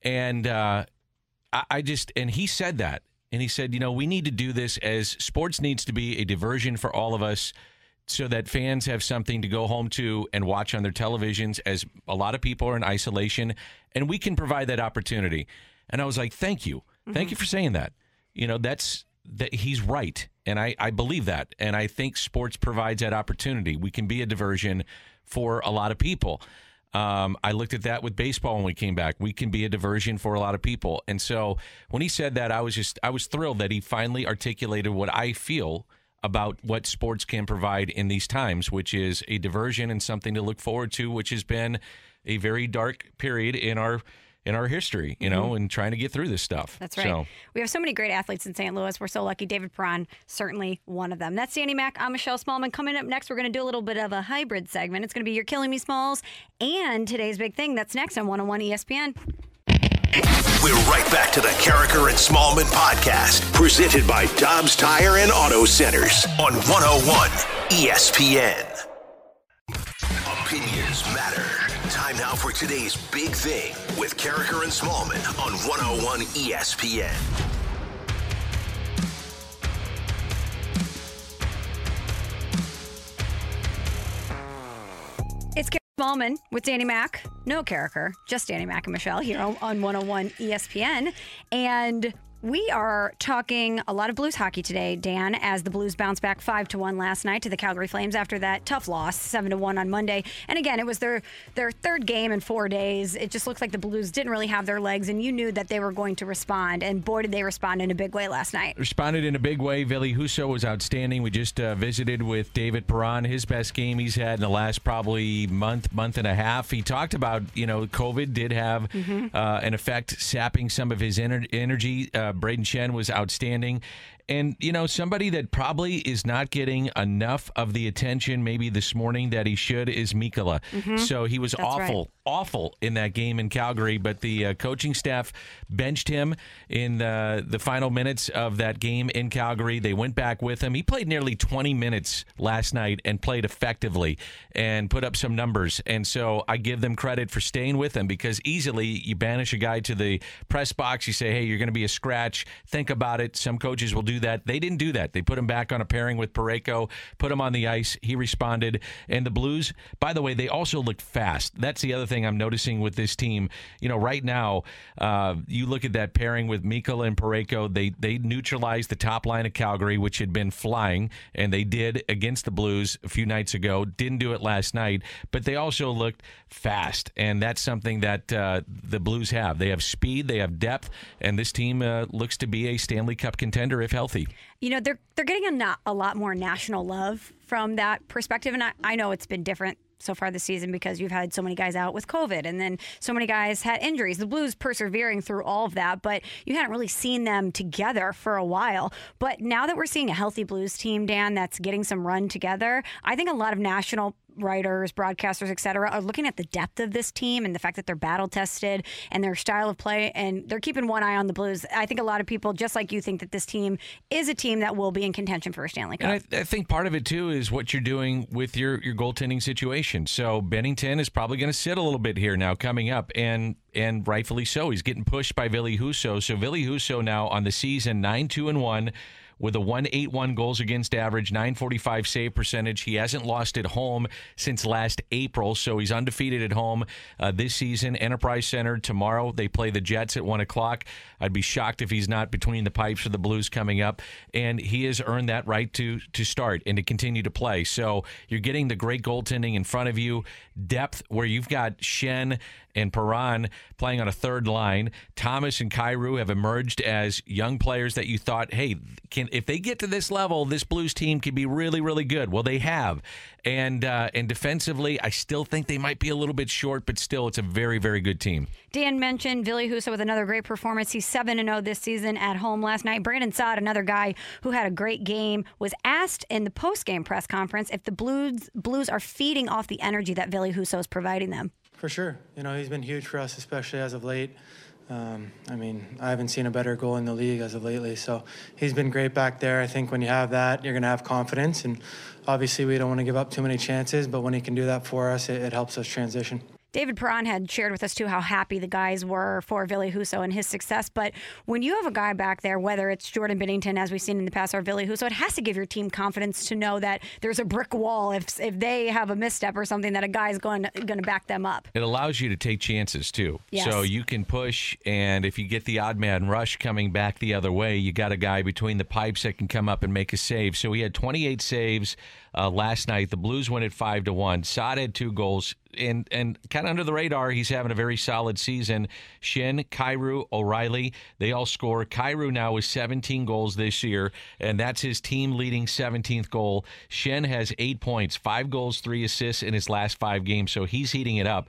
And uh, I, I just, and he said that. And he said, you know, we need to do this as sports needs to be a diversion for all of us so that fans have something to go home to and watch on their televisions as a lot of people are in isolation and we can provide that opportunity. And I was like, thank you. Thank you for saying that. You know, that's that he's right. And I, I believe that. And I think sports provides that opportunity. We can be a diversion for a lot of people. Um, I looked at that with baseball when we came back. We can be a diversion for a lot of people. And so when he said that, I was just, I was thrilled that he finally articulated what I feel about what sports can provide in these times, which is a diversion and something to look forward to, which has been a very dark period in our in our history, you know, and trying to get through this stuff. Mm-hmm. That's right. So, We have so many great athletes in St. Louis. We're so lucky. David Perron, certainly one of them. That's Danny Mack. I'm Michelle Smallmon. Coming up next, we're going to do a little bit of a hybrid segment. It's going to be You're Killing Me Smalls and today's big thing. That's next on 101 ESPN. We're right back to the Karraker and Smallmon podcast, presented by Dobbs Tire and Auto Centers on 101 ESPN. Opinions matter. Time now for today's big thing with Karraker and Smallmon on 101 ESPN. Smallmon with Danny Mac. No Karraker, just Danny Mac and Michelle here on 101 ESPN. And we are talking a lot of Blues hockey today, Dan, as the Blues bounced back 5 to 1 last night to the Calgary Flames after that tough loss, 7 to 1 on Monday. And again, it was their their third game in 4 days. It just looked like the Blues didn't really have their legs and you knew that they were going to respond and boy did they respond in a big way last night. responded in a big way. Ville Husso was outstanding. We just uh, visited with David Perron, his best game he's had in the last probably month, month and a half. He talked about, you know, COVID did have Mhm. uh, an effect, sapping some of his ener- energy. Uh, Uh, Brayden Schenn was outstanding. And, you know, somebody that probably is not getting enough of the attention maybe this morning that he should is Mikkola. Mhm. So he was That's right. awful awful in that game in Calgary, but the uh, coaching staff benched him in the, the final minutes of that game in Calgary. They went back with him. He played nearly 20 minutes last night and played effectively and put up some numbers. And so I give them credit for staying with him because easily you banish a guy to the press box. You say, hey, you're going to be a scratch. Think about it. Some coaches will do that. They didn't do that. They put him back on a pairing with Parayko, put him on the ice. He responded. And the Blues, by the way, they also looked fast. That's the other thing I'm noticing with this team. You know, right now, uh, you look at that pairing with Mikkola and Parayko. They they neutralized the top line of Calgary, which had been flying, and they did against the Blues a few nights ago. Didn't do it last night, but they also looked fast, and that's something that uh, the Blues have. They have speed, they have depth, and this team uh, looks to be a Stanley Cup contender if healthy. You know they're they're getting a not a lot more national love from that perspective and I, I know it's been different so far this season because you've had so many guys out with COVID and then so many guys had injuries. The Blues persevering through all of that, but you hadn't really seen them together for a while. But now that we're seeing a healthy Blues team, Dan, that's getting some run together, I think a lot of national writers, broadcasters, et cetera, are looking at the depth of this team and the fact that they're battle tested and their style of play, and they're keeping one eye on the Blues. I think a lot of people, just like you, think that this team is a team that will be in contention for a Stanley Cup. I, I think part of it too is what you're doing with your your goaltending situation. So Binnington is probably going to sit a little bit here now coming up, and and rightfully so. He's getting pushed by Ville Husso. So Ville Husso now on the season nine two and one. With a 181 goals against average, 945 save percentage. He hasn't lost at home since last April, so he's undefeated at home uh, this season. Enterprise Center tomorrow. They play the Jets at 1 o'clock. I'd be shocked if he's not between the pipes for the Blues coming up. And he has earned that right to, to start and to continue to play. So you're getting the great goaltending in front of you, depth where you've got Schenn and Perron playing on a third line. Thomas and Kyrou have emerged as young players that you thought, hey, can and if they get to this level, this Blues team can be really, really good. Well, they have, and uh, and defensively, I still think they might be a little bit short, but still, it's a very, very good team. Dan mentioned Ville Husso with another great performance. He's 7 and 0 this season at home last night. Brandon Saad, another guy who had a great game, was asked in the post game press conference if the Blues, Blues are feeding off the energy that Ville Husso is providing them. For sure. You know, he's been huge for us, especially as of late. Um, I mean, I haven't seen a better goal in the league as of lately. So he's been great back there. I think when you have that, you're going to have confidence. And obviously, we don't want to give up too many chances, but when he can do that for us, it, it helps us transition. David Perron had shared with us too how happy the guys were for Ville Husso and his success. But when you have a guy back there, whether it's Jordan Binnington, as we've seen in the past, or Ville Husso, it has to give your team confidence to know that there's a brick wall if if they have a misstep or something that a guy's going going to back them up. It allows you to take chances too. Yes. So you can push, and if you get the odd man rush coming back the other way, you got a guy between the pipes that can come up and make a save. So he had 28 saves uh, last night. The Blues win at five to one. Saad had two goals, and and kind of under the radar, he's having a very solid season. Schenn, Kyrou, O'Reilly, they all score. Kyrou now with 17 goals this year, and that's his team leading 17th goal. Schenn has eight points, five goals, three assists in his last five games, so he's heating it up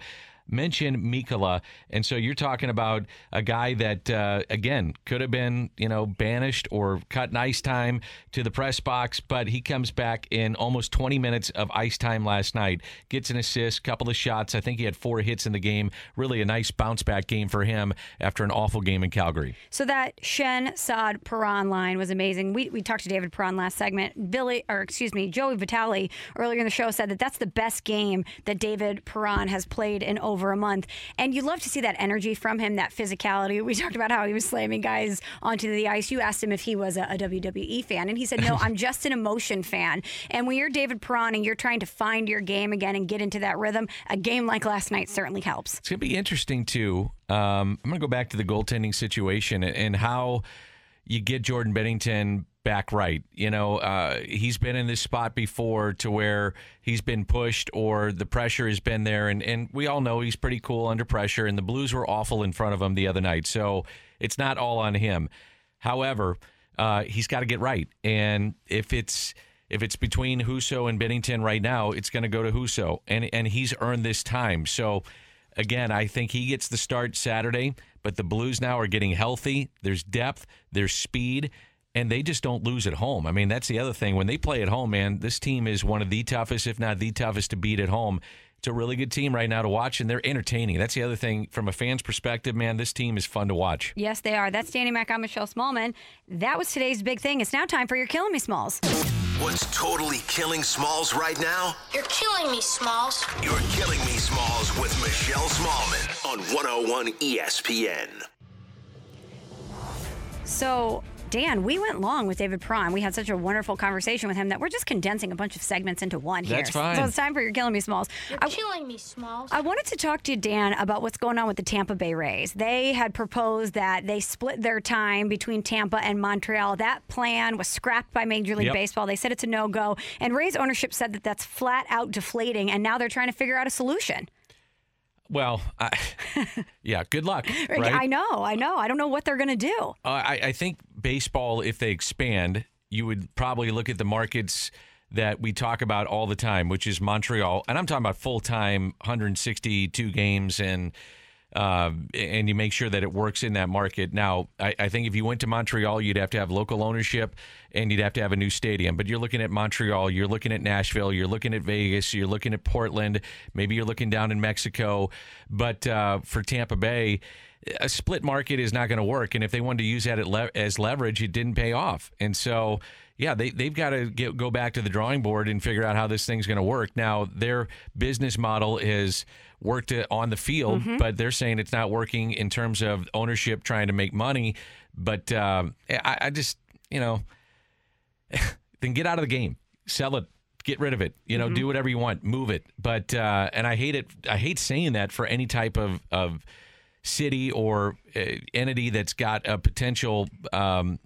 mentioned Mikkola. and so you're talking about a guy that uh, again could have been you know banished or cut in ice time to the press box, but he comes back in almost 20 minutes of ice time last night, gets an assist, couple of shots. I think he had four hits in the game. Really a nice bounce back game for him after an awful game in Calgary. So that Schenn Saad Perron line was amazing. We, we talked to David Perron last segment. Billy, or excuse me, Joey Vitale earlier in the show said that that's the best game that David Perron has played in over a month. And you love to see that energy from him, that physicality. We talked about how he was slamming guys onto the ice. You asked him if he was a, a WWE fan, and he said, No, I'm just an emotion fan. And when you're David Perron and you're trying to find your game again and get into that rhythm, a game like last night certainly helps. It's going to be interesting, too. Um, I'm going to go back to the goaltending situation and how you get Jordan Binnington back right. You know, uh, he's been in this spot before to where he's been pushed or the pressure has been there. And, and we all know he's pretty cool under pressure, and the Blues were awful in front of him the other night. So it's not all on him. However, uh, he's got to get right. And if it's. If it's between Husso and Binnington right now, it's going to go to Husso, and and he's earned this time. So, again, I think he gets the start Saturday, but the Blues now are getting healthy. There's depth, there's speed, and they just don't lose at home. I mean, that's the other thing. When they play at home, man, this team is one of the toughest, if not the toughest, to beat at home. It's a really good team right now to watch, and they're entertaining. That's the other thing from a fan's perspective, man. This team is fun to watch. Yes, they are. That's Danny Mac. I'm Michelle Smallmon. That was today's big thing. It's now time for your Killing Me Smalls. What's totally killing Smalls right now? You're killing me, Smalls. You're killing me, Smalls, with Michelle Smallman on 101 ESPN. So, Dan, we went long with David Perron. We had such a wonderful conversation with him that we're just condensing a bunch of segments into one here. That's fine. So it's time for your Killing Me Smalls. You're I- killing me, Smalls. I wanted to talk to you, Dan, about what's going on with the Tampa Bay Rays. They had proposed that they split their time between Tampa and Montreal. That plan was scrapped by Major League Yep. Baseball. They said it's a no go. And Rays ownership said that that's flat out deflating. And now they're trying to figure out a solution. Well, I, yeah, good luck. Right? I know, I know. I don't know what they're going to do. Uh, I, I think baseball, if they expand, you would probably look at the markets that we talk about all the time, which is Montreal, and I'm talking about full time, 162 games, and uh, and you make sure that it works in that market. Now, I, I think if you went to Montreal, you'd have to have local ownership, and you'd have to have a new stadium. But you're looking at Montreal, you're looking at Nashville, you're looking at Vegas, you're looking at Portland, maybe you're looking down in Mexico. But uh, for Tampa Bay a split market is not going to work. And if they wanted to use that at le- as leverage, it didn't pay off. And so, yeah, they, they've got to get, go back to the drawing board and figure out how this thing's going to work. Now, their business model is worked on the field, Mhm. but they're saying it's not working in terms of ownership trying to make money. But um, I, I just, you know, then get out of the game, sell it, get rid of it. You know, Mhm. do whatever you want, move it. But uh, and I hate it. I hate saying that for any type of of city or uh, entity that's got a potential um,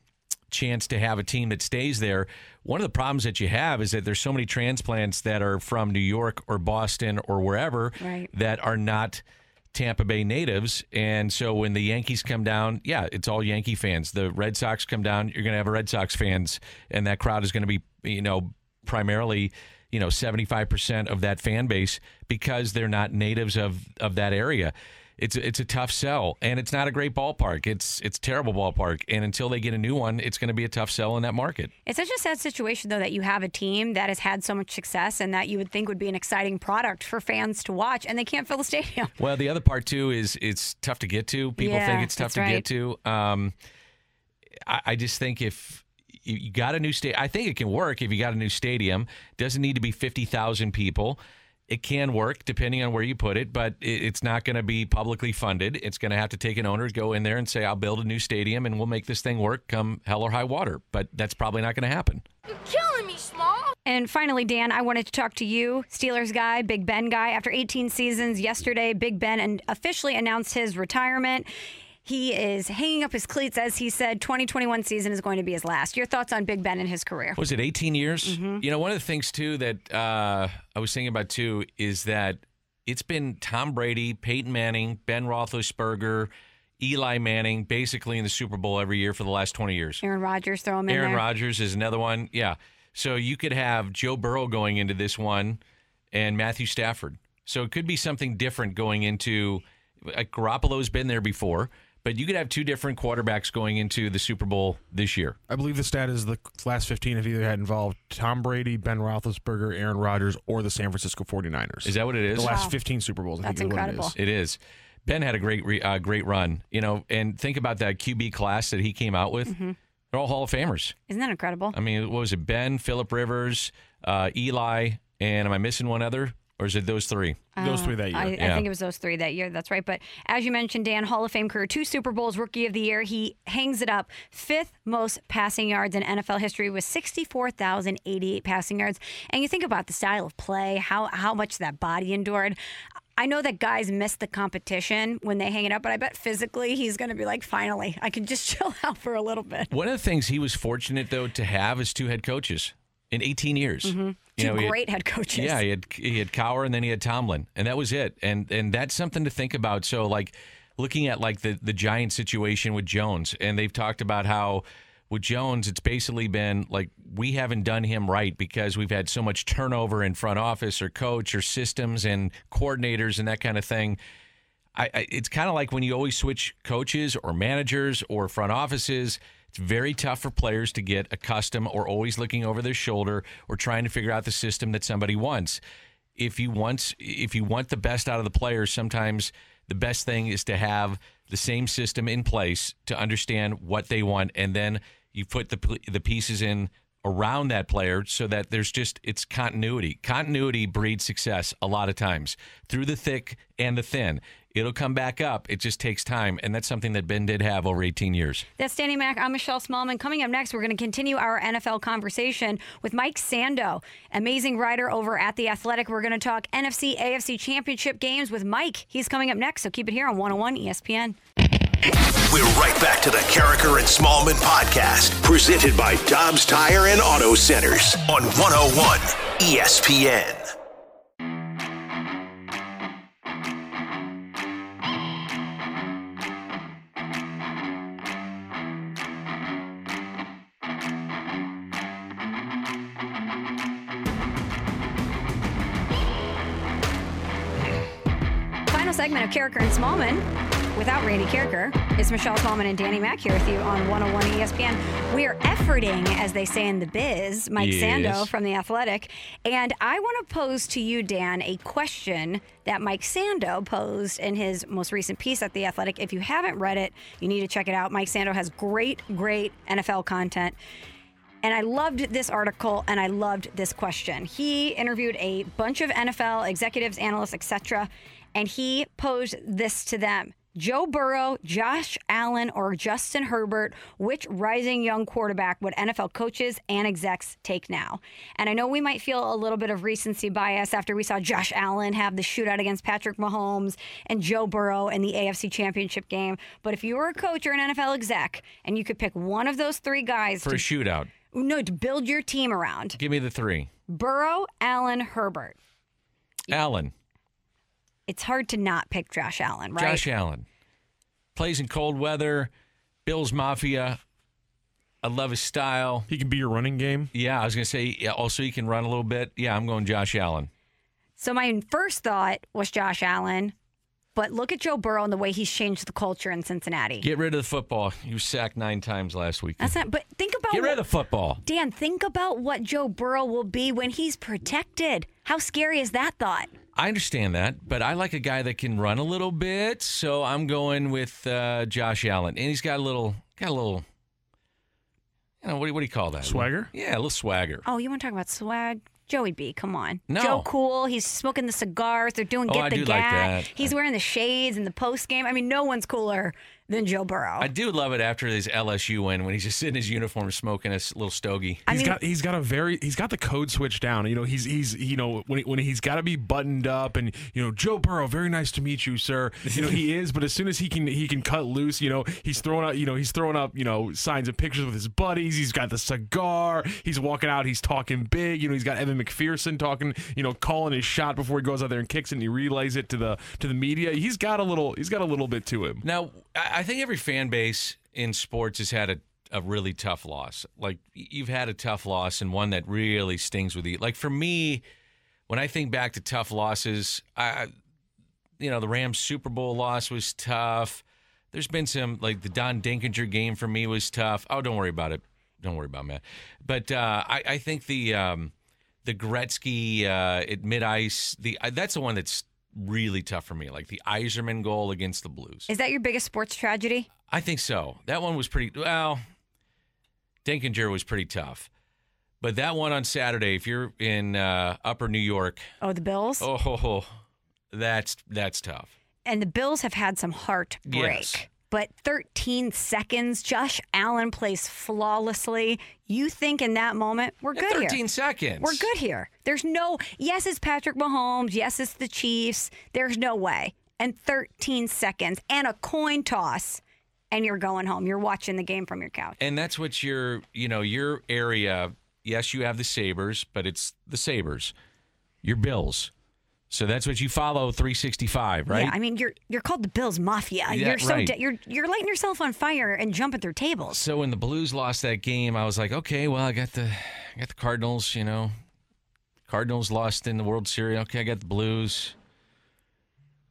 chance to have a team that stays there. One of the problems that you have is that there's so many transplants that are from New York or Boston or wherever Right. that are not Tampa Bay natives. And so when the Yankees come down, yeah, it's all Yankee fans. The Red Sox come down, you're going to have a Red Sox fans, and that crowd is going to be, you know, primarily, you know, 75% of that fan base because they're not natives of, of that area. It's it's a tough sell, and it's not a great ballpark. It's it's a terrible ballpark, and until they get a new one, it's going to be a tough sell in that market. It's such a sad situation, though, that you have a team that has had so much success and that you would think would be an exciting product for fans to watch, and they can't fill the stadium. Well, the other part too is it's tough to get to. People Yeah, think it's tough to right. get to. Um, I, I just think if you, you got a new state, I think it can work if you got a new stadium. Doesn't need to be fifty thousand people. It can work depending on where you put it, but it, it's not going to be publicly funded. It's going to have to take an owner, go in there and say, "I'll build a new stadium and we'll make this thing work, come hell or high water." But that's probably not going to happen. You're killing me, Small. And finally, Dan, I wanted to talk to you, Steelers guy, Big Ben guy. After 18 seasons, yesterday, Big Ben and officially announced his retirement. He is hanging up his cleats, as he said. 2021 season is going to be his last. Your thoughts on Big Ben and his career? Was it 18 years? Mm-hmm. You know, one of the things too that uh, I was thinking about too is that it's been Tom Brady, Peyton Manning, Ben Roethlisberger, Eli Manning, basically in the Super Bowl every year for the last 20 years. Aaron Rodgers, throw him in Aaron. Rodgers is another one. Yeah. So you could have Joe Burrow going into this one and Matthew Stafford. So it could be something different going into like Garoppolo's been there before, but you could have two different quarterbacks going into the Super Bowl this year. I believe the stat is the last 15 have either had involved Tom Brady, Ben Roethlisberger, Aaron Rodgers, or the San Francisco 49ers. Is that what it is? The last Wow. 15 Super Bowls. I That's think is what incredible. It is. It is. Ben had a great, re, uh, great run, you know, and think about that QB class that he came out with. Mm-hmm. They're all Hall of Famers. Isn't that incredible? I mean, what was it? Ben, Philip Rivers, uh, Eli, and am I missing one other, or is it those three? Those three that year. I, I think it was those three that year. That's right. But as you mentioned, Dan, Hall of Fame career, two Super Bowls, Rookie of the Year. He hangs it up, fifth most passing yards in NFL history with 64,088 passing yards. And you think about the style of play, how how much that body endured. I know that guys miss the competition when they hang it up, but I bet physically he's going to be like, finally, I can just chill out for a little bit. One of the things he was fortunate though to have is two head coaches in 18 years. Mm-hmm. Two know, he had- great head coaches. Yeah, he had he had Cowher and then he had Tomlin, and that was it. And and that's something to think about. So like looking at like the the Giant situation with Jones, and they've talked about how with Jones, it's basically been like we haven't done him right because we've had so much turnover in front office or coach or systems and coordinators and that kind of thing. I, I it's kind of like when you always switch coaches or managers or front offices. It's very tough for players to get accustomed or always looking over their shoulder or trying to figure out the system that somebody wants. If you want if you want the best out of the players, sometimes the best thing is to have the same system in place to understand what they want, and then you put the the pieces in around that player so that there's just it's continuity. Continuity breeds success a lot of times through the thick and the thin. It'll come back up. It just takes time, and that's something that Ben did have over 18 years. That's Danny Mac. I'm Michelle Smallmon. Coming up next, we're going to continue our NFL conversation with Mike Sando, amazing writer over at The Athletic. We're going to talk NFC, AFC championship games with Mike. He's coming up next, so keep it here on 101 ESPN. We're right back to the Karraker and Smallmon podcast, presented by Dobbs Tire and Auto Centers on 101 ESPN. Karraker and Smallmon without Randy Karraker. It's Michelle Smallmon and Danny Mac here with you on 101 ESPN. We are efforting, as they say in the biz, Mike Yes. Sando from The Athletic. And I want to pose to you, Dan, a question that Mike Sando posed in his most recent piece at The Athletic. If you haven't read it, you need to check it out. Mike Sando has great, great NFL content. And I loved this article and I loved this question. He interviewed a bunch of NFL executives, analysts, etc., and he posed this to them. Joe Burrow, Josh Allen, or Justin Herbert, which rising young quarterback would NFL coaches and execs take now? And I know we might feel a little bit of recency bias after we saw Josh Allen have the shootout against Patrick Mahomes and Joe Burrow in the AFC Championship game. But if you were a coach or an NFL exec and you could pick one of those three guys For to a shootout, no, to build your team around. give me the three. Burrow, Allen, Herbert. Allen. It's hard to not pick Josh Allen, right? Josh Allen plays in cold weather. Bills Mafia. I love his style. He can be your running game. Yeah, I was gonna say. yeah, oh, Also, he can run a little bit. Yeah, I'm going Josh Allen. So my first thought was Josh Allen, but look at Joe Burrow and the way he's changed the culture in Cincinnati. Get rid of the football. He was sacked nine times last week. That's not. But think about Get rid what- of the football. Dan. Think about what Joe Burrow will be when he's protected. How scary is that thought? I understand that, but I like a guy that can run a little bit, so I'm going with uh, Josh Allen, and he's got a little, got a little, you know, what do, what do you call that? Swagger? Yeah, a little swagger. Oh, you want to talk about swag? Joey B, come on. No. Joe Cool, he's smoking the cigars. They're doing Oh, Get I the do like Gat. that. He's wearing the shades in the post game. I mean, no one's cooler than Joe Burrow. I do love it after his LSU win when he's just sitting in his uniform smoking a little stogie. He's got he's got a very he's got the code switch down. You know he's he's you know when he, when he's got to be buttoned up and you know Joe Burrow, very nice to meet you, sir. You know he is, but as soon as he can he can cut loose, you know he's throwing out you know he's throwing up you know signs and pictures with his buddies. He's got the cigar. He's walking out. He's talking big. You know he's got Evan McPherson talking. You know calling his shot before he goes out there and kicks it and he relays it to the to the media. He's got a little he's got a little bit to him. Now, I I think every fan base in sports has had a, a really tough loss. Like you've had a tough loss and one that really stings with you. Like for me, when I think back to tough losses, I, you know, the Rams Super Bowl loss was tough. There's been some like the Don Denkinger game for me was tough. Oh, don't worry about it. Don't worry about Matt. But uh, I, I think the um, the Gretzky uh, at mid ice, the uh, that's the one that's really tough for me. Like the Yzerman goal against the Blues. Is that your biggest sports tragedy? I think so. That one was pretty well. Denkinger was pretty tough, but that one on Saturday, if you're in uh, Upper New York, Oh, the Bills? oh, that's that's tough. And the Bills have had some heartbreak. Yes. But 13 seconds, Josh Allen plays flawlessly. You think in that moment, we're good here. 13 seconds. We're good here. There's no, yes, it's Patrick Mahomes. Yes, it's the Chiefs. There's no way. And 13 seconds and a coin toss, and you're going home. You're watching the game from your couch. And that's what your, you know, your area. Yes, you have the Sabres, but it's the Sabres, your Bills. So that's what you follow 365, right? Yeah, I mean, you're you're called the Bills Mafia. Yeah, you're so right. de- you're you're lighting yourself on fire and jumping through tables. So when the Blues lost that game, I was like, okay, well, I got the I got the Cardinals, you know. Cardinals lost in the World Series. Okay, I got the Blues.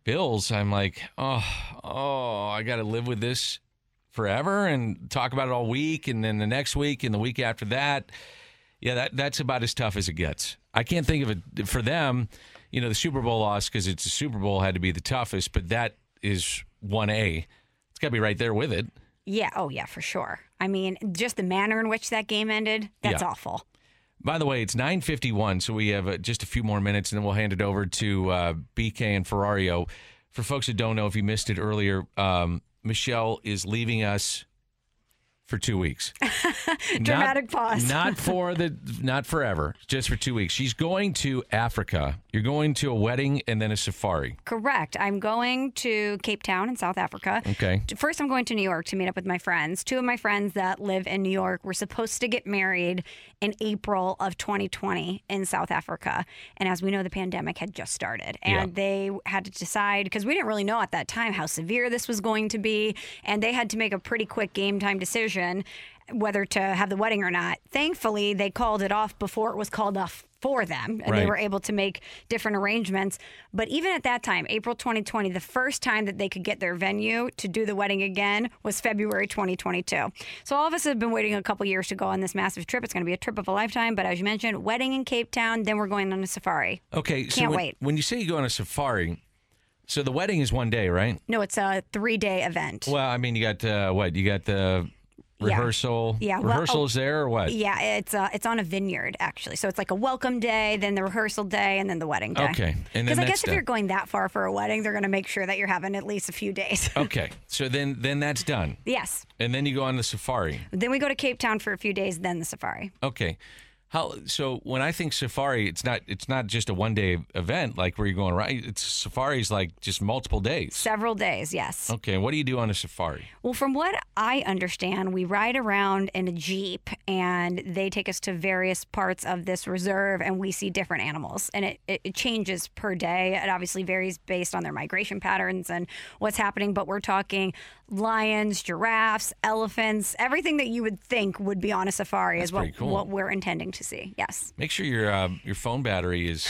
Bills, I'm like, oh, oh, I got to live with this forever and talk about it all week and then the next week and the week after that. Yeah, that that's about as tough as it gets. I can't think of it for them. You know, the Super Bowl loss because it's a Super Bowl had to be the toughest, but that is one A. It's got to be right there with it. Yeah. Oh yeah, for sure. I mean, just the manner in which that game ended. That's Yeah. awful. By the way, it's 9:51, so we have uh, just a few more minutes, and then we'll hand it over to uh, BK and Ferrario. For folks that don't know, if you missed it earlier, um, Michelle is leaving us for two weeks. Dramatic not, pause. Not for the, not forever, just for two weeks. She's going to Africa. You're going to a wedding and then a safari. Correct. I'm going to Cape Town in South Africa. Okay. First, I'm going to New York to meet up with my friends. Two of my friends that live in New York were supposed to get married in April of 2020 in South Africa. And as we know, the pandemic had just started. And Yeah. they had to decide, because we didn't really know at that time how severe this was going to be. And they had to make a pretty quick game time decision whether to have the wedding or not. Thankfully, they called it off before it was called off for them and they were able to make different arrangements. But even at that time, April 2020, the first time that they could get their venue to do the wedding again was February 2022. So all of us have been waiting a couple years to go on this massive trip. It's going to be a trip of a lifetime. But as you mentioned, wedding in Cape Town, then we're going on a safari. Okay. So Can't when, wait. when you say you go on a safari, so the wedding is one day, right? No, it's a three day event. Well, I mean, you got uh, what? You got the Yeah. rehearsal. Yeah, well, oh, there or what? Yeah, it's uh, it's on a vineyard actually. So it's like a welcome day, then the rehearsal day, and then the wedding day. Okay, and Because I guess if done. you're going that far for a wedding, they're going to make sure that you're having at least a few days. Okay, so then then that's done, yes. and then you go on the safari. Then we go to Cape Town for a few days, then the safari. Okay, How so? When I think safari, it's not it's not just a one day event like where you're going right. It's safari's like just multiple days. Several days, yes. Okay, what do you do on a safari? Well, from what I understand, we ride around in a Jeep and they take us to various parts of this reserve and we see different animals. And it, it, it changes per day. It obviously varies based on their migration patterns and what's happening, but we're talking lions, giraffes, elephants, everything that you would think would be on a safari That's is what, cool. what we're intending to see. Yes. Make sure your uh, your phone battery is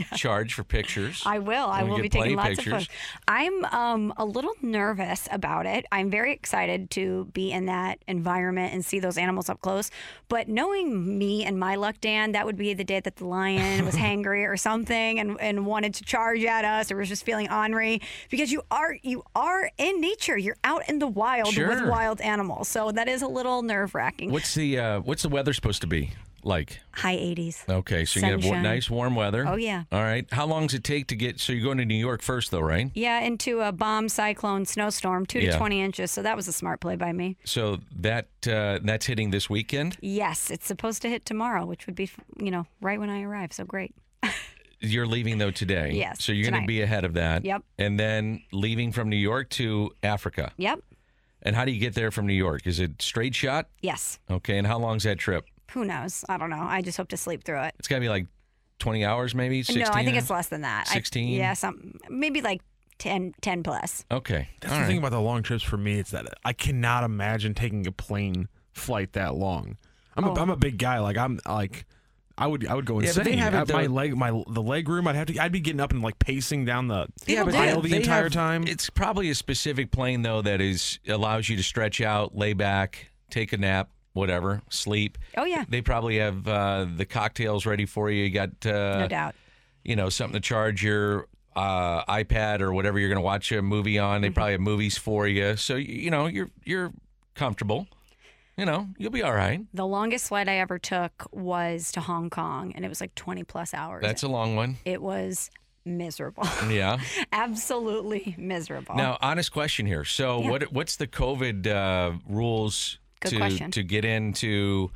charged for pictures. I will. I will be taking lots pictures. of photos. I'm um, a little nervous about it. I'm very excited to be in that environment and see those animals up close. But knowing me and my luck, Dan, that would be the day that the lion was hangry or something and, and wanted to charge at us or was just feeling ornery because you are you are in nature. You're out in the wild with wild animals. So that is a little nerve wracking. What's the uh, what's the weather supposed to be like? High 80s. Okay, so you get Sunshine. nice warm weather. Oh, yeah. All right. How long does it take to get? So you're going to New York first, though, right? Yeah, into a bomb cyclone snowstorm, two Yeah. to 20 inches. So that was a smart play by me. So that uh, that's hitting this weekend. Yes, it's supposed to hit tomorrow, which would be, you know, right when I arrive. So great. You're leaving though today. Yes, So you're going to be ahead of that. Yep. And then leaving from New York to Africa. Yep. And how do you get there from New York? Is it straight shot? Yes. Okay. And how long's that trip? Who knows? I don't know. I just hope to sleep through it. It's got to be like 20 hours, maybe. 16 No, I think it's less than that. I- 16? yeah, some maybe like 10, 10 plus. Okay. That's All the right. thing about the long trips for me. It's that I cannot imagine taking a plane flight that long. I'm Oh. a, I'm a big guy. Like I'm like I would I would go insane. but they have it, my leg my the leg room. I'd have to. I'd be getting up and like pacing down the Yeah, but aisle they- the they entire have- time. It's probably a specific plane though that is allows you to stretch out, lay back, take a nap, whatever, sleep. Oh, yeah. They probably have uh, the cocktails ready for you. You got uh, No doubt. You know something to charge your uh, iPad or whatever you're going to watch a movie on. Mm-hmm. They probably have movies for you, so you, you know you're you're comfortable. You know you'll be all right. The longest flight I ever took was to Hong Kong, and it was like 20 plus hours. That's a long one. It was miserable. Yeah. Absolutely miserable. Now, honest question here. So, Yeah. what what's the COVID uh, rules Good to question. to get into?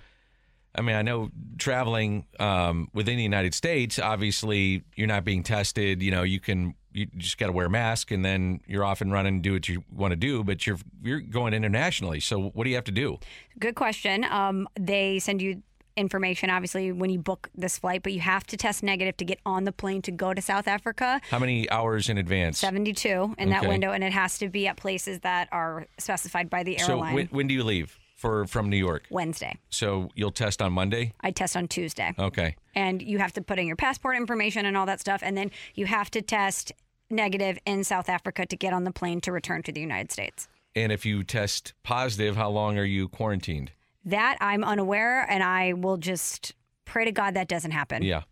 I mean, I know traveling um, within the United States. Obviously, you're not being tested. You know, you can you just got to wear a mask, and then you're off and running and do what you want to do. But you're you're going internationally. So, what do you have to do? Good question. Um, they send you information, obviously, when you book this flight, but you have to test negative to get on the plane to go to South Africa. How many hours in advance? 72 in that window, and it has to be at places that are specified by the So, airline. when, when do you leave for from New York? Wednesday. So you'll test on Monday. I test on Tuesday. Okay. And you have to put in your passport information and all that stuff. And then you have to test negative in South Africa to get on the plane to return to the United States. And if you test positive, how long are you quarantined? That I'm unaware, and I will just pray to God that doesn't happen. Yeah.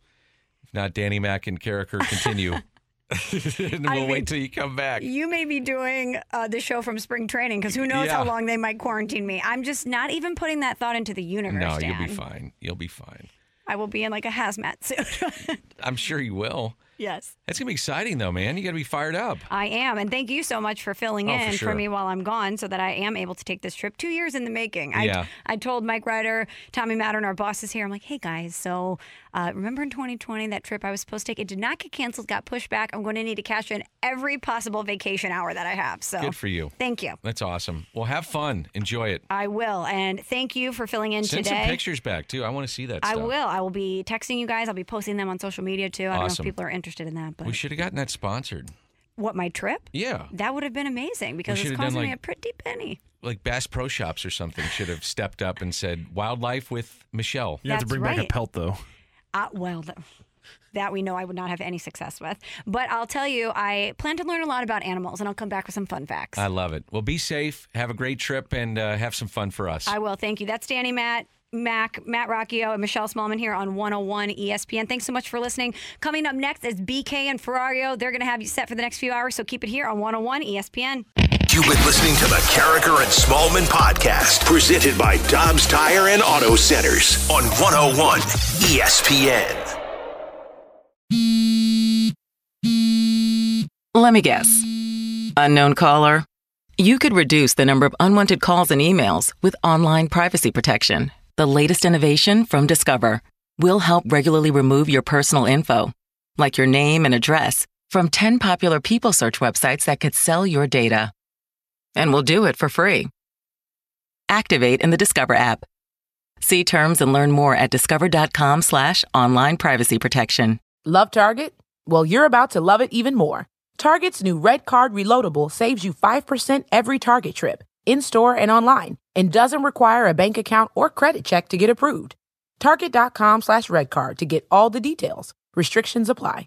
If not, Danny Mac and Karraker continue. and we'll wait till you come back. You may be doing uh, the show from spring training because who knows how long they might quarantine me. I'm just not even putting that thought into the universe. No, you'll be fine. You'll be fine. I will be in like a hazmat suit. I'm sure you will. yes. That's gonna be exciting though, man. You gotta be fired up. I am, and thank you so much for filling Oh, in for, sure. me while I'm gone, so that I am able to take this trip. Two years in the making. I, Yeah. I told Mike Ryder, Tommy Mattern, our bosses here. I'm like, hey guys, so uh, remember in 2020 that trip I was supposed to take? It did not get canceled, got pushed back. I'm going to need to cash in every possible vacation hour that I have. So Good for you. Thank you. That's awesome. Well, have fun. Enjoy it. I will, and thank you for filling in Send today. some pictures back too. I want to see that I will. I will be texting you guys. I'll be posting them on social media too. I don't know if people are interested in that, but We should have gotten that sponsored. what my trip? Yeah. That would have been amazing because it's have done, costing me a pretty penny. Like Bass Pro Shops or something should have stepped up and said wildlife with Michelle. you have to That's bring back a pelt though. Uh, well, th- that we know I would not have any success with. But I'll tell you, I plan to learn a lot about animals, and I'll come back with some fun facts. I love it. Well, be safe. Have a great trip and uh, have some fun for us. I will. Thank you. That's Danny Matt. Mac, Matt Rocchio, and Michelle Smallmon here on 101 ESPN. Thanks so much for listening. Coming up next is BK and Ferrario. They're going to have you set for the next few hours, so keep it here on 101 ESPN. You've been listening to the Karraker and Smallmon podcast, presented by Dobbs Tire and Auto Centers on 101 ESPN. Let me guess. Unknown caller. You could reduce the number of unwanted calls and emails with online privacy protection. The latest innovation from Discover. We'll help regularly remove your personal info, like your name and address, from 10 popular people search websites that could sell your data. And we'll do it for free. Activate in the Discover app. See terms and learn more at discover.com slash online privacy protection. Love Target? Well, you're about to love it even more. Target's new Red Card Reloadable saves you 5% every Target trip, in store and online, and doesn't require a bank account or credit check to get approved. Target.com slash redcard to get all the details. Restrictions apply.